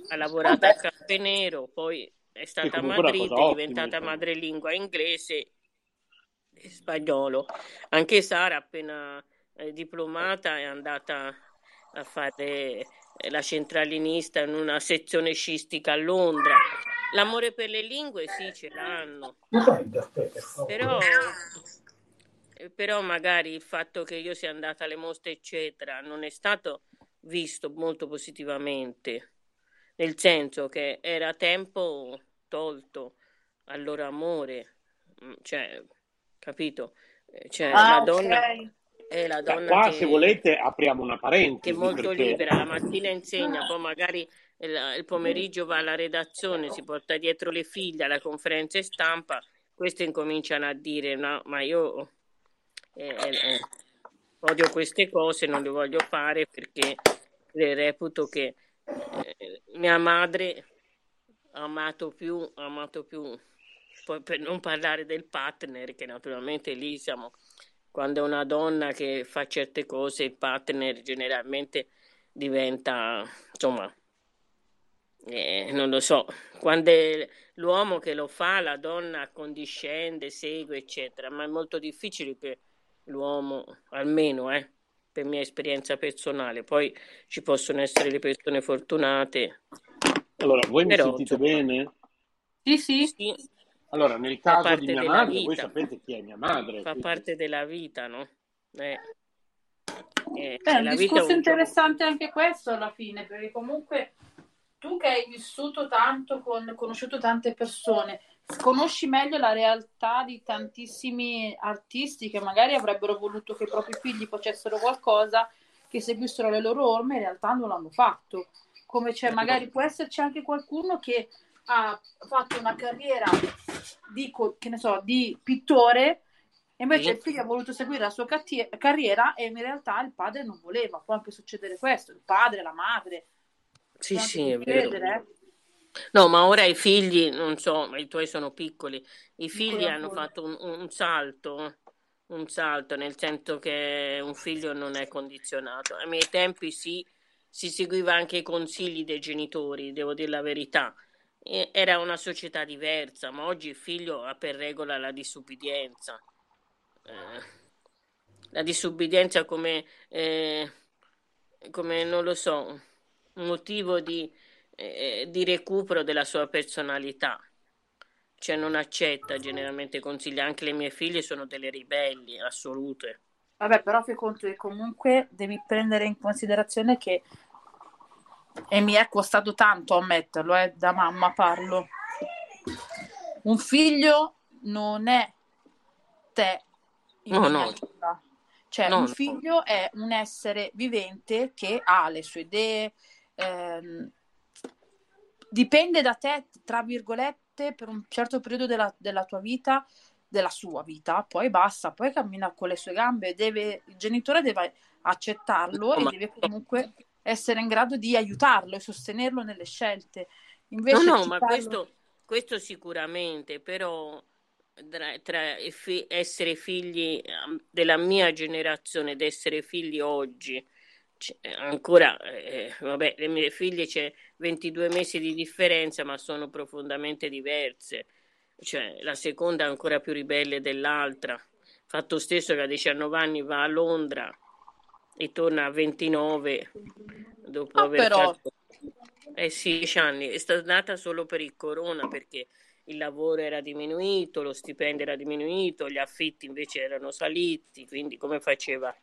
ha lavorato a Caffè Nero, poi è stata a Madrid, è
ottima,
diventata
insomma.
madrelingua inglese e spagnolo. Anche Sara, appena eh, diplomata, è andata a fare eh, la centralinista in una sezione scistica a Londra. L'amore per le lingue sì, ce l'hanno, però, però magari il fatto che io sia andata alle mostre, eccetera, non è stato visto molto positivamente, nel senso che era tempo tolto al loro amore, Mm, cioè, capito? Eh, Cioè,
Ah,
la donna
ok.
è la donna
qua,
che
se volete, apriamo una
che è
parentesi,
molto
perché
libera, la mattina insegna, poi magari il, il pomeriggio va alla redazione, si porta dietro le figlie alla conferenza stampa, queste incominciano a dire no, ma io eh, eh, odio queste cose, non le voglio fare perché eh, reputo che eh, mia madre ha amato più, ha amato più, poi per non parlare del partner, che naturalmente lì siamo quando è una donna che fa certe cose, il partner generalmente diventa, insomma, eh, non lo so, quando è l'uomo che lo fa, la donna accondiscende, segue, eccetera, ma è molto difficile che l'uomo, almeno, eh, per mia esperienza personale, poi ci possono essere le persone fortunate,
allora, voi mi
però,
sentite
insomma,
bene?
Sì, sì.
sì,
Allora, nel
fa
caso di mia madre, voi
vita,
sapete chi è mia madre,
fa
quindi
parte della vita, no? Eh, eh,
Beh, è un discorso
un gioco.
interessante anche questo alla fine, perché comunque tu che hai vissuto tanto, con, conosciuto tante persone, conosci meglio la realtà di tantissimi artisti che magari avrebbero voluto che i propri figli facessero qualcosa, che seguissero le loro orme, in realtà non l'hanno fatto. Come c'è, magari può esserci anche qualcuno che ha fatto una carriera di, co- che ne so, di pittore e invece il figlio ha voluto seguire la sua catti- carriera e in realtà il padre non voleva. Può anche succedere questo, il padre, la madre.
Sì, sì, è vero.
succedere, eh.
No, ma ora i figli, non so, i tuoi sono piccoli, i figli
Piccoli
hanno
ancora.
fatto un, un salto, un salto, nel senso che un figlio non è condizionato. Ai miei tempi sì, si seguiva anche i consigli dei genitori, devo dire la verità. era una società diversa, ma oggi il figlio ha per regola la disubbidienza. Eh, la disubbidienza come, eh, come, non lo so, motivo di, eh, di recupero della sua personalità. Cioè non accetta generalmente consigli, anche le mie figlie sono delle ribelli assolute.
Vabbè, però fai conto che comunque devi prendere in considerazione che e mi è costato tanto ammetterlo, eh, da mamma parlo. Un figlio non è te
No, no,
miniatura. Cioè,
no,
un
no.
figlio è un essere vivente che ha le sue idee, ehm, dipende da te, tra virgolette, per un certo periodo della, della tua vita, della sua vita, poi basta, poi cammina con le sue gambe, deve, il genitore deve accettarlo
No,
e
ma-
deve comunque essere in grado di aiutarlo e sostenerlo nelle scelte.
No,
Invece
no, ma
citarlo-
questo, questo sicuramente, però tra, tra fi- essere figli ehm, della mia generazione ed essere figli oggi, ancora, eh, vabbè, le mie figlie c'è 22 mesi di differenza, ma sono profondamente diverse. Cioè, la seconda è ancora più ribelle dell'altra. Fatto stesso che a 19 anni va a Londra e torna a 29 dopo
Ah,
aver
però.
fatto eh sì, 10 anni. È stata nata solo per il corona perché il lavoro era diminuito, lo stipendio era diminuito, gli affitti invece erano saliti, quindi come faceva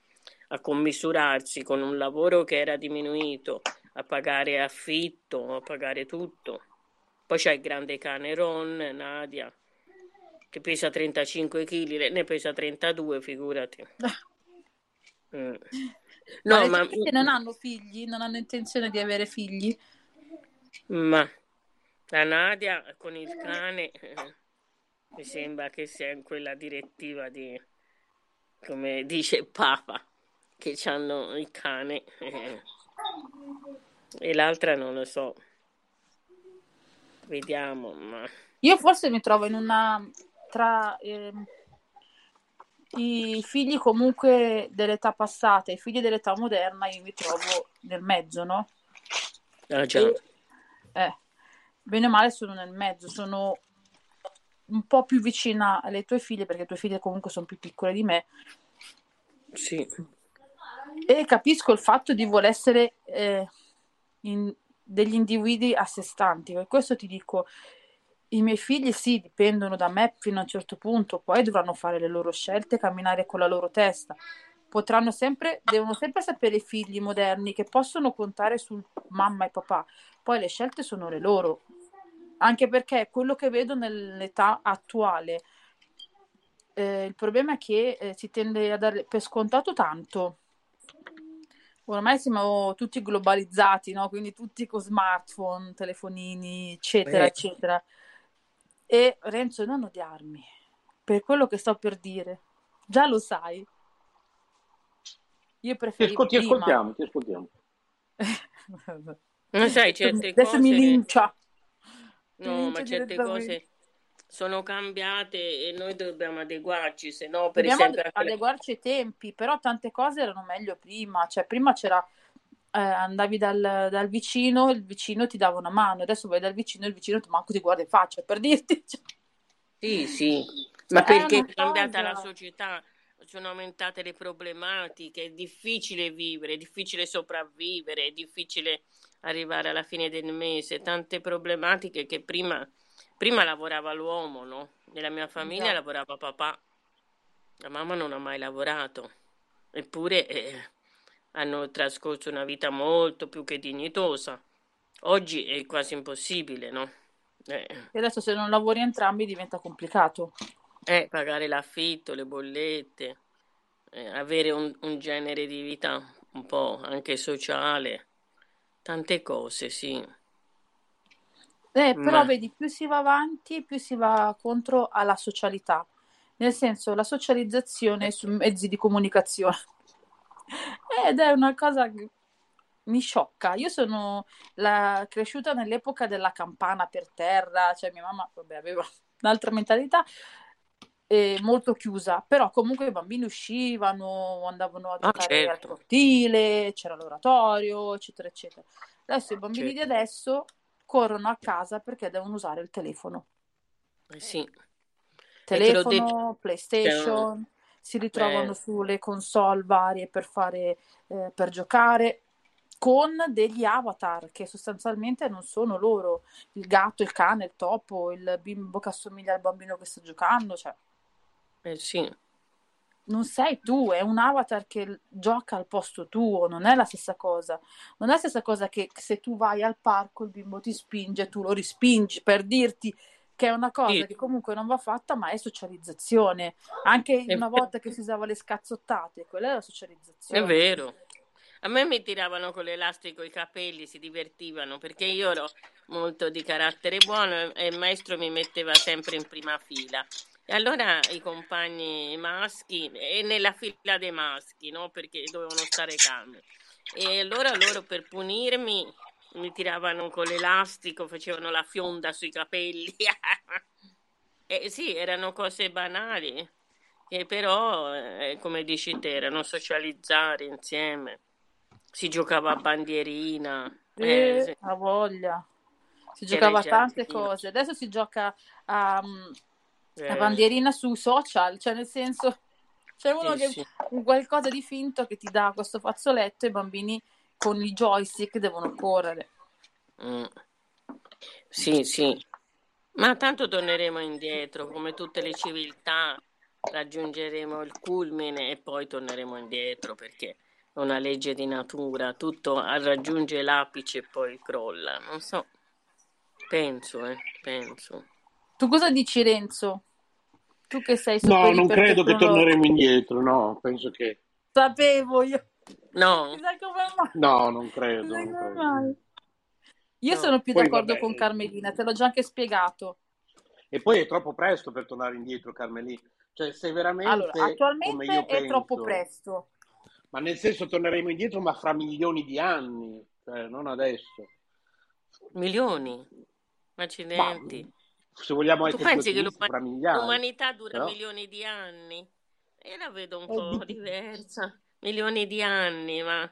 a commisurarsi con un lavoro che era diminuito, a pagare affitto, a pagare tutto. Poi c'è il grande cane Ron, Nadia, che pesa 35 kg, ne pesa 32, figurati. Mm.
Ma
No,
le
ma,
tue figlie non hanno figli, non hanno intenzione di avere figli.
ma la Nadia con il cane eh, mi sembra che sia in quella direttiva di, come dice il Papa, che hanno il cane eh, e l'altra non lo so. Vediamo, ma
Io forse mi trovo in una tra ehm, i figli comunque dell'età passata e i figli dell'età moderna, io mi trovo nel mezzo, no?
ah, già.
E, eh, bene o male sono nel mezzo, sono un po' più vicina alle tue figlie perché le tue figlie comunque sono più piccole di me
Sì.
E capisco il fatto di voler essere eh, in- degli individui a sé stanti. Per questo ti dico, i miei figli sì, dipendono da me fino a un certo punto, poi dovranno fare le loro scelte, camminare con la loro testa. Potranno sempre, devono sempre sapere i figli moderni che possono contare sul mamma e papà, poi le scelte sono le loro. Anche perché quello che vedo nell'età attuale, eh, il problema è che eh, si tende a dare per scontato tanto. Ormai siamo tutti globalizzati, no? Quindi tutti con smartphone, telefonini, eccetera,
Eh.
eccetera. E Renzo, non odiarmi per quello che sto per dire. Già lo sai. Io
Ti,
preferivo
ascol- ti
prima.
ascoltiamo, ti ascoltiamo.
Non sai, certe
Adesso mi
cose...
lincia. Mi
No,
lincia
ma certe cose sono cambiate e noi dobbiamo adeguarci, se no, per
Dobbiamo
esempio, la-
adeguarci ai tempi, però tante cose erano meglio prima. Cioè, prima c'era, eh, andavi dal, dal vicino, il vicino ti dava una mano, adesso vai dal vicino il vicino ti manco ti guarda in faccia, per dirti. Cioè,
Sì, sì, ma
cioè,
perché è cambiata la
cosa.
società, sono aumentate le problematiche, è difficile vivere, è difficile sopravvivere, è difficile arrivare alla fine del mese, tante problematiche che prima, prima lavorava l'uomo, no? Nella mia famiglia
Esatto.
lavorava papà, la mamma non ha mai lavorato, eppure eh, hanno trascorso una vita molto più che dignitosa. Oggi è quasi impossibile, no? Eh,
E adesso se non lavori entrambi diventa complicato.
eh, pagare l'affitto, le bollette, eh, avere un, un genere di vita un po' anche sociale, tante cose, sì.
Eh, però
Ma
vedi, più si va avanti, più si va contro alla socialità. Nel senso, la socializzazione su mezzi di comunicazione. Ed è una cosa che mi sciocca. Io sono la- cresciuta nell'epoca della campana per terra, cioè mia mamma, vabbè, aveva un'altra mentalità, e molto chiusa, però comunque i bambini uscivano, andavano a
Ah,
giocare al
certo,
cortile, c'era l'oratorio, eccetera, eccetera. Adesso i bambini di
certo.
adesso corrono a casa perché devono usare il telefono.
Eh sì.
Telefono, PlayStation, si ritrovano
eh,
sulle console varie per fare, eh, per giocare con degli avatar che sostanzialmente non sono loro, il gatto, il cane, il topo, il bimbo che assomiglia al bambino che sta giocando, cioè
eh sì.
Non sei tu, è un avatar che gioca al posto tuo, non è la stessa cosa. Non è la stessa cosa che se tu vai al parco il bimbo ti spinge, tu lo rispingi per dirti che è una cosa
Sì,
che comunque non va fatta, ma è socializzazione. Anche
è
una
vero.
volta che si usava le scazzottate, quella è la
È
socializzazione.
vero. A me mi tiravano con l'elastico i capelli, si divertivano perché io ero molto di carattere buono e il maestro mi metteva sempre in prima fila. E allora i compagni maschi, e nella fila dei maschi, no? Perché dovevano stare calmi. E allora loro per punirmi mi tiravano con l'elastico, facevano la fionda sui capelli. E sì, erano cose banali, che però, eh, come dici te, erano socializzare insieme. Si giocava a bandierina, eh, sì,
ha voglia. Si
c'era
giocava a tante cose. Adesso si gioca a, a
Eh,
bandierina su social, cioè nel senso c'è uno
sì,
che
sì.
un qualcosa di finto che ti dà questo fazzoletto e i bambini con i joystick devono correre.
Mm. Sì, sì. Ma tanto torneremo indietro, come tutte le civiltà, raggiungeremo il culmine e poi torneremo indietro perché è una legge di natura, tutto raggiunge l'apice e poi crolla. Non so, penso, eh, penso.
Tu cosa dici, Renzo? Tu che sei
No, non credo che torneremo indietro, no, penso che...
Sapevo io.
No.
No, non credo, non credo.
Io
no.
sono più
Poi
d'accordo
vabbè,
con Carmelina, te l'ho già anche spiegato.
e poi è troppo presto per tornare indietro, Carmelì. Cioè, se
Allora,
veramente, come io
attualmente è troppo
penso,
presto.
ma nel senso torneremo indietro, ma fra milioni di anni, cioè, non adesso.
Milioni,
Ma
accidenti.
Se vogliamo
Tu pensi che
ottimisti,
l'uma-
fra migliaia,
l'umanità dura
però...
milioni di anni? Io la vedo un
Eh,
po'
di-
diversa. Milioni di anni, ma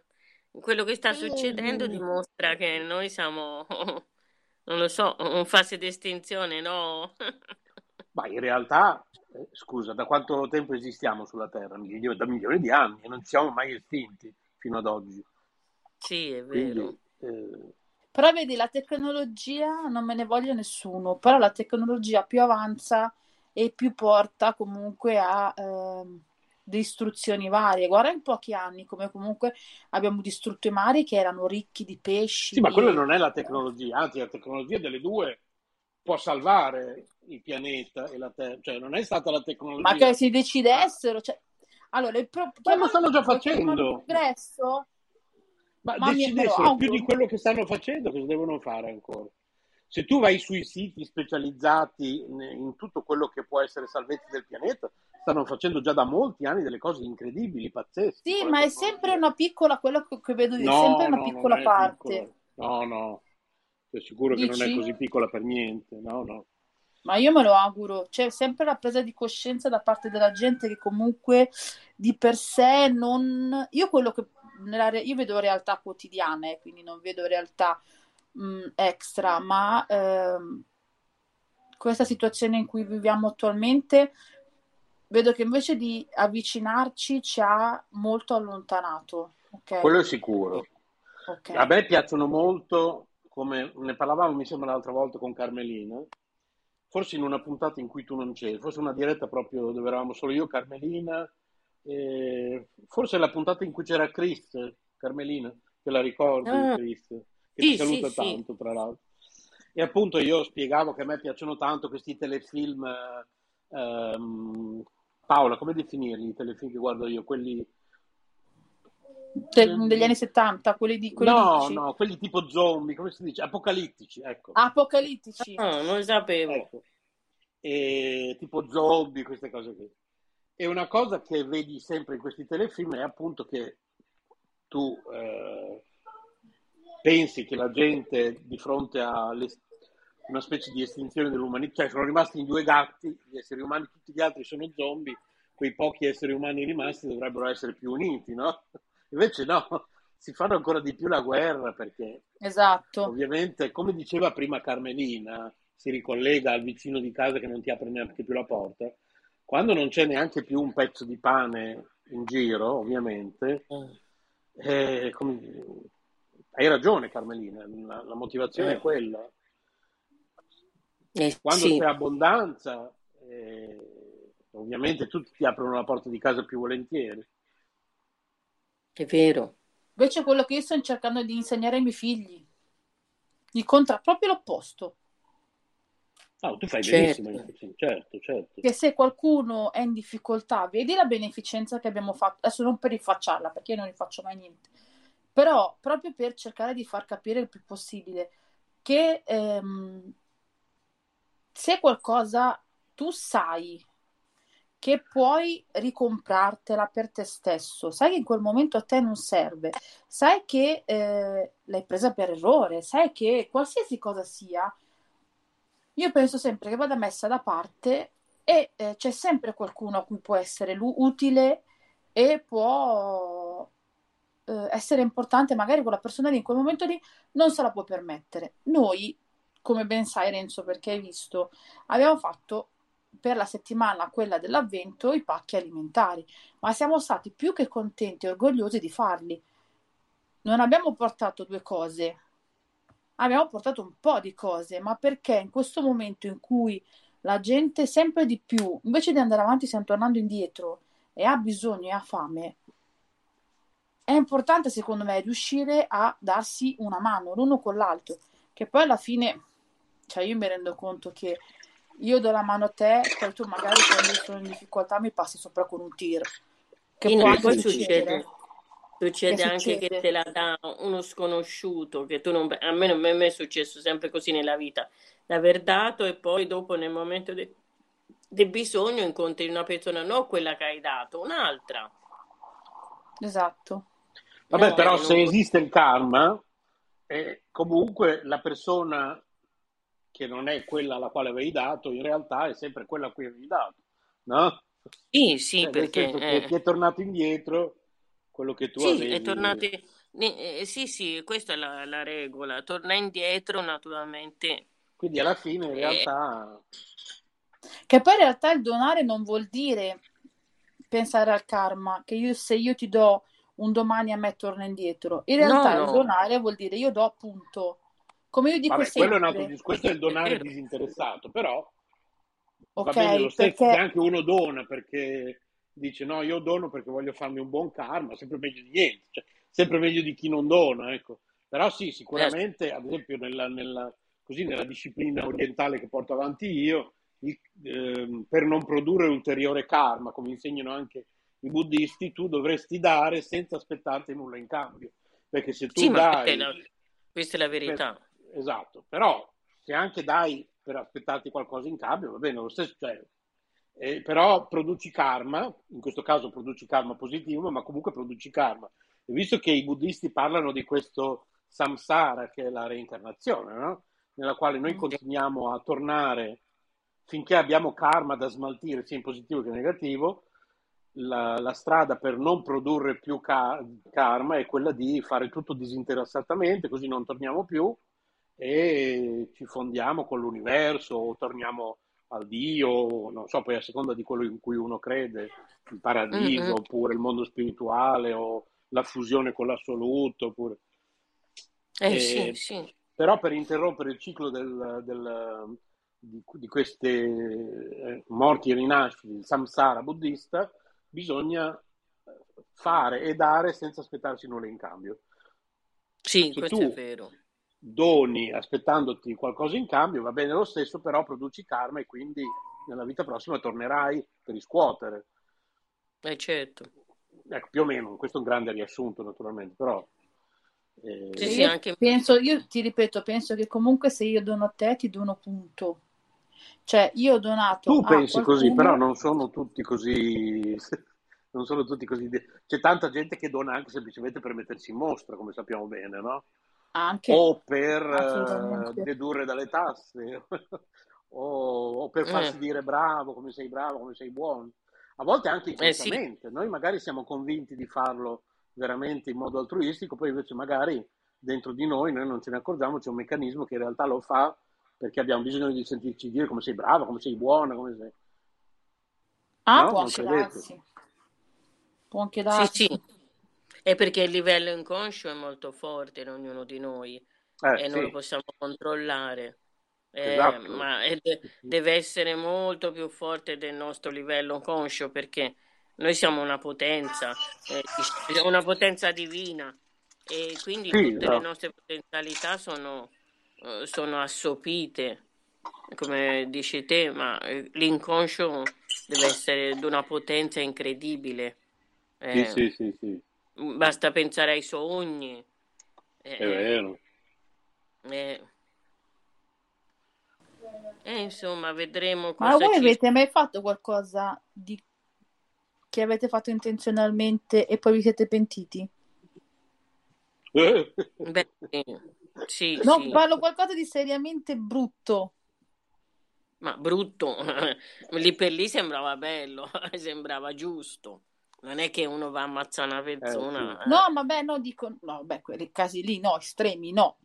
quello che sta succedendo dimostra che noi siamo, non lo so, in fase di estinzione, no?
Ma in realtà, eh, scusa, da quanto tempo esistiamo sulla Terra? Da milioni di anni e non ci siamo mai estinti fino ad oggi.
Sì, è
Quindi,
vero.
eh,
Però vedi, la tecnologia non me ne voglia nessuno, però la tecnologia più avanza e più porta comunque a ehm, distruzioni varie. Guarda in pochi anni come comunque abbiamo distrutto i mari che erano ricchi di pesci.
sì, ma quella
e-
non è la tecnologia, anzi la tecnologia delle due può salvare il pianeta e la Terra, cioè non è stata la
Ma
tecnologia.
che si decidessero, cioè... Allora, il pro-
Ma lo stanno già facendo.
progresso?
Ma decidessero più
auguro.
di quello che stanno facendo, cosa devono fare ancora? Se tu vai sui siti specializzati in, tutto quello che può essere salvezza del pianeta, stanno facendo già da molti anni delle cose incredibili, pazzesche.
Sì, ma è sempre una piccola, quello che vedo è
No,
sempre una
no,
piccola parte.
piccola. No, no, sono sicuro che non è
Dici?
così piccola per niente. No, no.
Ma io me lo auguro, c'è sempre la presa di coscienza da parte della gente che comunque di per sé non... Io quello che... Nella re- Io vedo realtà quotidiane, quindi non vedo realtà mh, extra, ma ehm, questa situazione in cui viviamo attualmente vedo che invece di avvicinarci ci ha molto allontanato. Ok?
Quello è sicuro.
Ok.
A me piacciono molto, come ne parlavamo mi sembra l'altra volta con Carmelina, forse in una puntata in cui tu non c'eri, forse una diretta proprio dove eravamo solo io, Carmelina, e forse la puntata in cui c'era Chris, Carmelina, te la ricordi
Ah,
Chris, che
sì,
ti saluta
sì, sì.
tanto tra l'altro. E appunto io spiegavo che a me piacciono tanto questi telefilm, eh, ehm, Paola, come definirli i telefilm che guardo io? Quelli...
Del- degli anni 70, quelli di quelli
No,
dici?
no, quelli tipo zombie, come si dice? Apocalittici, ecco.
Apocalittici.
Ah, non lo sapevo.
Ecco. E tipo zombie, queste cose qui. E una cosa che vedi sempre in questi telefilm è appunto che tu eh, pensi che la gente di fronte a una specie di estinzione dell'umanità, cioè sono rimasti in due gatti, gli esseri umani, tutti gli altri sono zombie, quei pochi esseri umani rimasti dovrebbero essere più uniti, no? Invece no, si fanno ancora di più la guerra perché
Esatto.
ovviamente, come diceva prima Carmelina, si ricollega al vicino di casa che non ti apre neanche più la porta. Quando non c'è neanche più un pezzo di pane in giro, ovviamente, eh, come- hai ragione Carmelina, la, la motivazione
Eh.
è quella.
Eh,
Quando
sì,
c'è abbondanza, eh, ovviamente tutti ti aprono la porta di casa più volentieri.
è vero.
Invece quello che io sto cercando di insegnare ai miei figli, incontra proprio l'opposto.
No, tu fai
Certo.
benissimo, certo, certo.
Che se qualcuno è in difficoltà, vedi la beneficenza che abbiamo fatto, adesso non per rifacciarla, perché io non rifaccio mai niente, però proprio per cercare di far capire il più possibile che ehm, se qualcosa tu sai che puoi ricomprartela per te stesso, sai che in quel momento a te non serve, sai che eh, l'hai presa per errore, sai che qualsiasi cosa sia, io penso sempre che vada messa da parte e eh, c'è sempre qualcuno a cui può essere utile e può eh, essere importante, magari quella persona lì in quel momento lì non se la può permettere. Noi, come ben sai Renzo, perché hai visto, abbiamo fatto per la settimana quella dell'avvento i pacchi alimentari, ma siamo stati più che contenti e orgogliosi di farli. Non abbiamo portato due cose, abbiamo portato un po' di cose, ma perché in questo momento in cui la gente sempre di più, invece di andare avanti, stiamo tornando indietro e ha bisogno e ha fame, è importante secondo me riuscire a darsi una mano l'uno con l'altro, che poi alla fine, cioè io mi rendo conto che io do la mano a te, poi tu magari quando sono in difficoltà mi passi sopra con un tir, che anche
poi
succedere.
succede, succede
Che
anche che
succede.
te la dà uno sconosciuto, che tu non... A me, non- a me è successo sempre così nella vita, l'aver dato e poi dopo nel momento de- del bisogno incontri una persona, non quella che hai dato, un'altra.
Esatto.
Vabbè,
No,
però
non-
se esiste il karma, eh, comunque la persona che non è quella alla quale avevi dato, in realtà è sempre quella a cui avevi dato, no?
Sì, sì,
nel
perché...
che
eh,
ti è tornato indietro quello che tu
Sì,
avevi.
è tornato. eh, sì, sì, questa è la, la regola. Torna indietro, naturalmente.
Quindi alla fine in
Eh,
realtà
Che poi in realtà il donare non vuol dire pensare al karma, che io, se io ti do un domani a me torna indietro. In
no,
realtà il
no,
donare vuol dire io do appunto, come io dico
Vabbè, quello è un altro
sempre,
discorso, questo è il donare disinteressato, però va
ok?
bene lo stesso, se
Perché
anche uno dona perché dice no, io dono perché voglio farmi un buon karma, sempre meglio di niente, cioè, sempre meglio di chi non dona, ecco. Però sì, sicuramente, ad esempio, nella, nella- così, nella disciplina orientale che porto avanti io, il- ehm, per non produrre ulteriore karma, come insegnano anche i buddisti, tu dovresti dare senza aspettarti nulla in cambio. Perché se tu
sì,
dai
la, questa è la
per-
verità.
esatto, però se anche dai per aspettarti qualcosa in cambio, va bene, lo stesso, cioè, eh, però produci karma, in questo caso produci karma positivo, ma comunque produci karma. E visto che i buddisti parlano di questo samsara, che è la reincarnazione, no? nella quale noi continuiamo a tornare finché abbiamo karma da smaltire, sia in positivo che in negativo, la, la strada per non produrre più ca- karma è quella di fare tutto disinteressatamente, così non torniamo più e ci fondiamo con l'universo o torniamo al Dio, non so, poi a seconda di quello in cui uno crede, il paradiso,
Mhm.
oppure il mondo spirituale o la fusione con l'assoluto, oppure...
Eh
Eh,
sì, sì.
però per interrompere il ciclo del- del- di, di queste eh, morti e rinascite, il samsara buddista, bisogna fare e dare senza aspettarsi nulla in cambio.
Sì,
Se
questo è
tu
vero.
Doni aspettandoti qualcosa in cambio, va bene lo stesso, però produci karma e quindi nella vita prossima tornerai per riscuotere.
Eh certo.
Ecco, più o meno, questo è un grande riassunto naturalmente, però...
Sì,
eh,
sì,
io
anche...
penso, io ti ripeto, penso che comunque se io dono a te ti dono punto. Cioè, io ho donato
Tu
a
pensi così, però
qualcuno
non sono tutti così. Non sono tutti così. C'è tanta gente che dona anche semplicemente per mettersi in mostra, come sappiamo bene, no?
Anche,
O per eh, dedurre dalle tasse, o, o per farsi
Eh,
dire bravo, come sei bravo, come sei buono. A volte anche
eh sì.
Noi magari siamo convinti di farlo veramente in modo altruistico, poi invece magari dentro di noi, noi non ce ne accorgiamo, c'è un meccanismo che in realtà lo fa perché abbiamo bisogno di sentirci dire come sei brava, come sei buona, come sei...
Ah,
No?
può anche darsi. Può anche
Sì,
darsi.
sì, è perché il livello inconscio è molto forte in ognuno di noi
Eh,
e non lo
sì,
possiamo controllare, Eh,
esatto.
ma deve essere molto più forte del nostro livello conscio perché noi siamo una potenza, eh, una potenza divina e quindi
Sì,
tutte le
esatto.
nostre potenzialità sono, eh, sono assopite, come dici te, ma eh, l'inconscio deve essere di una potenza incredibile.
Sì,
Eh,
sì, sì, sì,
Basta pensare ai sogni.
è
Eh,
vero.
eh, eh, insomma, vedremo
Ma voi
ci...
avete mai fatto qualcosa di... che avete fatto intenzionalmente e poi vi siete pentiti?
Beh, sì,
No,
sì,
parlo qualcosa di seriamente brutto.
ma brutto. Lì per lì sembrava bello, sembrava giusto. Non è che uno va a ammazzare una
Eh, sì.
persona. eh.
No, vabbè, no, dico, no, beh, quei casi lì, no, estremi, no.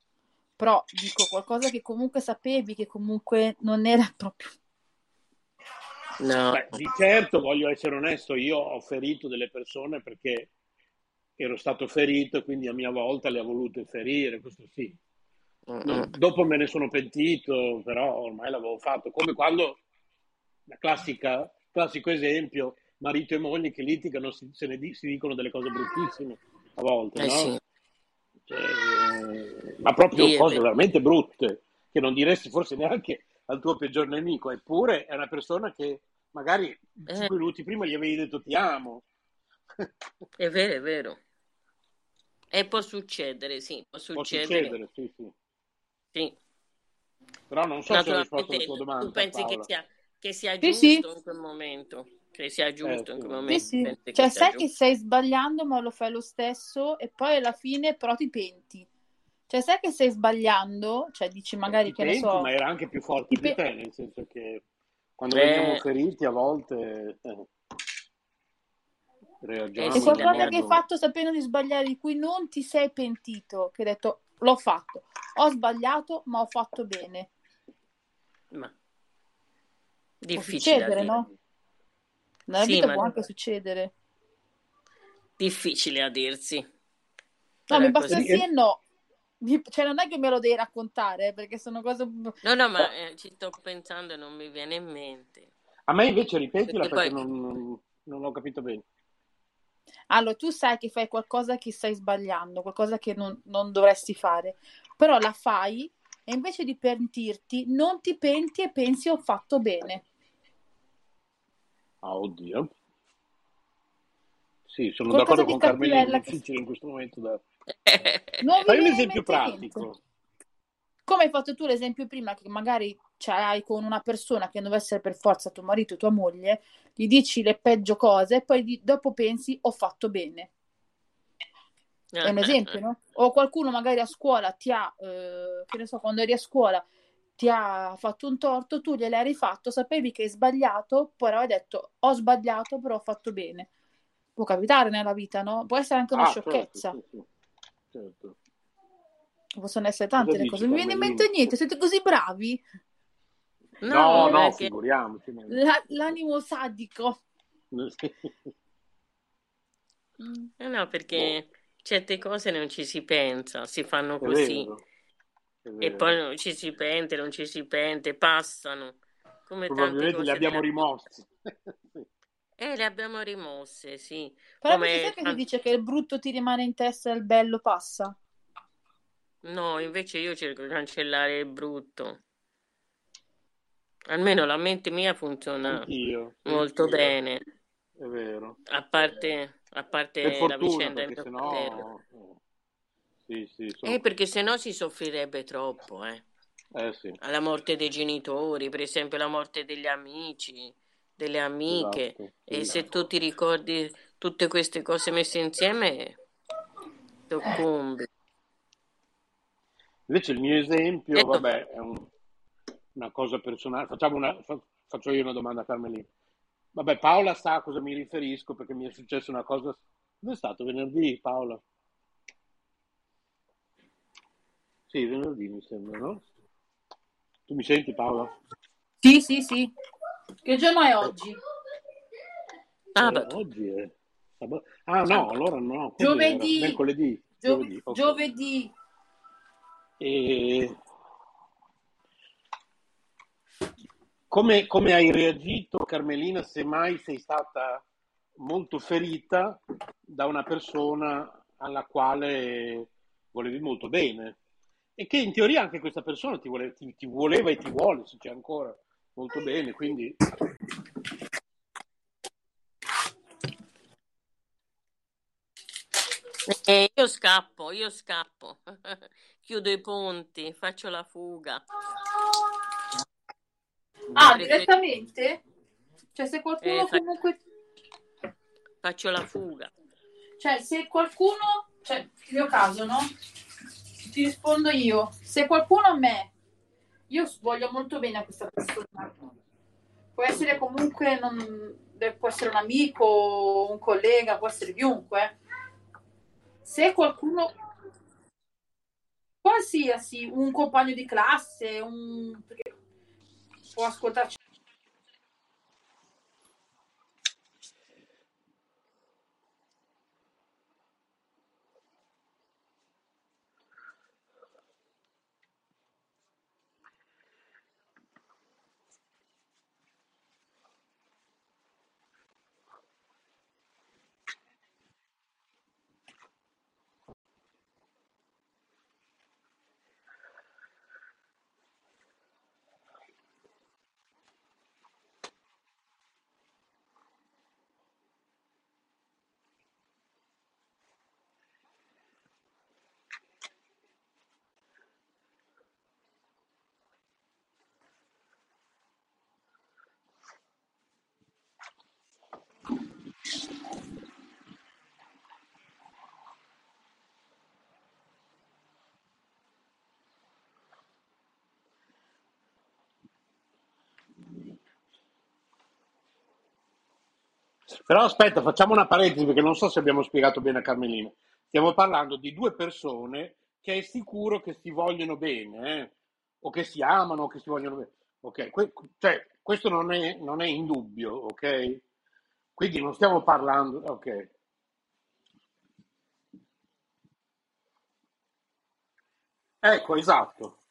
Però dico qualcosa che comunque sapevi che comunque non era proprio...
No.
Beh, di certo voglio essere onesto, io ho ferito delle persone perché ero stato ferito e quindi a mia volta le ho volute ferire, questo sì.
Mm.
dopo me ne sono pentito, però ormai l'avevo fatto. Come quando, la classica, classico esempio, marito e moglie che litigano, si, se ne di- si dicono delle cose bruttissime a volte,
Eh
no?
sì,
Cioè, eh, ma proprio
è
cose veramente brutte, che non diresti forse neanche al tuo peggior nemico, eppure è una persona che magari
Eh,
cinque minuti prima gli avevi detto ti amo.
è vero, è vero. E può succedere, sì, può
Può
succedere,
succedere, sì, sì.
sì.
Però non so se ho risposto alla tua
tu
domanda,
pensi che
Paola.
sia, che sia
Sì, sì,
giusto in quel momento, che sia
Eh,
giusto in
sì.
quel
sì,
momento,
sì.
che
Cioè, sai che
giusto.
stai sbagliando, ma lo fai lo stesso e poi alla fine però ti penti. Cioè, sai che stai sbagliando, cioè dici
Eh,
magari
ti
che ne
penti, ma
so,
era anche più forte di
pe-
te, nel senso che quando veniamo
Eh,
feriti a volte eh,
eh
reagiamo
E
sì,
in
qualcosa che hai fatto sapendo di sbagliare, di cui non ti sei pentito, che hai detto l'ho fatto, ho sbagliato, ma ho fatto bene.
ma difficile
succedere, no? Nella
Sì,
vita
ma
può anche succedere.
difficile a dirsi.
No, mi
Però è
basta
così.
sì e no. Mi- Cioè, non è che me lo devi raccontare, eh, perché sono cose...
No, no, ma eh, ci sto pensando e non mi viene in mente.
A me invece ripetila
Perché
perché
poi,
non, non, non ho capito bene.
Allora, tu sai che fai qualcosa che stai sbagliando, qualcosa che non, non dovresti fare, però la fai e invece di pentirti, non ti penti e pensi ho fatto bene.
Ah, oddio. Sì, sono
Qualcosa
d'accordo con Carmelina, è difficile in questo momento da... Fai un esempio pratico.
Come hai fatto tu l'esempio prima, che magari ce l'hai con una persona che non deve essere per forza tuo marito o tua moglie, gli dici le peggio cose e poi di- dopo pensi ho fatto bene. È un esempio, no? O qualcuno magari a scuola ti ha, eh, che ne so, quando eri a scuola ti ha fatto un torto, tu gliel'hai rifatto, sapevi che hai sbagliato, poi avevi detto ho sbagliato, però ho fatto bene. Può capitare nella vita, no? Può essere anche una
Ah, certo,
sciocchezza.
sì, sì. Certo.
Possono essere
Cosa
tante le
dici,
cose. Non mi viene in mente niente, siete così bravi.
No,
No,
no, figuriamoci.
La- l'animo sadico.
No,
Boh,
perché certe cose non ci si pensa, si fanno
è
così e poi non ci si pente, non ci si pente, passano, come
Probabilmente li abbiamo
della
rimossi.
Eh, le abbiamo rimosse, sì,
Però
come...
che si dice che il brutto ti rimane in testa e il bello passa?
No, invece io cerco di cancellare il brutto. Almeno la mente mia funziona
Anch'io,
molto
anch'io,
bene,
è vero.
a parte, a parte la vicenda del mio
sennò... Sì, sì,
Eh,
sono...
perché sennò si soffrirebbe troppo, eh.
Eh sì,
Alla morte dei genitori, per esempio la morte degli amici, delle amiche.
esatto,
E se tu ti ricordi tutte queste cose messe insieme, soccombi.
Invece il mio esempio,
Detto,
vabbè, è un- una cosa personale. Facciamo una, fa- faccio io una domanda a Carmelina. Vabbè, Paola sa a cosa mi riferisco perché mi è successa una cosa Dove è stato venerdì, Paola? Sì, venerdì mi sembra, no? Tu mi senti, Paola?
Sì, sì, sì. Che giorno è oggi?
Eh,
Sabato.
oggi è sabato. Ah no, allora no?
Giovedì.
Mercoledì.
Giove-
Giovedì, ok.
Giovedì.
E come, come hai reagito, Carmelina, se mai sei stata molto ferita da una persona alla quale volevi molto bene? E che in teoria anche questa persona ti, vole- ti- ti voleva e ti vuole, se c'è ancora, molto bene, quindi
E io scappo, io scappo. Chiudo i ponti, faccio la fuga.
Ah, direttamente? Cioè, se qualcuno
Eh, fa-
comunque...
Faccio la fuga.
Cioè, se qualcuno... Cioè, il mio caso, no? Ti rispondo io. Se qualcuno a me... Io voglio molto bene a questa persona. Può essere comunque... non- può essere un amico, un collega, può essere chiunque. Se qualcuno... Qualsiasi, un compagno di classe, un... può ascoltarci
Però aspetta, facciamo una parentesi perché non so se abbiamo spiegato bene a Carmelina. Stiamo parlando di due persone che è sicuro che si vogliono bene, eh? o che si amano, o che si vogliono bene. Ok, que- cioè, questo non è, non è in dubbio, ok? Quindi non stiamo parlando, ok. Ecco, esatto.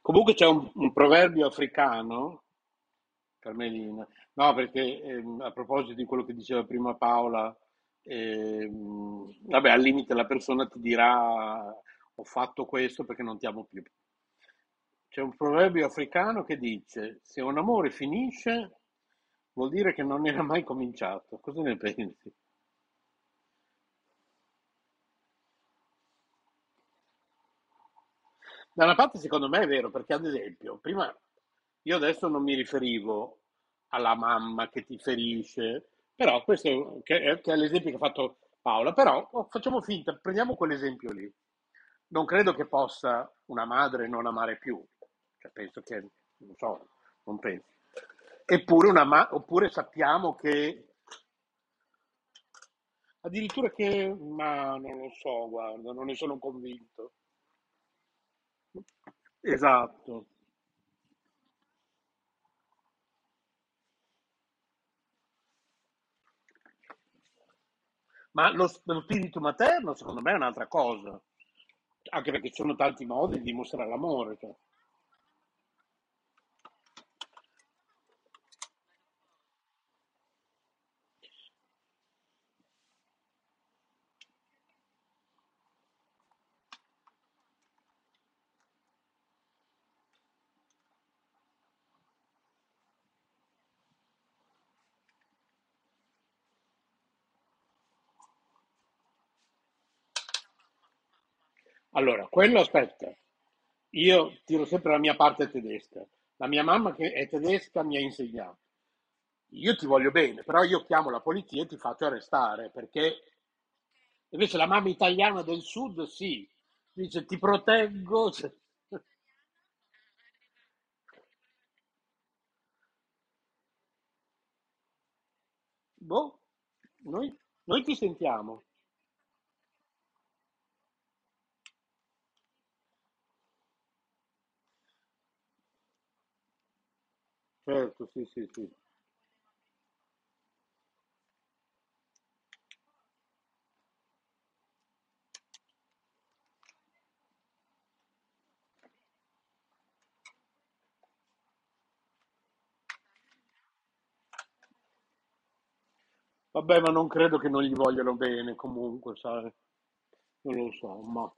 Comunque c'è un, un proverbio africano, Carmelina, no, perché ehm, a proposito di quello che diceva prima Paola, ehm, vabbè, al limite la persona ti dirà ho fatto questo perché non ti amo più. C'è un proverbio africano che dice se un amore finisce vuol dire che non era mai cominciato. Cosa ne pensi? Da una parte secondo me è vero, perché ad esempio, prima io adesso non mi riferivo alla mamma che ti ferisce, però questo che è, che è l'esempio che ha fatto Paola, però oh, facciamo finta, prendiamo quell'esempio lì. Non credo che possa una madre non amare più, cioè, penso che, non so, non penso. Eppure, ma- oppure sappiamo che addirittura che, ma non lo so, guarda, non ne sono convinto. Esatto. Ma lo, spirito materno, secondo me, è un'altra cosa, anche perché ci sono tanti modi di dimostrare l'amore. cioè. Allora, quello aspetta, io tiro sempre la mia parte tedesca. La mia mamma che è tedesca mi ha insegnato. Io ti voglio bene, però io chiamo la polizia e ti faccio arrestare, perché invece la mamma italiana del sud, sì, dice ti proteggo. Boh, noi, noi ti sentiamo. Certo, sì, sì, sì. Vabbè, ma non credo che non gli vogliano bene comunque, sai? Non lo so, ma...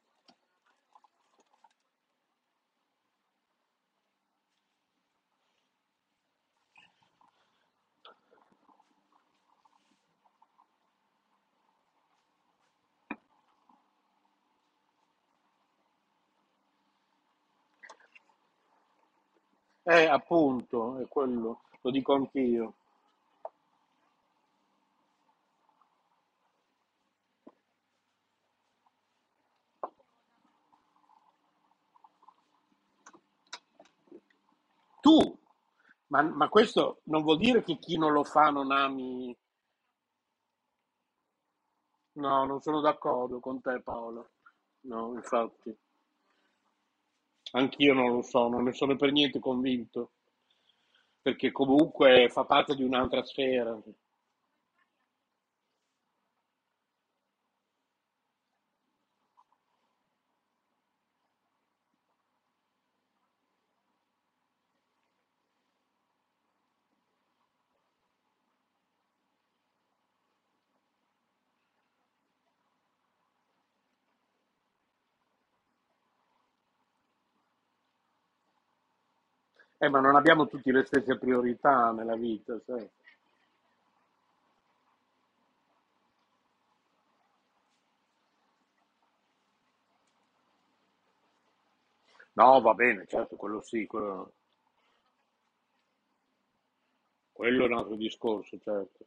Eh, appunto, è quello, lo dico anch'io. Tu, ma, ma questo non vuol dire che chi non lo fa non ami... No, non sono d'accordo con te, Paolo. No, infatti. Anch'io non lo so, non ne sono per niente convinto, perché comunque fa parte di un'altra sfera. Eh, ma non abbiamo tutti le stesse priorità nella vita, sai? No, va bene, certo, quello sì, quello, quello è un altro discorso, certo.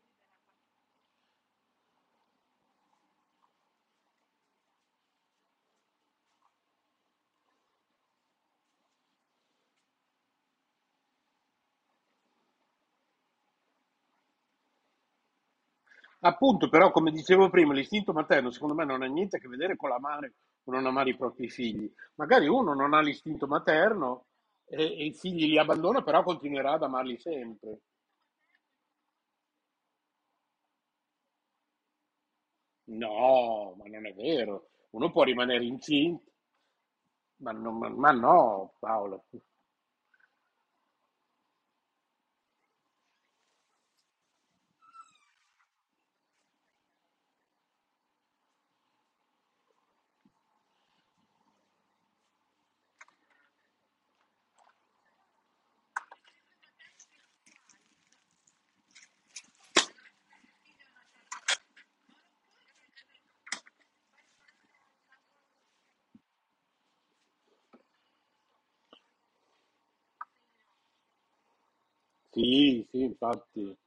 Appunto, però, come dicevo prima, l'istinto materno secondo me non ha niente a che vedere con l'amare o non amare i propri figli. Magari uno non ha l'istinto materno e, e i figli li abbandona, però continuerà ad amarli sempre. No, ma non è vero. Uno può rimanere incinto. Ma, non- ma- no, Paola. Sì, sì, infatti.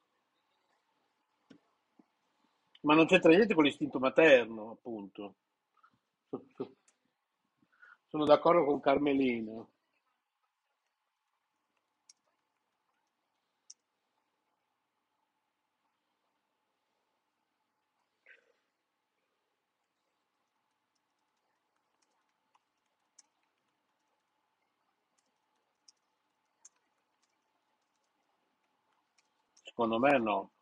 Ma non c'entra niente con l'istinto materno, appunto. So- so- Sono d'accordo con Carmelina. Secondo me no.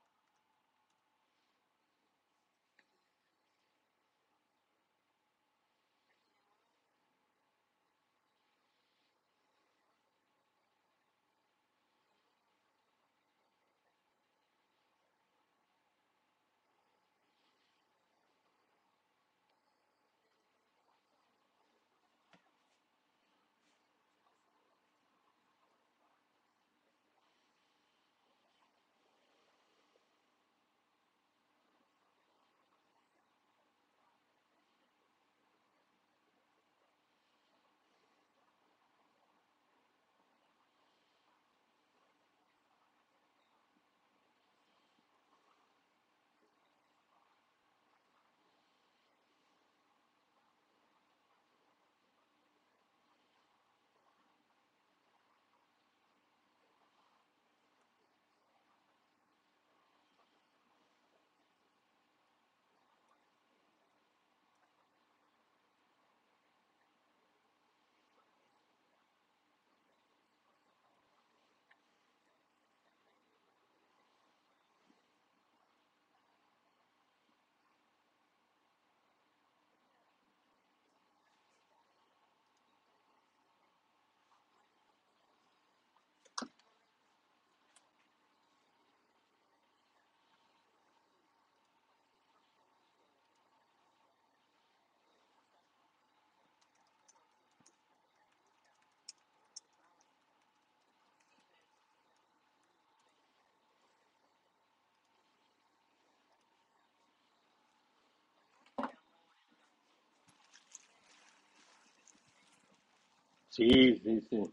Sì, sì, sì.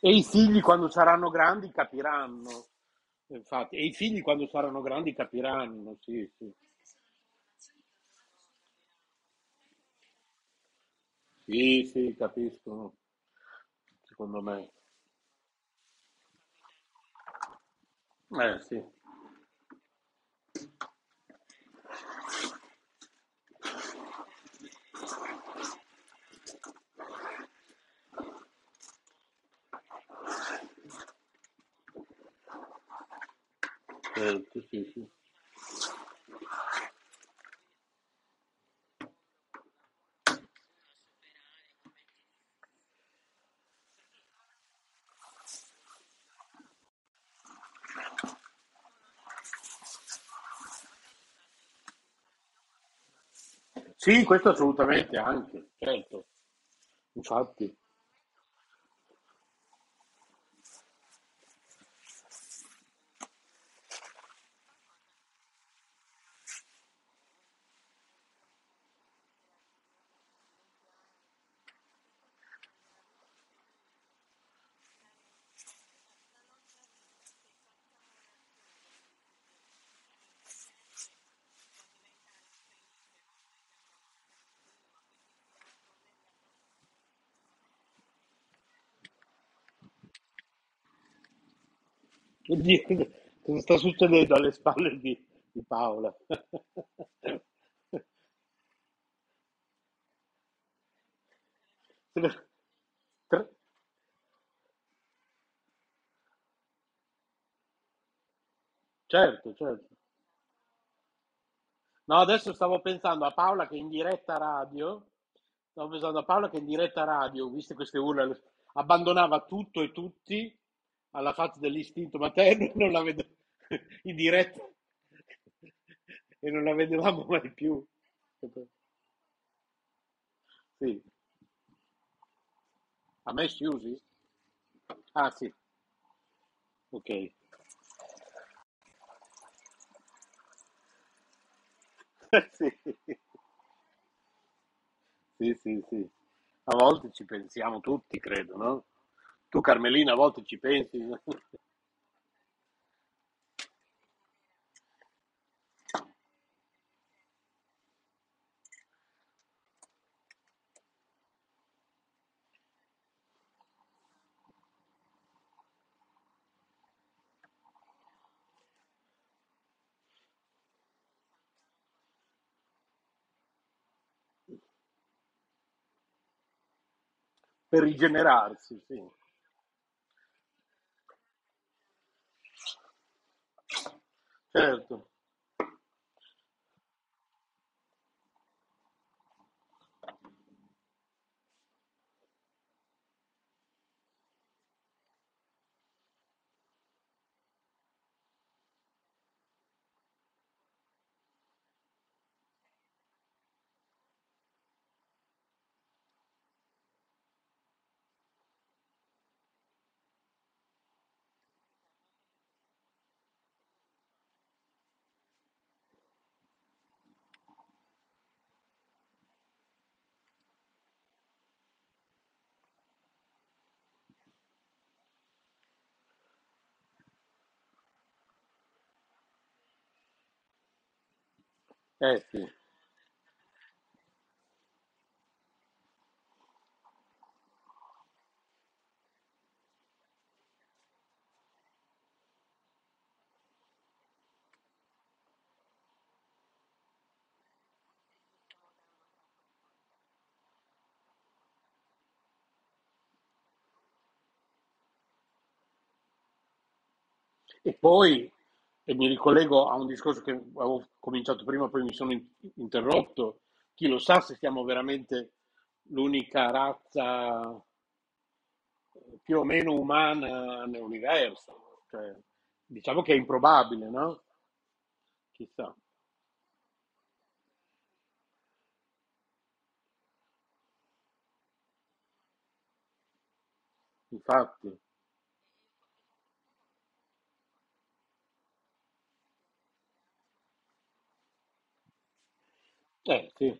E i figli quando saranno grandi capiranno. Infatti, e i figli quando saranno grandi capiranno, sì, sì. Sì, sì, capiscono, secondo me. Eh, sì. Certo, sì, sì. Sì, questo assolutamente anche, certo. Infatti. Cosa sta succedendo alle spalle di, di Paola? Certo, certo. No, adesso stavo pensando a Paola che in diretta radio, stavo pensando a Paola che in diretta radio, viste queste urla, abbandonava tutto e tutti alla faccia dell'istinto materno, non la vedo in diretta e non la vedevamo mai più. Sì. A me Susi? Ah sì, ok. Sì. Sì, sì, sì. A volte ci pensiamo tutti, credo, no? Tu Carmelina a volte ci pensi? Per rigenerarsi, sì. Certo. Eh sì. E poi, e mi ricollego a un discorso che avevo cominciato prima, poi mi sono in- interrotto, chi lo sa se siamo veramente l'unica razza eh, più o meno umana nell'universo. Cioè, diciamo che è improbabile, no? Chissà. Infatti, eh sì.